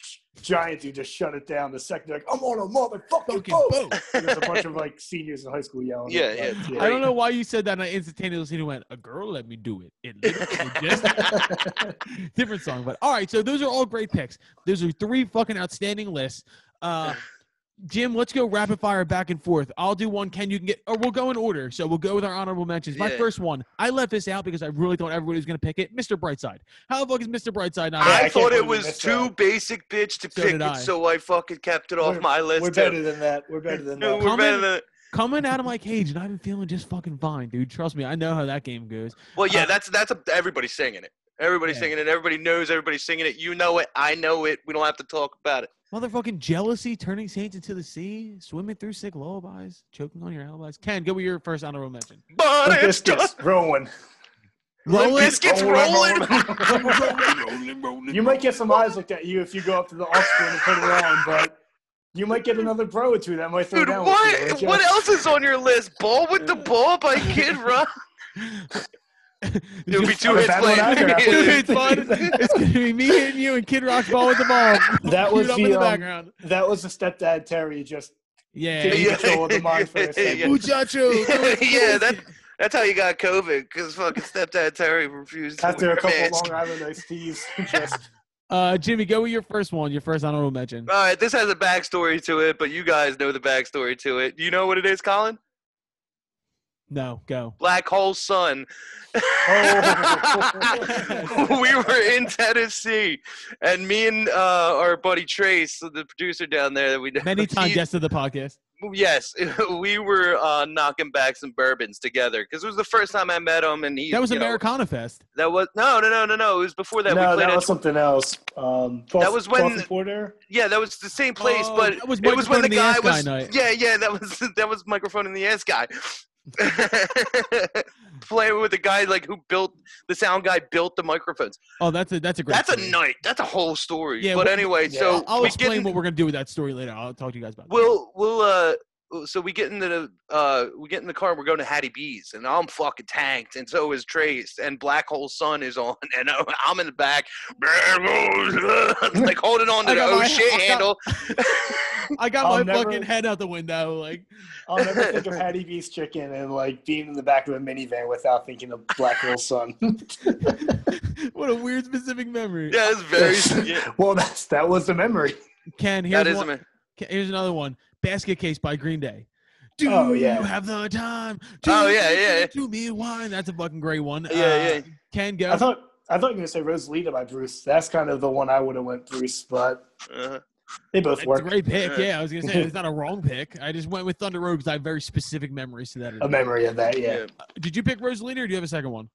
Giant dude just shut it down the second they're like I'm on a motherfucking Fucking boat. boat. And There's a bunch of like seniors in high school yelling. Yeah, at, yeah, like, it's I don't know why you said that, and I instantaneously went, "A girl let me do it." It literally just different song, but all right. So those are all great picks. Those are three fucking outstanding lists. Uh, Jim, let's go rapid fire back and forth. I'll do one. Ken, you can get, or we'll go in order. So we'll go with our honorable mentions. My Yeah. first one, I left this out because I really thought everybody was going to pick it. Mr. Brightside. How the fuck is Mr. Brightside not? Yeah, I I thought it was too that. basic, bitch, to So pick it, I. so I fucking kept it off We're- my list. We're too. better than that. We're better than that. we're Come better in- than. Coming out of my cage, and I've been feeling just fucking fine, dude. Trust me, I know how that game goes. Well, yeah, Uh, that's that's a, everybody's singing it. Everybody's Yeah. singing it. Everybody knows. Everybody's singing it. You know it. I know it. We don't have to talk about it. Motherfucking jealousy, turning saints into the sea, swimming through sick lullabies, choking on your alibis. Ken, go with your first honorable mention. But Limp it's just rolling. Limp Rolling- Bizkit's rolling, rolling. rolling. You might get some eyes looked at you if you go up to the aux cord and put it on, but you might get another bro or two that might throw Dude, down what? with you. What else is on your list? Bawitdaba by Kid Rock. It'll be two hits that I playing. got. Two hits, bud. It's gonna be me hitting you and Kid Rock's Bawitdaba. That was the, the um, background. That was the stepdad Terry just Yeah. taking Yeah. control of the mind for a second. Yeah. Yeah, that that's how you got COVID because fucking stepdad Terry refused to After wear a couple mask. Long Island iced teas, just Uh, Jimmy, go with your first one. Your first honorable mention. All right, this has a backstory to it, but you guys know the backstory to it. You know what it is, Colin? No, go. Black Hole Sun. Oh. we were in Tennessee, and me and uh, our buddy Trace, the producer down there that we know, Many times he- guest of the podcast. Yes, we were uh, knocking back some bourbons together because it was the first time I met him, and he That was you know, Americana Fest. that was no, no, no, no, no. It was before that. no, we that at was something else. Um, That was when- Porter. Yeah, that was the same place, Oh, but that was it was when the the guy Guy was. night. Yeah, yeah, that was that was microphone in the ass guy. Playing with the guy like who built the sound guy built the microphones. Oh, that's a that's a great. That's a night. That's a whole story. Yeah, but well, anyway, yeah, so I'll, explain in- what we're gonna do with that story later. I'll talk to you guys about. that. We'll we'll uh so we get in the uh we get in the car and we're going to Hattie B's and I'm fucking tanked and so is Trace and Black Hole Sun is on and I'm in the back like holding on to the oh shit handle. I got I'll my never- fucking head out the window. Like, I'll never think of Hattie B's chicken and like being in the back of a minivan without thinking of Black Hole Sun. what a weird specific memory. yeah, it's very yeah, well, that's that was the memory. Ken, here's that is one, man. Here's another one. Basket Case by Green Day. Do Oh, yeah. you have the time? To Oh, yeah, listen yeah. To me wine. That's a fucking great one. Yeah, Uh, yeah. Ken, go. I thought I thought you were gonna say Rosalita by Bruce. That's kind of the one I would have went Bruce, but Uh-huh. They both It's a work. great pick. Yeah. Yeah, I was gonna say it's not a wrong pick. I just went with Thunder Road because I have very specific memories to that. A memory of that, yeah. Yeah. Did you pick Rosalita or do you have a second one?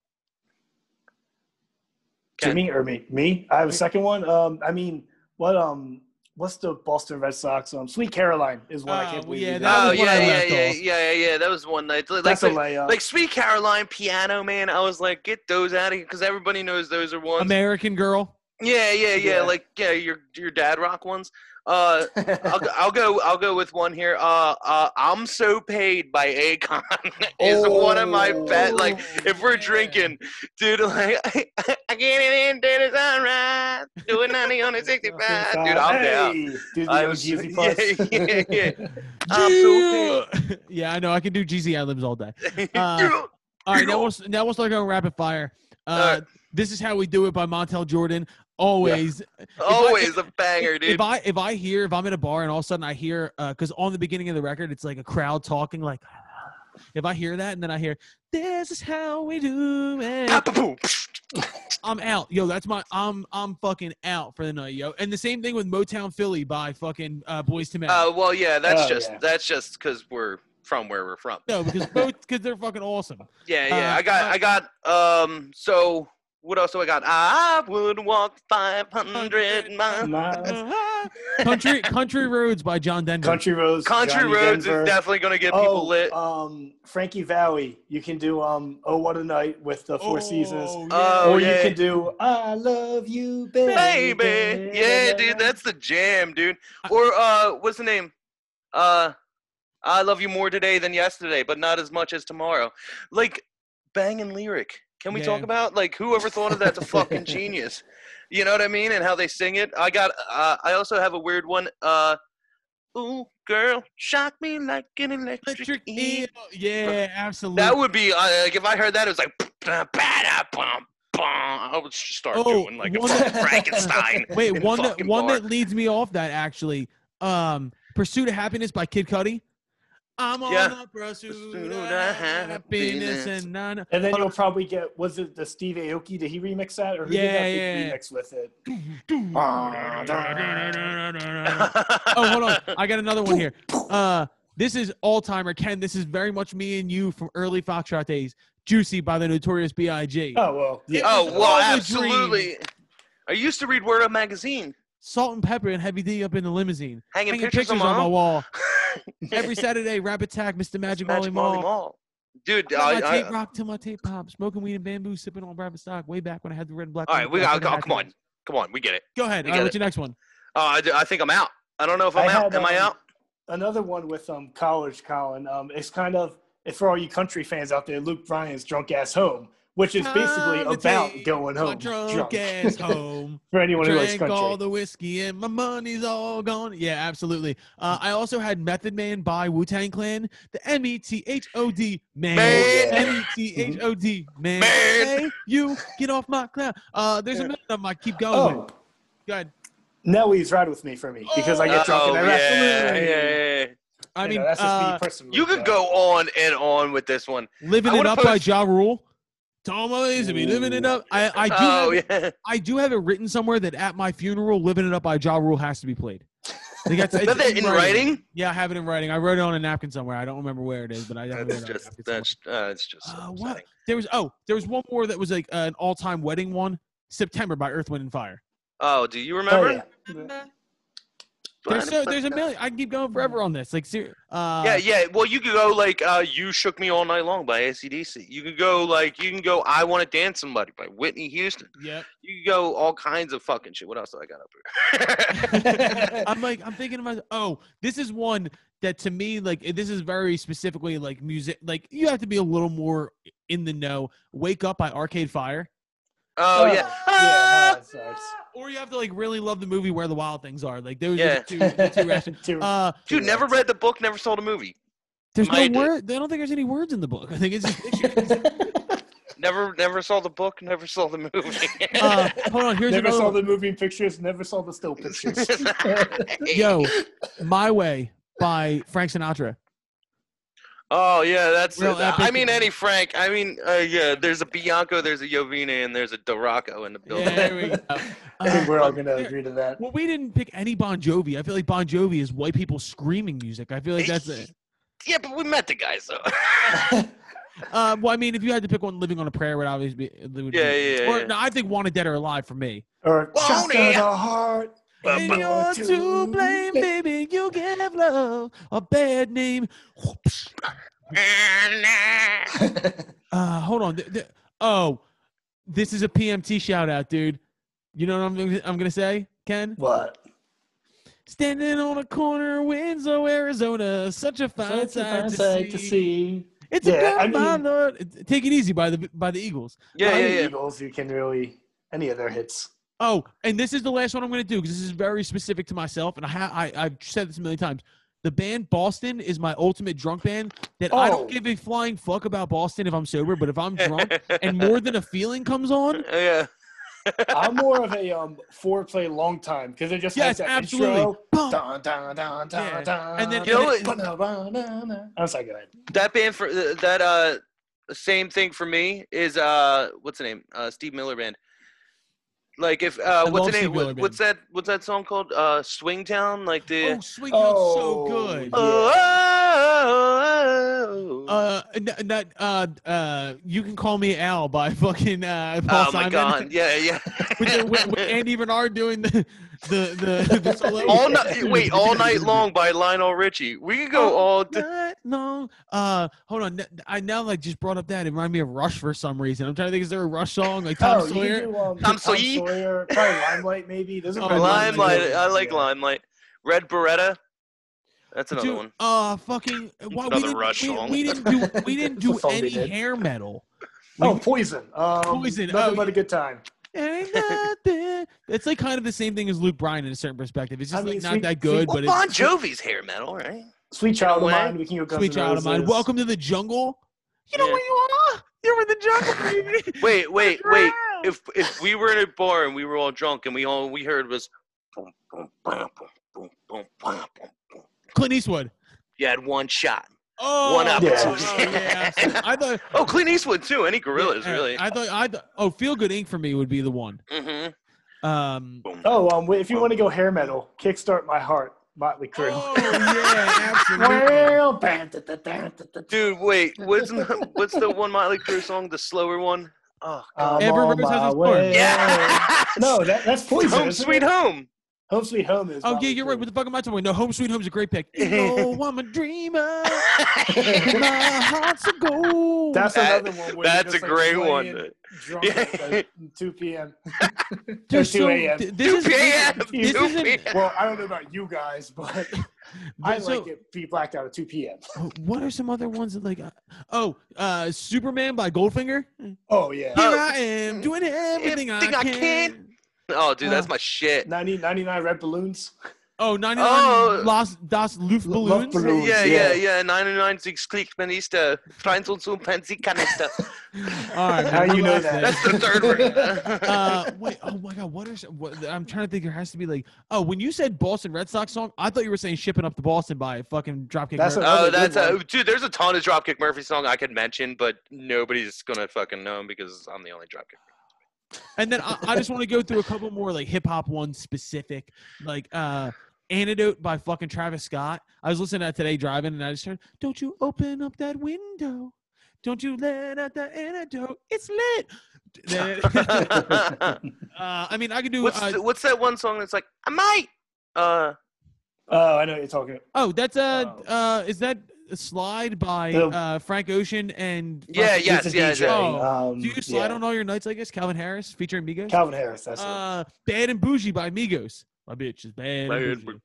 Ken. Jimmy or me? Me? I have a second one. Um, I mean, what um, what's the Boston Red Sox? Um, Sweet Caroline is one I Oh, can't believe. yeah, that Oh was yeah, I yeah, left yeah, yeah, yeah, yeah. That was one night. Like, That's a like, layup. like Sweet Caroline Piano Man. I was like, get those out of here because everybody knows those are ones. American Girl. Yeah, yeah, yeah. Yeah. Like yeah, your your dad rock ones. Uh, I'll, go- I'll go. I'll go with one here. Uh, uh, I'm so paid by Akon is one of my bet. Like if we're yeah. drinking, dude, like I, I get it in to the sunrise, doing 90 on the 65. Dude, I'm down. Hey, Do the I old was- Jeezy yeah, yeah, yeah. I'm so Yeah. yeah, I know. I can do Jeezy ad libs all day. Uh, All right, now we'll now we'll start going rapid fire. Uh, All right. This is how we do it by Montel Jordan. Always, Always a banger, dude. if I if I hear if I'm in a bar and all of a sudden I hear because on the beginning of the record it's like a crowd talking like if I hear that and then I hear this is how we do it I'm out yo that's my I'm I'm fucking out for the night yo and the same thing with Motown Philly by fucking uh, Boyz II Men Uh, well, yeah, that's Oh, just yeah. that's just because we're from where we're from. no because both because they're fucking awesome Yeah, yeah. Uh, I got, uh, I got. Um. So what else do I got? I would walk five hundred miles. My- country country roads by John Denver Country Roads. Country Johnny roads Denver. is definitely gonna get people oh, lit. Um, Frankie Valli. You can do um, Oh What a Night with the Four Seasons. Oh, Oh, or yeah. you can do I Love You, baby. Baby, yeah, dude, that's the jam, dude. Or uh, what's the name? Uh, I love you more today than yesterday, but not as much as tomorrow. Like banging lyric. Can we talk about like whoever thought of that's a fucking genius? You know what I mean? And how they sing it. I got. Uh, I also have a weird one. Uh, ooh, girl, shock me like an electric, Electric eel. Yeah, absolutely. That would be uh, like if I heard that, it was like. "Ba-da-bum. I would start Oh, doing like a that- Frankenstein. Wait, one that one bar. that leads me off that actually. Um, Pursuit of Happiness by Kid Cudi. I'm on Yeah. the pursuit Pursuit of of happiness happiness. and none. And then you'll probably get was it the Steve Aoki? Did he remix that or who Yeah, did that yeah. remix with it? oh, hold on. I got another one here. Uh, this is all timer Ken. This is very much me and you from early Foxtrot days. Juicy by the Notorious B.I.G. Oh well, yeah. Oh well, absolutely. I used to read Word Up magazine, Salt and Pepa and Heavy D up in the limousine. hanging, Hanging pictures, pictures of on my wall. Every Saturday, Rap Attack, Mr. Magic, Molly Magic Marley Marl. Mall. Dude, Got my I, tape I, rock till my tape pop, smoking weed and bamboo, sipping on private stock. Way back when I had the red and black. all right, we got got. Oh, come on, come on, we get it. Go ahead. We All right, get what's your next one? Oh, I, I think I'm out. I don't know if I'm I out. had, Am I um, out? Another one with um college Colin. Um, it's kind of it's for all you country fans out there. Luke Bryan's "Drunk Ass Home," which is basically Time to about take going My home drunk ass home. for anyone who likes Drank all country. the whiskey and my money's all gone. Yeah, absolutely. Uh, I also had Method Man by Wu Tang Clan. The M E T H O D man. Man. M E T H O D man. Man. Hey, you get off my cloud. Uh, there's a million of them. I keep going. Oh, with. Go ahead. Nelly's ride with me for me because I get drunk oh, and I yeah, rap. yeah, yeah, yeah. I You mean, know, that's just uh, me personally. You could but- go on and on with this one. living I it wanna up by post- Ja Rule. Tom Lazy be living it up. I, I do. oh have, yeah. I do have it written somewhere that at my funeral, "Living It Up" by Ja Rule has to be played. Like, that's- Is it's that in writing? Yeah, I have it in writing. I wrote it on a napkin somewhere. I don't remember where it is, but I definitely That's wrote it just that's uh, it's just. Uh, what? There was oh, there was one more that was like uh, an all-time wedding one. September by Earth, Wind and Fire. Oh, do you Oh, remember? yeah. There's so there's a million. I can keep going forever on this. Like, ser- uh, Yeah, yeah. Well, you could go like uh, "You Shook Me All Night Long" by ACDC. You could go like you can go "I Want to Dance Somebody" by Whitney Houston. Yeah. You could go all kinds of fucking shit. What else do I got up here? I'm like, I'm thinking of myself. Oh, this is one that to me like this is very specifically like music like you have to be a little more in the know. Wake Up by Arcade Fire. Oh yeah. yeah, that. Or you have to like really love the movie Where the Wild Things Are. Like those Yeah. are the two, two Uh Dude, never read the book, never saw the movie. there's Might- no word I don't think there's any words in the book. I think it's just pictures. Never never saw the book, never saw the movie. uh, hold on, here's never another saw one. the moving pictures, never saw the still pictures. Yo, My Way by Frank Sinatra. Oh yeah, that's. Real I mean, any Frank. I mean, uh, yeah. There's a Bianco, there's a Yovine, and there's a Duraco in the building. Yeah, there we go. I think we're all Uh, gonna there- agree to that. Well, we didn't pick any Bon Jovi. I feel like Bon Jovi is white people screaming music. I feel like that's it. Yeah, but we met the guy, so. Uh, well, I mean, if you had to pick one, "Living on a Prayer" would obviously be. it would Yeah, be- yeah, yeah, Or yeah. no, I think "Wanted Dead or Alive" for me. Or Well, shot to the heart. And you're you're to to blame, baby. You give love a bad name. Uh, hold on. Th- th- oh, this is a PMT shout out, dude. You know what I'm gonna, I'm gonna say, Ken? what? Standing on a corner, Winslow, Arizona, such a fine, Such a sight, to, sight see. to see. It's Yeah, a I God, my mean- Lord. Take it easy by the by the Eagles. yeah, Behind yeah, the yeah. Eagles, you can really any of their hits. Oh, and this is the last one I'm going to do because this is very specific to myself, and I, ha- I I've said this a million times. The band Boston is my ultimate drunk band. That I Oh. don't give a flying fuck about Boston if I'm sober, but if I'm drunk and more than a feeling comes on, yeah. I'm more of a um foreplay long time because it just yes, has that absolutely. intro. Dun, dun, dun, dun, Yeah. dun, And then- You know what? I'm sorry, go ahead. that band for uh, that uh same thing for me is uh what's the name uh Steve Miller band. Like if uh what's the name what, what's that what's that song called uh Swingtown like the Oh, Swing Town's so Oh, good. yeah. oh, Uh, n- that uh, uh, you can call me Al by fucking uh, Paul oh my Simon. god yeah yeah with, the, with, with Andy Bernard doing the the the, the all night wait all night long by Lionel Richie we could go all d- night long. Uh, hold on. I now like just brought up that it reminded me of Rush for some reason. I'm trying to think. Is there a Rush song like Tom oh, you Sawyer? can do, um, Tom Sawyer. probably Limelight, maybe. Those are Oh, very Limelight. I like Yeah. Limelight Red Barchetta that's another Dude, one Uh, fucking. Why, we didn't, Rush we, song. we didn't do we didn't do any did. hair metal. Oh, Poison. Um, Poison, Nothing oh, but a good time. Ain't nothing. It's like kind of the same thing as Luke Bryan in a certain perspective. It's just I mean, like not Sweet- that good, well but Bon it's Jovi's hair metal right Sweet Child of. Mine. We can go Guns sweet N' child of mine. Welcome to the jungle. You know Yeah. where you are. You're in the jungle, baby. wait wait wait if if we were in a bar and we were all drunk and we all we heard was boom, boom, bam, boom, boom, boom, bam, boom, boom. Clint Eastwood. you had one shot. Oh, One oh, opportunity. yeah. absolutely. I thought. Oh, Clint Eastwood too. Any Gorillaz yeah, really? I thought. I thought. Oh, Feel Good Inc. for me would be the one. Mm-hmm. Um. Oh, um, if you want to go hair metal, Kickstart My Heart, Motley Crue. Oh yeah, absolutely. Dude, wait. What's the, what's the one Motley Crue song? The slower one? Oh, I'm Every on Rose Has my Its Thorn. way. yeah. No, that, that's Poison. Home Sweet it? Home. Home Sweet Home is. Oh yeah, you're right. Crue. What the fuck am I talking about? No, Home Sweet Home is a great pick. oh, I'm a dreamer. My heart's a gold. That's That- another one. Where that's just, a like, great one. Drunk Yeah. at like 2 p.m. They're 2 so- a.m. th- This 2 is p.m. This 2 isn't. p.m. Well, I don't know about you guys, but I so- like it be blacked out at 2 p.m. Oh, What are some other ones that like? uh, Oh, uh, Superman by Goldfinger. Oh yeah, Oh, I am doing everything, everything I I can. Can. Oh, dude, that's Uh, my shit. 90, 99 red balloons. Oh, 99 Oh. Las Das Luft Love Balloons. balloons. Yeah, yeah, yeah. yeah. 99 Six Click Minister. Freins und zum Pensikanister. All right, How you know that? That's the third one. uh, wait. Oh my God. What are what, I'm trying to think. There has to be like. Oh, when you said Boston Red Sox song, I thought you were saying "Shipping Up to Boston" by fucking Dropkick. That's Murphys. a- Oh, that's a, dude. There's a ton of Dropkick Murphy song I could mention, but nobody's gonna fucking know 'em because I'm the only Dropkick. And then I, I just want to go through a couple more like hip hop ones specific, like uh Antidote by fucking Travis Scott. I was listening to that today driving and I just heard, Don't you open up that window. Don't you let out the antidote. It's lit. uh, I mean, I could do. what's Uh, the- what's that one song that's like I might? Uh, Oh, I know what you're talking. oh, that's uh, Oh. uh, is that a slide by The- uh, Frank Ocean and Yeah, fucking- yes, He's a yes, DJ. Oh, Um, Do you slide yeah. on all your nights? I guess Calvin Harris featuring Migos. Calvin Harris. That's it. uh, Bad and Bougie by Migos. My bitch is bad. Bad and and bougie.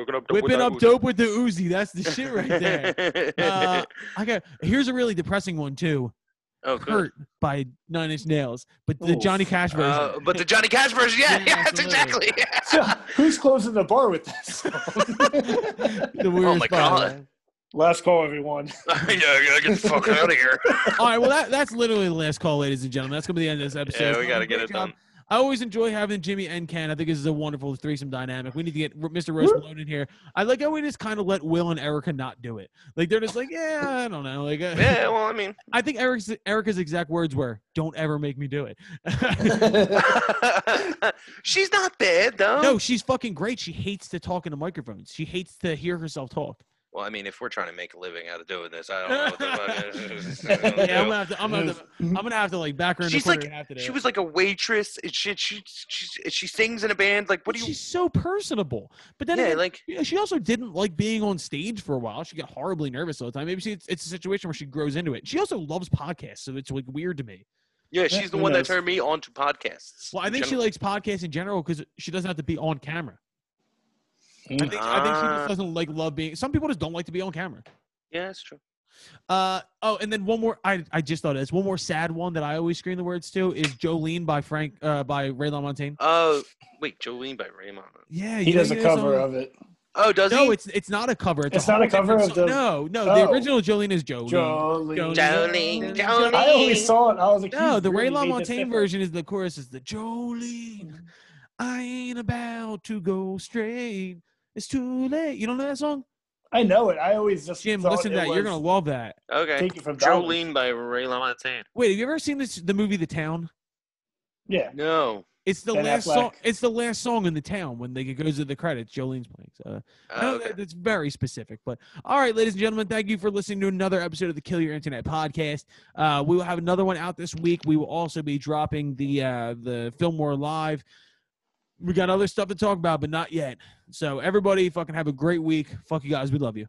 Up dope Whipping up Uzi. dope with the Uzi. That's the shit right there. Uh, I got here's a really depressing one too. oh, good. Hurt by Nine Inch Nails, but the Oof. Johnny Cash version. Uh, but the Johnny Cash version, yeah, Yeah, yeah, that's absolutely. exactly. So, who's closing the bar with this? the weirdest my part. God. Last call, everyone. yeah, I gotta get the fuck out of here. All right, well that, that's literally the last call, ladies and gentlemen. That's gonna be the end of this episode. Yeah, we gotta get it job. done. I always enjoy having Jimmy and Ken. I think this is a wonderful threesome dynamic. We need to get Mr. Rose Malone in here. I like how we just kind of let Will and Erica not do it. Like they're just like, yeah, I don't know. Like, uh, Yeah, well, I mean, I think Eric's, Erica's exact words were, "Don't ever make me do it." she's not bad though. no, she's fucking great. She hates to talk into microphones. She hates to hear herself talk. Well, I mean, if we're trying to make a living out of doing this, I don't know what the fuck. is- Yeah, I'm gonna have to. I'm gonna have to, I'm gonna have to like back her in She's like- and have to do She was like a waitress. and She she she, she sings in a band. Like, what do you? She's so personable. But then Yeah, again, like she also didn't like being on stage for a while. She got horribly nervous all the time. Maybe she, it's, it's a situation where she grows into it. She also loves podcasts, so it's like weird to me. yeah, Yeah, she's the one that turned me on to podcasts. Well, I in think she likes podcasts in general because she doesn't have to be on camera. I think, I think she just doesn't like love being. Some people just don't like to be on camera. Yeah, that's true. Uh oh, and then one more. I I just thought of this one more sad one that I always scream the words to is Jolene by Frank uh by Ray LaMontagne. Oh, wait, Jolene by Raymond. Yeah, He does a cover song- of it. Oh, does No, he? No, it's it's not a cover. It's, It's a not a cover of the- song. No, no, the Oh. original Jolene is Jolene. Jolene. Jolene, Jolene. I always saw it. I was like, No, the Ray really made LaMontagne version is the chorus is the Jolene. I ain't about to go straight. It's too late. You don't know that song? I know it. I always just Jim, listen to that. You're gonna love that. Okay. taken from Dolly. Jolene by Ray LaMontagne. Wait, have you ever seen this the movie The Town? Yeah. No. It's the Ben last song. It's the last song in the town when they it goes to the credits. Jolene's playing. So I know Oh, okay. that, that's very specific. But all right, ladies and gentlemen, thank you for listening to another episode of the Kill Your Internet podcast. Uh, we will have another one out this week. We will also be dropping the uh, the Fillmore live. We got other stuff to talk about, but not yet. So everybody, fucking have a great week. Fuck you guys. We love you.